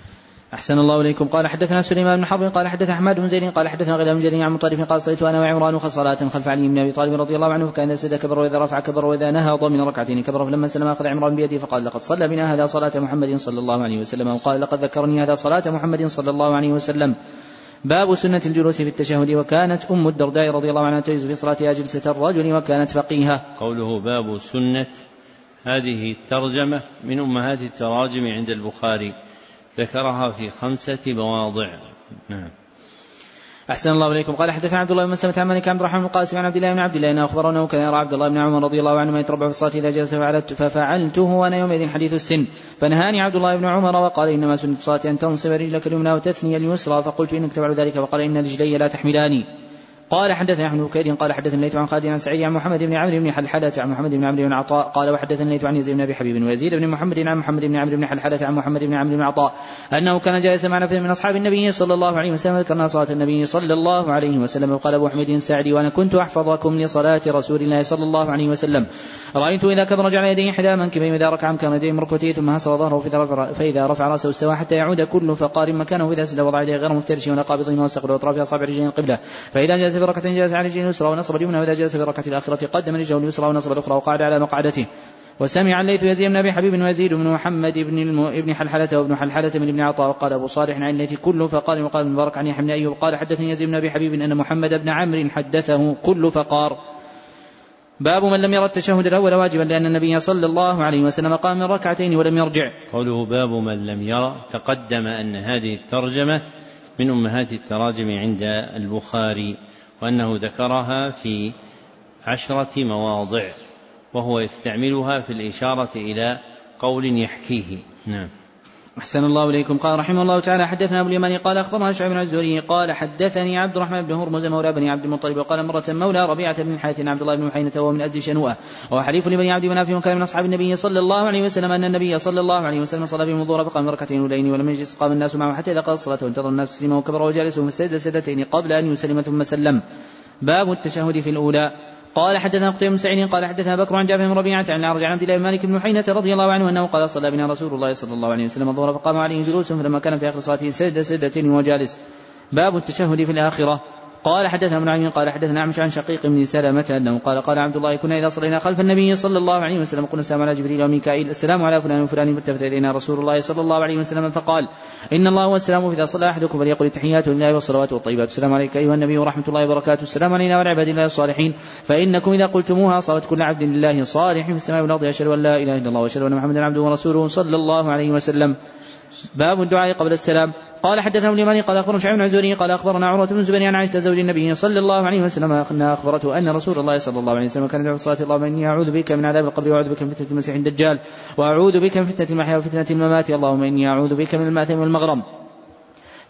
أحسن الله إليكم. قال حدثنا سليمان بن حرب قال حدث أحمد بن زيد قال حدثنا غير بن جرير عن مطرف قال صليت أنا وعمران صلاة خلف علي بن أبي طالب رضي الله عنه فكان إذا كبر وإذا رفع كبر وإذا نهض من ركعتين. كبر فلما سلم أخذ عمران بيده فقال لقد صلى بنا هذا صلاة محمد صلى الله عليه وسلم. وقال لقد ذكرني هذا صلاة محمد صلى الله عليه وسلم. باب سنة الجلوس في التشهد. وكانت أم الدرداء رضي الله عنها تجلس في صلاتها جلسة الرجل وكانت فقيهة. قوله باب سنة هذه الترجمة من أمهات التراجم عند البخاري. ذكرها في خمسة مواضع. نعم. أحسن الله إليكم. قال حدثنا عبد الله بن مسلمة عن مالك عبد الرحمن بن القاسم عن عبد الله بن عبد الله أنه أخبره أنه كان يرى عبد الله بن عمر رضي الله عنهما يتربع في الصلاة إذا جلس فعلت ففعلته وأنا يومئذ حديث السن. فنهاني عبد الله بن عمر وقال إنما سنة الصلاة أن تنصب رجلك اليمنى وتثني اليسرى. فقلت إنك تفعل ذلك. فقال إن رجلي لا تحملاني. قال حدثنا احمد بن قال حدثنا الليث عن خالد عن سعيد عن محمد بن عمرو بن حلحلة عن محمد بن عمرو بن عطاء قال وحدثنا الليث عن يزيد بن أبي حبيب ويزيد بن محمد عن محمد بن عمرو بن حلحلة عن محمد بن عمرو بن عطاء أنه كان جالسا مع نفر من أصحاب النبي صلى الله عليه وسلم ذكرنا صلاة النبي صلى الله عليه وسلم. وقال أبو حميد الساعدي وأنا كنت أحفظكم لصلاة رسول الله صلى الله عليه وسلم. رأيت إذا كبر جعل يديه احدى منكبيه واذا ركع امكن يديه من ثم هصر ظهره فإذا رفع رأسه استوى حتى يعود كل فقار مكانه واذا سجد وضع يديه غير مفترش ولا قابض ما واستقبل وأطراف أصابع رجلين القبله فإذا جلس في ركعه جلس على رجله اليسرى ونصب اليمنى وإذا جلس في الركعة الآخرة قدم رجله اليسرى ونصب الأخرى وقعد على مقعدته. وسمع الليث يزيد بن أبي حبيب ويزيد بن محمد بن الم... ابن حلحلة وابن حلحلة من ابن عطاء وقال أبو صالح عن الليث كله فقال وقال مبارك عن يحيى بن أيوب قال حدثني يزيد بن أبي حبيب إن محمد بن عمرو حدثه كل فقار. باب من لم يرى التشهد الأول واجبا لأن النبي صلى الله عليه وسلم قام من ركعتين ولم يرجع. قوله باب من لم يرى تقدم أن هذه الترجمة من أمهات التراجم عند البخاري. وأنه ذكرها في عشرة مواضع وهو يستعملها في الإشارة إلى قول يحكيه. نعم. أحسن الله إليكم. قال رحمه الله تعالى حدثنا أبو اليماني قال أخبرنا شعيب بن الزهري قال حدثني عبد الرحمن بن هرمز مولى بني عبد المطلب وقال مرة مولى ربيعة بن الحارث عبد الله بن محينة وهو من أزد شنوءة. وهو حليف لبني عبد مناف وكان من أصحاب النبي صلى الله عليه وسلم أن النبي صلى الله عليه وسلم صلى بهم الظهر فقام ركعتين أولين ولم يجلس قام الناس معه حتى إذا قضى الصلاة وانتظر الناس تسليما وكبر وجالسه فسجد سجدتين قبل أن يسلم ثم سلم. باب التشهد في الأولى. قال حدثنا قتيبة بن سعيد قال حدثنا بكر عن جعفر بن ربيعة عن الأعرج عن عبد الله بن مالك بن حينة رضي الله عنه أنه قال صلى بنا رسول الله صلى الله عليه وسلم الظهر فقام عليه جلوس فلما كان في آخر صلاته سجد سجدتين وجالس. باب التشهد في الآخرة. قال حدثنا ابن عمي قال حدثنا أعمش عن شقيق بن سلمة أنه قال قال عبد الله كنا إذا صلينا خلف النبي صلى الله عليه وسلم قلنا السلام على جبريل وميكائيل السلام على فلان وفلان فالتفت إلينا رسول الله صلى الله عليه وسلم فقال إن الله هو السلام فاذا صلى أحدكم فليقل التحيات لله والصلوات والطيبات السلام عليك أيها النبي ورحمة الله وبركاته السلام علينا وعلى عباد الله الصالحين فإنكم إذا قلتموها صابت كل عبد لله صالح في السماء والأرض أشهد أن لا إله إلا الله وأشهد أن محمدا عبده ورسوله صلى الله عليه وسلم. باب الدعاء قبل السلام. قال حدثنا ابن اليماني قال أخبرنا شعيب بن عزوري قال أخبرنا عروه بن الزبير عن عائشة زوج النبي صلى الله عليه وسلم انها أخبرته أن رسول الله صلى الله عليه وسلم كان يدعو الصلاه اللهم إني أعوذ بك من عذاب القبر وأعوذ بك من فتنة المسيح الدجال وأعوذ بك من فتنة المحيا وفتنة الممات اللهم إني أعوذ بك من المأثم والمغرم.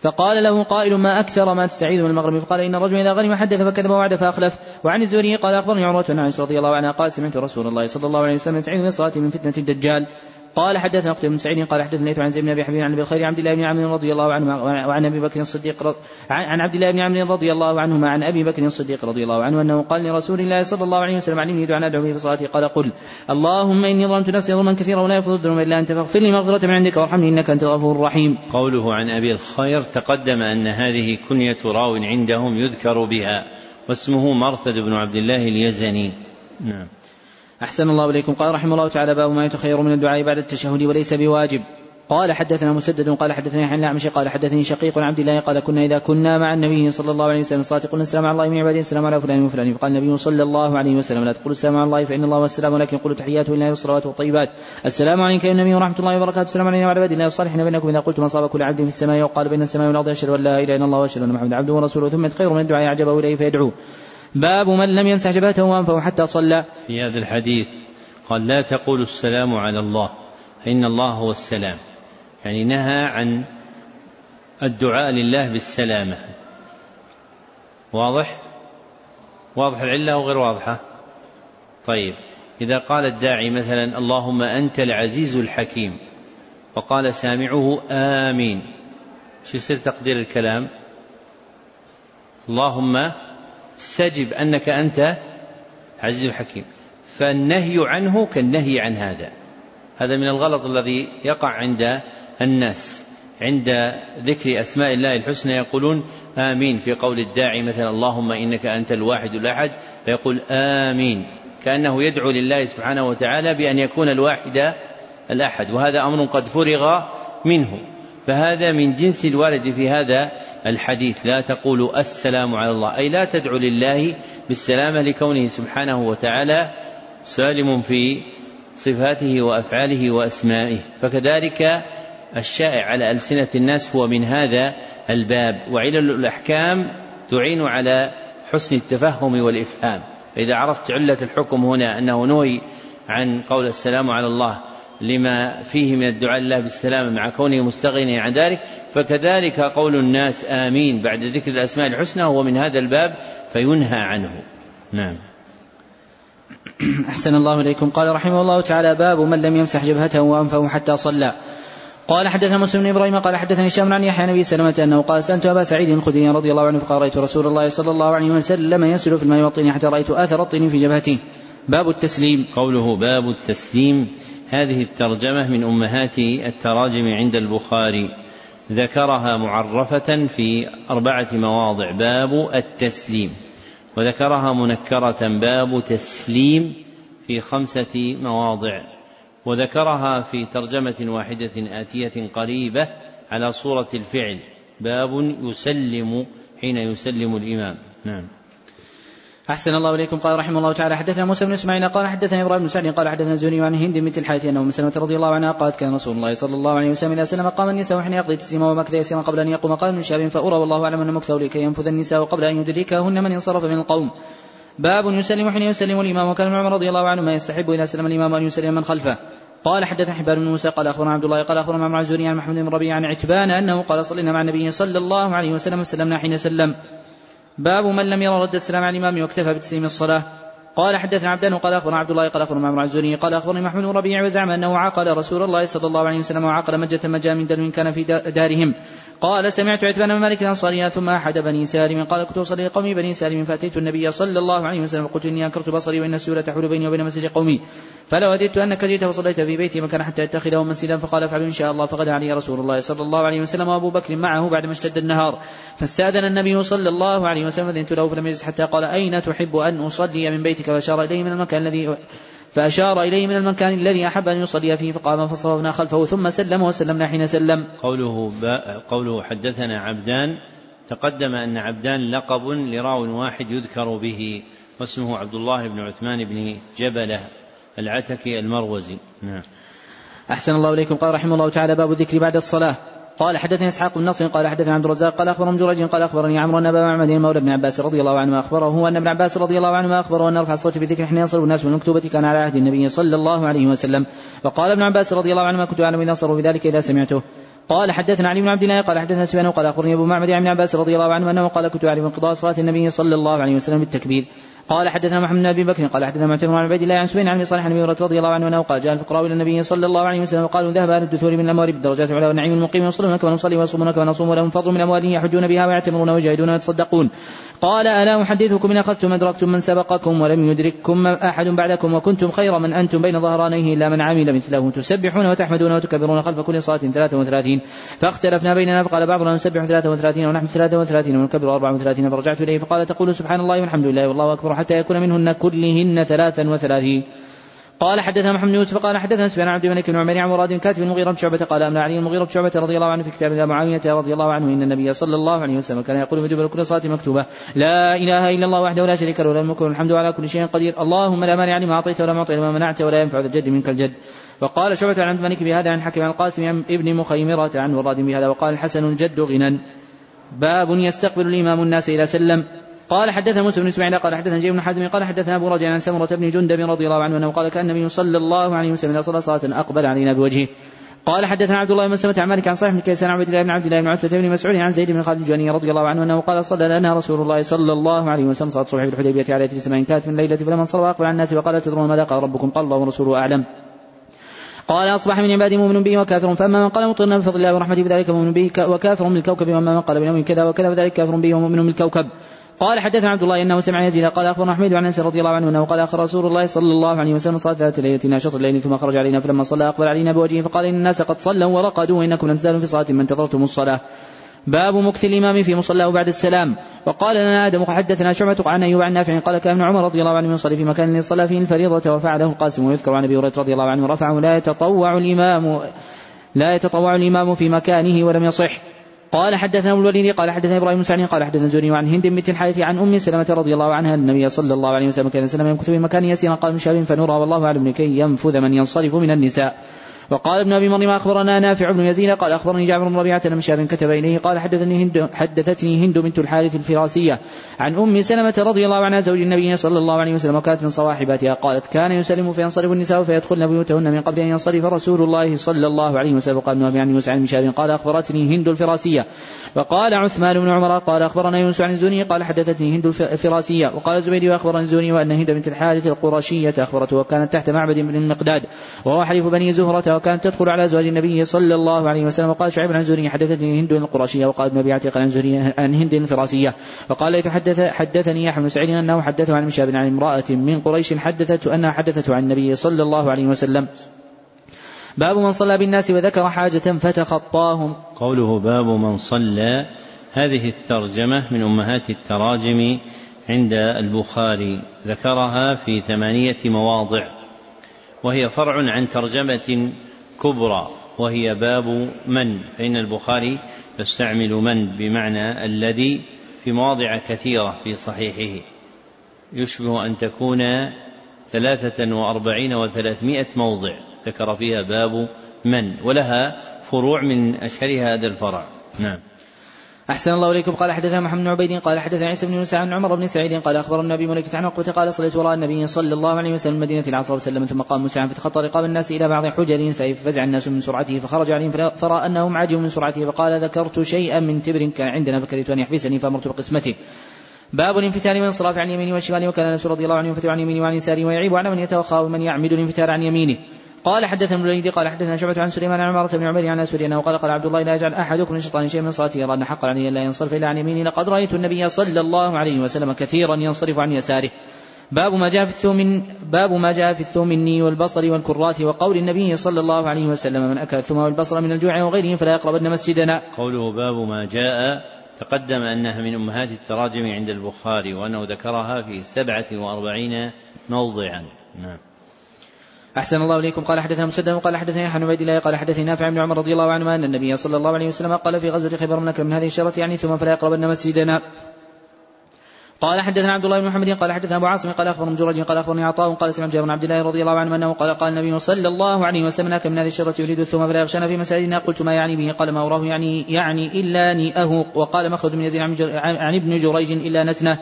فقال له قائل ما أكثر ما تستعيذ من المغرب فقال إن الرجل إذا غنم حدث فكذب وعد فأخلف. وعن الزهري قال أخبرني عروه بن عائشة رضي الله عنها قال سمعت رسول الله صلى الله عليه وسلم يستعيذ من الصلاه من فتنة الدجال. قال حدثنا قتيبة بن سعيد قال حدثنا عن زيد بن أبي حبيب عن أبي الخير عبد الله بن عمرو رضي الله عنه وعن أبي بكر الصديق عن عبد الله بن عمرو رضي الله عنهما عن أبي بكر الصديق رضي الله عنه أنه قال لرسول الله صلى الله عليه وسلم علمني دعاء أدعو به في صلاتي قال قل اللهم إني ظلمت نفسي ظلما كثيرا ولا يغفر الذنوب إلا أنت فاغفر لي مغفرة من عندك وارحمني إنك أنت الغفور الرحيم. قوله عن أبي الخير تقدم أن هذه كنية راو عندهم يذكر بها واسمه مرثد بن عبد الله اليزني. نعم. أحسن الله إليكم. قال رحمه الله تعالى باب ما يتخير من الدعاء بعد التشهد وليس بواجب. قال حدثنا مسدد قال حدثني يحيى الأعمش قال حدثني شقيق عن عبد الله قال كنا إذا كنا مع النبي صلى الله عليه وسلم صلاة قلنا السلام على الله من عباده السلام على فلان وفلان. فقال النبي صلى الله عليه وسلم لا تقولوا السلام على الله فإن الله هو السلام ولكن قولوا تحيات لله والصلوات والطيبات. السلام عليك يا النبي ورحمة الله وبركاته. السلام علينا وعلى عباد الله الصالحين بينكم إذا قلتم أصاب كل عبد في السماء وقال بين السماء والأرض أشهد أن لا إله إلا الله وأشهد أن محمدا عبده ورسوله. ثم خير من الدعاء أعجبه إليه فيدعوه. باب من لم يمسح جبهته وأنفه حتى صلى. في هذا الحديث قال لا تقولوا السلام على الله فإن الله هو السلام. يعني نهى عن الدعاء لله بالسلامة. واضح؟ واضح العلة وغير واضحة؟ طيب إذا قال الداعي مثلا اللهم أنت العزيز الحكيم وقال سامعه آمين شو يصير تقدير الكلام؟ اللهم استجب أنك أنت عزيز الحكيم. فالنهي عنه كالنهي عن هذا. هذا من الغلط الذي يقع عند الناس. عند ذكر أسماء الله الحسنى يقولون آمين. في قول الداعي مثلا اللهم إنك أنت الواحد الأحد فيقول آمين. كأنه يدعو لله سبحانه وتعالى بأن يكون الواحد الأحد. وهذا أمر قد فرغ منه. فهذا من جنس الوارد في هذا الحديث. لا تقولوا السلام على الله. أي لا تدعو لله بالسلامة لكونه سبحانه وتعالى سالم في صفاته وأفعاله وأسمائه. فكذلك الشائع على ألسنة الناس هو من هذا الباب. وعلل الأحكام تعين على حسن التفهم والإفهام. فإذا عرفت علة الحكم هنا أنه نهي عن قول السلام على الله لما فيه من الدعاء لله بالسلامة مع كونه مستغنيا عن ذلك فكذلك قول الناس آمين بعد ذكر الأسماء الحسنى هو من هذا الباب فينهى عنه نعم أحسن الله إليكم قال رحمه الله تعالى باب من لم يمسح جبهته وأنفه حتى صلى قال حدثنا مسلم بن إبراهيم قال حدثني هشام عن يحيى نبي سلمة أنه قال سألت أبا سعيد الخدري رضي الله عنه فقال رأيت رسول الله صلى الله عليه وسلم يسل في الماء والطين حتى رأيت آثر الطين في جبهته. باب التسليم. قوله باب التسليم هذه الترجمة من أمهات التراجم عند البخاري. ذكرها معرفة في أربعة مواضع. باب التسليم. وذكرها منكرة. باب تسليم في خمسة مواضع. وذكرها في ترجمة واحدة آتية قريبة على صورة الفعل. باب يسلم حين يسلم الإمام. نعم. أحسن الله إليكم. قال رحمه الله تعالى حدثنا موسى بن إسماعيل قال حدثنا إبراهيم بن سعد قال حدثنا الزهري عن هند بنت الحارث أنه من سلمة رضي الله عنها قالت كان رسول الله صلى الله عليه وسلم إذا سلم قام النساء حين يقضي تسليما ومكث يسيرا قبل أن يقوم قال من شاب فأرى والله أعلم أن مكثه لكي ينفذ النساء قبل أن يدركهن من انصرف من القوم. باب يسلم حين يسلم الإمام. وكان عمر رضي الله عنه ما يستحب إذا سلم الإمام أن يسلم من خلفه. قال حدثنا حبان بن موسى قال أخبرنا عبد الله قال أخبرنا الزهري عن محمد بن ربيع عن عتبان أنه قال صلينا مع النبي صلى الله عليه وسلم سلمنا حين سلم. باب من لم يرى رد السلام على الإمام واكتفى بتسليم الصلاه قال حدثنا عبدان قال أخبرنا عبد الله قال أخبرنا معمر الزهري قال أخبرني محمد بن ربيع وزعم أنه عقل رسول الله صلى الله عليه وسلم وعقل مجة مجا من دلو كان في دارهم. قال سمعت عتبان بن مالك الأنصاري ثم أحد بني سالم. قال كنت أصلي لقومي بني سالم فأتيت النبي صلى الله عليه وسلم فقلت إني أنكرت بصري وإن السوره تحول بيني وبين مسجد قومي. فلو وددت أنك جئت فصليت في بيتي مكان حتى يتخذه مسجدا فقال افعل إن شاء الله. فغدا علي رسول الله صلى الله عليه وسلم وأبو بكر معه بعدما اشتد النهار. فاستأذن النبي صلى الله عليه وسلم فاذنت له فلم يجلس حتى قال أين تحب أن أصلي من بيتك؟ فأشار إليه من المكان الذي فأشار إليه من المكان الذي أحب أن يصلي فيه فقام فصففنا خلفه ثم سلم وسلمنا حين سلم. قوله, قوله حدثنا عبدان تقدم أن عبدان لقب لراو واحد يذكر به واسمه عبد الله بن عثمان بن جبلة العتكي المروزي. نعم. أحسن الله إليكم. قال رحمه الله تعالى باب الذكر بعد الصلاة. قال حدثني إسحاق بن نصر قال حدثني عبد الرزاق قال أخبرني جريج قال أخبرني عمرو أن أبا معمد مولى ابن عباس رضي الله عنه أخبره أن ابن عباس رضي الله عنه أخبره أن رفع الصوت بذكر حين ينصرف الناس من المكتوبه كان على عهد النبي صلى الله عليه وسلم. وقال ابن عباس رضي الله عنه ما كنت أعلم انصروا بذلك إذا سمعته. قال حدثنا علي بن عبد الله قال حدثنا سفيان قال أخبرني أبو معمد عن ابن عباس رضي الله عنه أنه قال كنت اعلم انقضاء صلاة النبي صلى الله عليه وسلم بالتكبير. قال حدثنا محمد بن أبي بكر قال حدثنا معتمر عن عبيد الله عن سبين عن صالح بن هريرة رضي الله عنه قال جاء الفقراء إلى النبي صلى الله عليه وسلم وقالوا ذهب أهل الدثور من الأموال بالدرجات العلى والنعيم المقيم يصلون كما نصلي ويصومون كما نصوم ولهم فضل من أموالهم يحجون بها ويعتمرون ويجاهدون ويتصدقون. قال ألا أحدثكم إن أخذتم أدركتم من سبقكم ولم يدرككم أحد بعدكم وكنتم خير من أنتم بين ظهرانيه إلا من عمل مثله. تسبحون وتحمدون وتكبرون خلف كل صلاة 33 فاختلفنا بيننا فقال بعضنا نسبح 33 ونحمد 33 ونكبر 34 فرجعت إليه فقال تقول سبحان الله والحمد لله والله أكبر حتى يكون منهن كلهن ثلاثا وثلاثين. قال حدثنا محمد بن يوسف قال حدثنا سفيان عبد الملك بن عمر عن مراد كاتب المغيرة بن شعبة قال أمر علي المغيرة بن شعبة رضي الله عنه في كتاب الله معاوية رضي الله عنه إن النبي صلى الله عليه وسلم كان يقول في دبر كل صلاة مكتوبة لا إله إلا الله وحده لا شريك له له الملك والحمد على كل شيء قدير اللهم لا مانع لما أعطيت ولا معطي لما منعت ولا ينفع ذا الجد منك الجد وقال شعبة عن عبد الملك بهذا عن حكم عن القاسم ابن مخيمرة عن مراد بهذا وقال الحسن الجد غنى باب يستقبل الإمام الناس إذا سلم قال حدثنا موسى بن إسماعيل قال حدثنا جيب بن حازم قال حدثنا أبو رجع عن سمرة بن جندب رضي الله عنه أنه قال كان النبي صلى الله عليه وسلم إذا صلى صلاة أقبل علينا بوجهه. قال حدثنا عبد الله بن مسلمة عن مالك عن صالح بن كيسان عبد الله بن عبد الله بن عتبة بن مسعود عن زيد بن خالد الجهني رضي الله عنه أنه قال صلى لنا رسول الله صلى الله عليه وسلم صلاة الصبح بالحديبية على سماء كانت من الليلة فلما صلى واقبل على الناس وقال تدرون ماذا قال ربكم؟ قال الله ورسوله أعلم. قال أصبح من عبادي مؤمن به وكافر فأما من قال مطرنا بفضل الله ورحمته فذلك مؤمن به وكافر بالكوكب وأما من قال بنوم كذا وكذا فذلك كافر به ومؤمن بالكوكب قال حدثنا عبد الله إنه سمع يزيد قال أخبرنا أحمد عن أنس رضي الله عنه أنه قال أخر رسول الله صلى الله عليه وسلم صلاة ذات ليله شطر الليل ثم خرج علينا فلما صلى أقبل علينا بوجهه فقال إن الناس قد صلوا ورقدوا وإنكم لم تزالوا في صلاة ما انتظرتم الصلاة. باب مكث الإمام في مصلاه بعد السلام. وقال لنا آدم حدثنا شعبة عن أيوب عن نافع قال كان ابن عمر رضي الله عنه يصلي في مكان يصلى فيه الفريضة وفعله القاسم ويذكر عن أبي هريرة رضي الله عنه رفعه لا يتطوع الإمام لا يتطوع الإمام في مكانه ولم يصح. قال حدثنا أبو الوليد قال حدثنا إبراهيم بن قال حدثنا زوري عن هند بنت الحارث عن أم سلمة رضي الله عنها النبي صلى الله عليه وسلم كان سلم يمكث في مكان يسيرا قال من شاب فنورا والله أعلم لكي ينفذ من ينصرف من النساء. وقال ابن أبي مريم أخبرنا نافع بن يزيد قال أخبرني جابر بن ربيعة أن شاب كتب اليه قال حدثني هند حدثتني هند بنت الحارث الفراسية عن أم سلمة رضي الله عنها زوج النبي صلى الله عليه وسلم وكانت من صواحباتها قالت كان يسلم فينصرف النساء فيدخلن بيوتهن من قبل أن ينصرف رسول الله صلى الله عليه وسلم وقال ابن ابي عن موسى عن شاب قال أخبرتني هند الفراسية وقال عثمان بن عمر قال أخبرنا يونس عن الزوني قال حدثتني هند الفراسية وقال الزبيدي واخبرني الزوني وأن هند بنت الحارث القرشية أخبرته وكانت تحت معبد بن المقداد وهو حليف بني زهرة وكانت تدخل على أزواج النبي صلى الله عليه وسلم وقال شعيب عن زهري حدثتني هند القرشية وقال ابن أبي عتيق عن زهري عن هند الفراسية. وقال ليث حدث حدثني يحيى بن سعيد أنه حدثه عن مشاب عن امرأة من قريش حدثته أنها حدثته عن النبي صلى الله عليه وسلم. باب من صلى بالناس وذكر حاجة فتخطاهم. قوله باب من صلى هذه الترجمة من أمهات التراجم عند البخاري ذكرها في ثمانية مواضع. وهي فرع عن ترجمة كبرى وهي باب من؟ فإن البخاري يستعمل من بمعنى الذي في مواضع كثيرة في صحيحه. يشبه أن تكون ثلاثة وأربعين وثلاثمائة موضع. ذكر فيها باب من ولها فروع من أشهرها هذا الفرع. نعم. أحسن الله إليكم. قال حدثنا محمد بن عبيد قال حدثنا عيسى بن يونس عن عمر بن سعيد قال أخبر النبي ملكة عن عقبة قال صليت وراء النبي صلى الله عليه وسلم مدينة العصر وسلم ثم قام مسرعا فتخطى رقاب الناس إلى بعض حجر سيف فزع الناس من سرعته فخرج عليهم فرأى أنهم عجبوا من سرعته فقال ذكرت شيئا من تبر كان عندنا فكرهت أن يحبسني فأمرت بقسمته. باب الانفتال والانصراف عن اليمين والشمال وكان انس رضي الله عنه ينفتل عن يمينه وعن يساره ويعيب على من يتوخى ومن يعمد الانفتال عن يمينه. قال حدثنا ابن الوليد قال حدثنا شعبة عن سليمان عن عمارة بن عمر عن أسود أنه قال قال عبد الله لا يجعل أحدكم من شيطان شيئا من صلاته يرى أن حقا عليه لا ينصرف إلا عن يمينه لقد رأيت النبي صلى الله عليه وسلم كثيرا ينصرف عن يساره باب ما جاء في الثوم باب ما جاء في الثومني والبصر والكرات وقول النبي صلى الله عليه وسلم من أكل الثوم والبصر من الجوع وغيره فلا يقربن مسجدنا. قوله باب ما جاء تقدم أنها من أمهات التراجم عند البخاري وأنه ذكرها في سبعة وأربعين موضعا. نعم. أحسن الله إليكم. قال حدثنا مسدد قال حدثنا يحيى بن عبيد الله قال حدثني نافع بن عمر رضي الله عنهما أن النبي صلى الله عليه وسلم قال في غزوة خيبر من من هذه الشرة يعني ثم فلا يقربن مسجدنا. قال حدثنا عبد الله بن محمد قال حدثنا أبو عاصم قال أخبرنا جرج قال أخبرني عطاء قال سمعت جابر بن عبد الله رضي الله عنه أنه قال قال النبي صلى الله عليه وسلم ناك من هذه الشرة يريد الثوم فلا يغشانا في مساجدنا. قلت ما يعني به؟ قال ما أراه يعني يعني إلا نيئه وقال مخرج من يزيد عن ابن جريج إلا نتنه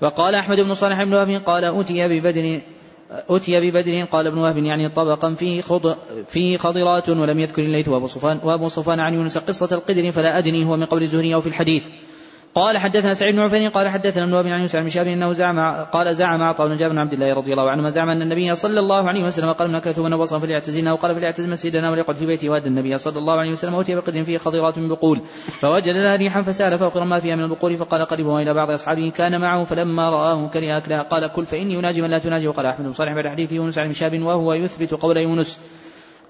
وقال أحمد بن صالح بن وهب قال أوتي ببدر أتي ببدر قال ابن وهب يعني طبقا فيه خض فيه خضرات ولم يذكر الليث وأبو صفوان وأبو صفوان عن يونس قصة القدر فلا أدري هو من قول الزهري أو في الحديث. قال حدثنا سعيد بن عفان قال حدثنا ابن وهب عن يوسف بن شهاب إنه زعم قال زعم عطاء بن جابر بن عبد الله رضي الله عنهما زعم أن النبي صلى الله عليه وسلم قال من ثم وصف فليعتزلنا وقال فليعتزل مسجدنا وليقعد في بيته واد النبي صلى الله عليه وسلم اوتي بقدر فيه خضرات من بقول. فوجد لها ريحا فسأل فوق ما فيها من البقول فقال قربوا إلى بعض أصحابه كان معه فلما رآه كره اكلها قال كل فإني أناجي من لا تناجي وقال أحمد بن صالح بعد حديث يونس عن شاب وهو يثبت قول يونس.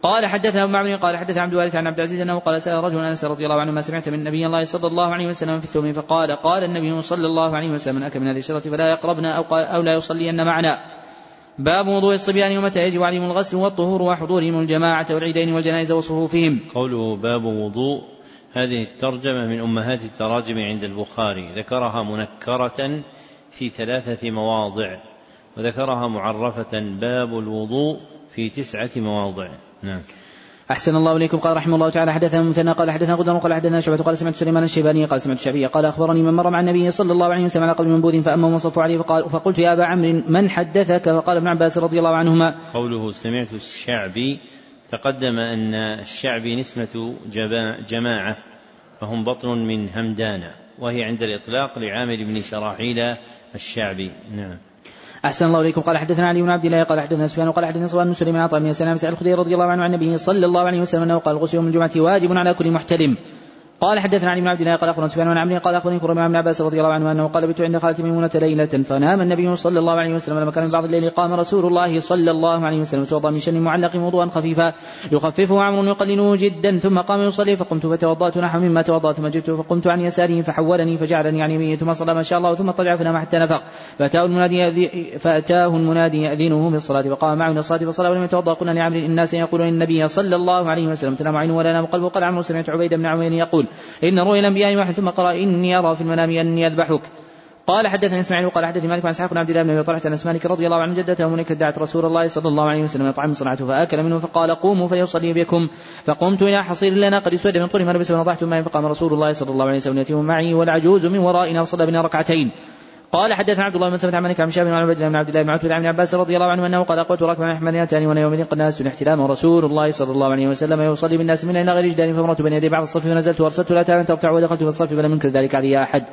قال حدثنا أبو معمر قال حدثنا عبد الوارث عن عبد العزيز أنه قال سأل رجل أنس رضي الله عنه ما سمعت من نبي الله صلى الله عليه وسلم في الثوم فقال قال النبي صلى الله عليه وسلم من اكل من هذه الشجرة فلا يقربنا أو قال أو لا يصلين معنا. باب وضوء الصبيان ومتى يجب عليهم الغسل والطهور وحضورهم الجماعة والعيدين والجنائز وصفوفهم. قوله باب وضوء هذه الترجمة من أمهات التراجم عند البخاري ذكرها منكرة في ثلاثة مواضع وذكرها معرفة باب الوضوء في تسعة مواضع نعم. أحسن الله إليكم. قال رحمه الله تعالى حدثنا مثنى قال حدثنا غدر قال حدثنا شعبة قال سمعت سليمان الشيباني قال سمعت الشعبية قال أخبرني من مر مع النبي صلى الله عليه وسلم على قبل منبوذ فأما وصفوا عليه فقال فقلت يا أبا عمرو من حدثك؟ فقال ابن عباس رضي الله عنهما. قوله سمعت الشعبي تقدم أن الشعبي نسمة جماعة فهم بطن من همدان وهي عند الإطلاق لعامر بن شراحيل الشعبي. نعم. أحسن الله إليكم. قال حدثنا علي بن عبد الله قال حدثنا سفيان قال حدثنا صوان بن سليمان عطاء بن سلام سعد الخدري رضي الله عنه عن النبي صلى الله عليه وسلم أنه قال الغسل يوم الجمعة واجب على كل محتلم قال حدثنا علي بن عبد الله قال أخبرنا سفيان بن عمرو قال أخبرني كرم بن عباس رضي الله عنه أنه قال بت عند خالتي ميمونة ليلة فنام النبي صلى الله عليه وسلم لما كان من بعض الليل قام رسول الله صلى الله عليه وسلم توضأ من شن معلق وضوءا خفيفا يخففه عمرو يقلله جدا ثم قام يصلي فقمت فتوضأت نحو مما توضأت ثم جئت فقمت عن يساره فحولني فجعلني عن يمينه ثم صلى ما شاء الله ثم طلع فنام حتى نفق فأتاه المنادي فأتاه المنادي يأذنه بالصلاة فقام معه إلى الصلاة فصلى ولم يتوضأ قلنا لعمرو الناس يقولون النبي صلى الله عليه وسلم تنام عينه ولا ينام قلبه قال عمرو سمعت عبيد بن عمير يقول إن رؤيا الأنبياء واحد ثم قرأ إني أرى في المنام أني أذبحك. قال حدثني إسماعيل وقال حدثني مالك عن إسحاق بن عبد الله بن أبي طلحة عن مالك رضي الله عنه جدته ملكة دعت رسول الله صلى الله عليه وسلم طعام صنعته فأكل منه فقال قوموا فليصلي بكم. فقمت إلى حصير لنا قد اسود من طول ما لبس ونضحت ماء فقام رسول الله صلى الله عليه وسلم يتيم معي والعجوز من ورائنا وصلى بنا ركعتين. قال حدثنا عبد الله بن سلمة عن مالك عن شاب عن عبد الله بن عبد الله بن عتبة عن عباس رضي الله عنه أنه قال قلت راكبا حملتان وأنا يومئذ قد ناس احتلام رسول الله صلى الله عليه وسلم يصلي بالناس من إلى غير جدار فمرت بين يدي بعض الصف فنزلت وأرسلت لا ترتع ودخلت في الصف فلم ينكر ذلك علي أحد.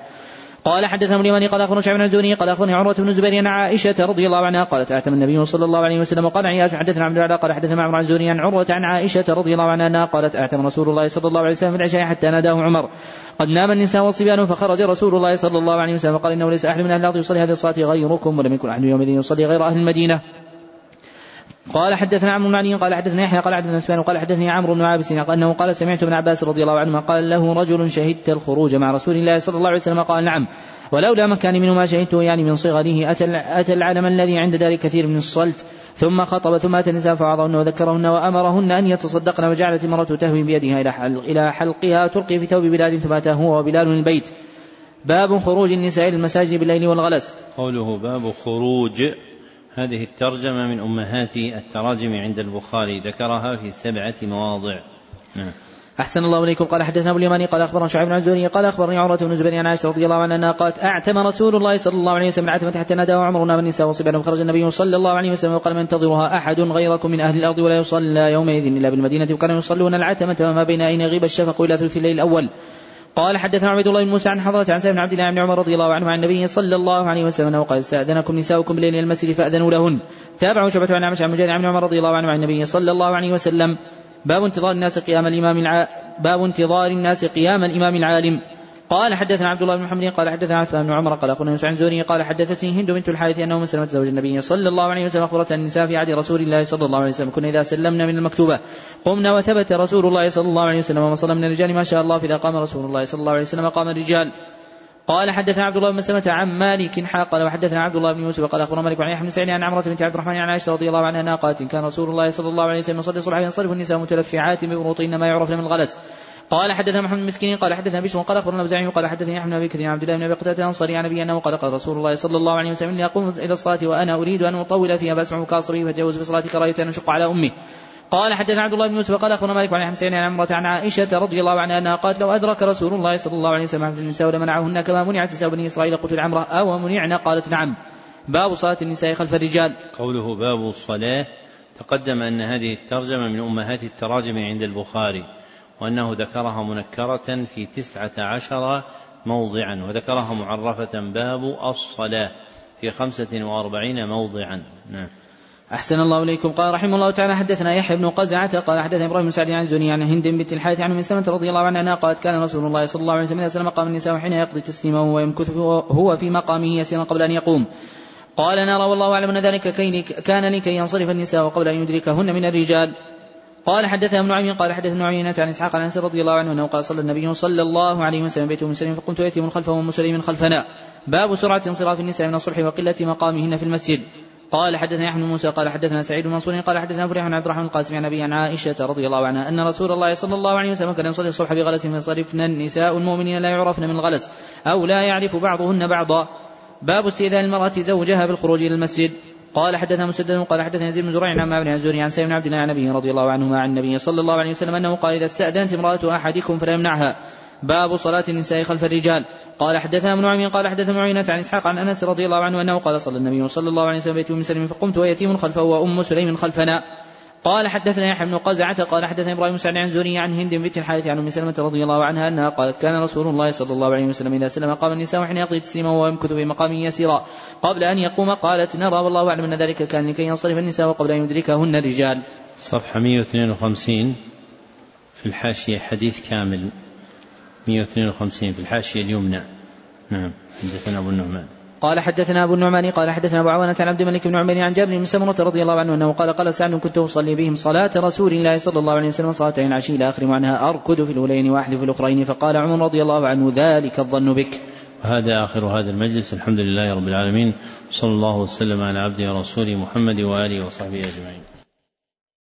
قال حدثنا اليماني قال أخبرنا شعب بن الزهري قال أخبرني عروة بن الزبير عن عائشة رضي الله عنها قالت اتم النبي صلى الله عليه وسلم وقال عياش حدثنا عبد الله قال حدثنا معمر عن الزهري عن عروة عن عائشة رضي الله عنها قالت اتم رسول الله صلى الله عليه وسلم في العشاء حتى ناداه عمر. قد نام النساء والصبيان فخرج رسول الله صلى الله عليه وسلم وقال إنه ليس أحد من أهل الأرض يصلي هذه الصلاة غيركم ولم يكن أحد يومئذ يصلي غير أهل المدينة. قال حدثنا عمرو بن علي قال حدثنا يحيى قال حدثنا سفيان قال حدثني عمرو بن عابس أنه قال سمعت ابن عباس رضي الله عنهما قال له رجل شهدت الخروج مع رسول الله صلى الله عليه وسلم قال نعم ولولا مكاني منه ما شهدته يعني من صغره أتى, أتى العلم الذي عند ذلك كثير من الصلت ثم خطب ثم أتى النساء فوعظهن وذكرهن وأمرهن أن يتصدقن وجعلت المرأة تهوي بيدها إلى إلى حلقها تلقي في ثوب بلال ثم أتى هو وبلال البيت. باب خروج النساء للمساجد بالليل والغلس. قوله باب خروج هذه الترجمة من أمهات التراجم عند البخاري ذكرها في سبعة مواضع. نعم. أحسن الله إليكم. قال حدثنا أبو اليماني قال أخبرنا شعيب بن عزوري قال أخبرني عروة بن زبير عن عائشة رضي الله عنها أنها قالت أعتم رسول الله صلى الله عليه وسلم العتمة حتى نادى عمرنا بالنساء وصبيان. فخرج النبي صلى الله عليه وسلم وقال ما ينتظرها أحد غيركم من أهل الأرض ولا يصلى يومئذ إلا بالمدينة؟ وكانوا يصلون العتمة وما بين أن يغيب الشفق إلى ثلث الليل الأول. قال حدثنا عبد الله بن موسى عن حضرة عن سالم بن عبد الله بن عمر رضي الله عنه عن النبي صلى الله عليه وسلم وقال استأذنكم نساؤكم بليل المسجد فأذنوا لهن. تابعوا شعبة عن عمش عن مجاهد عن عمر رضي الله عنه عن النبي صلى الله عليه وسلم. باب انتظار الناس قيام الإمام الع... باب انتظار الناس قيام الإمام العالم. قال حدثنا عبد الله بن محمد قال حدثنا عثمان بن عمر قال اخونا يوسف عن زوري قال حدثتني هند بنت الحارث أنه مسلمة زوج النبي صلى الله عليه وسلم أخبرت النساء في عهد رسول الله صلى الله عليه وسلم كنا إذا سلمنا من المكتوبة قمنا وثبت رسول الله صلى الله عليه وسلم ومن صلى من الرجال ما شاء الله فإذا قام رسول الله صلى الله عليه وسلم قام الرجال. قال حدثنا عبد الله بن مسلمة عن مالك قال وحدثنا عبد الله بن يوسف قال أخبرنا مالك عن يحيى بن عن عمرة بنت عبد الرحمن عن عائشة رضي الله عنها قالت إن كان رسول الله صلى الله عليه وسلم يصلي الصبح ينصرف النساء متلفعات ببروطهن ما يعرفن من الغلس قال حدثنا محمد المسكين قال حدثنا بشر قال أخبرنا أبو قال حدثني أحمد بن ابي كثير عبد الله بن أبي قتادة الأنصاري عن ابي أنه قال قال رسول الله صلى الله عليه وسلم اني اقوم إلى الصلاة وأنا أريد أن أطول فيها فأسمع كاصري فتجاوز في صلاتي كراهيه أن أشق على أمي. قال حدثنا عبد الله بن يوسف قال أخبرنا مالك عن حمسين عن عمرة عن عائشة رضي الله عنها أنها قالت لو أدرك رسول الله صلى الله عليه وسلم في النساء لمنعهن كما منعت نساء بني إسرائيل قلت العمرة أو منعن؟ قالت نعم. باب صلاة النساء خلف الرجال. قوله باب الصلاة تقدم أن هذه الترجمة من أمهات التراجم عند البخاري. وأنه ذكرها منكرة في تسعة عشر موضعا وذكرها معرفة باب الصلاة في خمسة وأربعين موضعا. نعم. أحسن الله إليكم. قال رحمه الله تعالى حدثنا يحيى بن قزعة قال حدثنا إبراهيم بن سعد عن الزني عن هند بنت الحارث عن مسلمة رضي الله عنها قالت كان رسول الله صلى الله عليه وسلم إذا سلم مقام النساء حين يقضي تسليمه ويمكث هو في مقامه يسيرا قبل أن يقوم. قال نرى والله أعلم أن ذلك كان لكي ينصرف النساء قبل أن يدركهن من الرجال. قال حدثنا ابن عمي قال حدثنا عيينة عن إسحاق عن أنس رضي الله عنه أنه قال صلى النبي صلى الله عليه وسلم بيت أم سليم فقلت يأتي من خلفه أم سليم خلفنا. باب سرعة انصراف النساء من الصبح وقلة مقامهن في المسجد. قال حدثنا يحيى بن موسى قال حدثنا سعيد بن منصور قال حدثنا فريح بن عبد الرحمن القاسم عن ابي عن عائشة رضي الله عنها أن رسول الله صلى الله عليه وسلم كان يصلي الصبح بغلس فينصرفن النساء المؤمنين لا يعرفن من الغلس أو لا يعرف بعضهن بعضا. باب استئذان المرأة زوجها بالخروج إلى المسجد. قال حدثنا مسدد قال حدثنا يزيد بن زريع عن بن الزهري عن سيدنا عبد الله عن أبيه رضي الله عنهما عن النبي صلى الله عليه وسلم أنه قال إذا استأذنت امرأة أحدكم فلا يمنعها. باب صلاة النساء خلف الرجال. قال حدثنا ابن عمي قال حدثنا معينة عن إسحاق عن أنس رضي الله عنه أنه قال صلى النبي صلى الله عليه وسلم بيت ام سلم فقمت ويتيم خلفه وأم سليم خلفنا. قال حدثنا يحيى بن قزعة قال حدثنا إبراهيم سعد عن زوري عن هند بنت الحارث عن أم سلمة رضي الله عنها أنها قالت كان رسول الله صلى الله عليه وسلم إذا سلم قام النساء حين يقضي تسليما ويمكث في مقام يسيرا. قبل أن يقوم قالت نرى والله أعلم أن ذلك كان لكي ينصرف النساء وقبل أن يدركهن الرجال. صفحة 152 في الحاشية حديث كامل. 152 في الحاشية اليمنى. نعم حدثنا أبو النعمان. قال حدثنا أبو النعمان قال حدثنا أبو عوانة عن عبد الملك بن عمر عن جابر بن سمرة رضي الله عنه أنه قال قال سعد كنت أصلي بهم صلاة رسول الله صلى الله عليه وسلم صلاتين العشي إلى آخر معناها أركض في الأولين وأحذف في الأخرين فقال عمر رضي الله عنه ذلك الظن بك. هذا آخر هذا المجلس الحمد لله رب العالمين صلى الله وسلم على عبده ورسوله محمد وآله وصحبه أجمعين.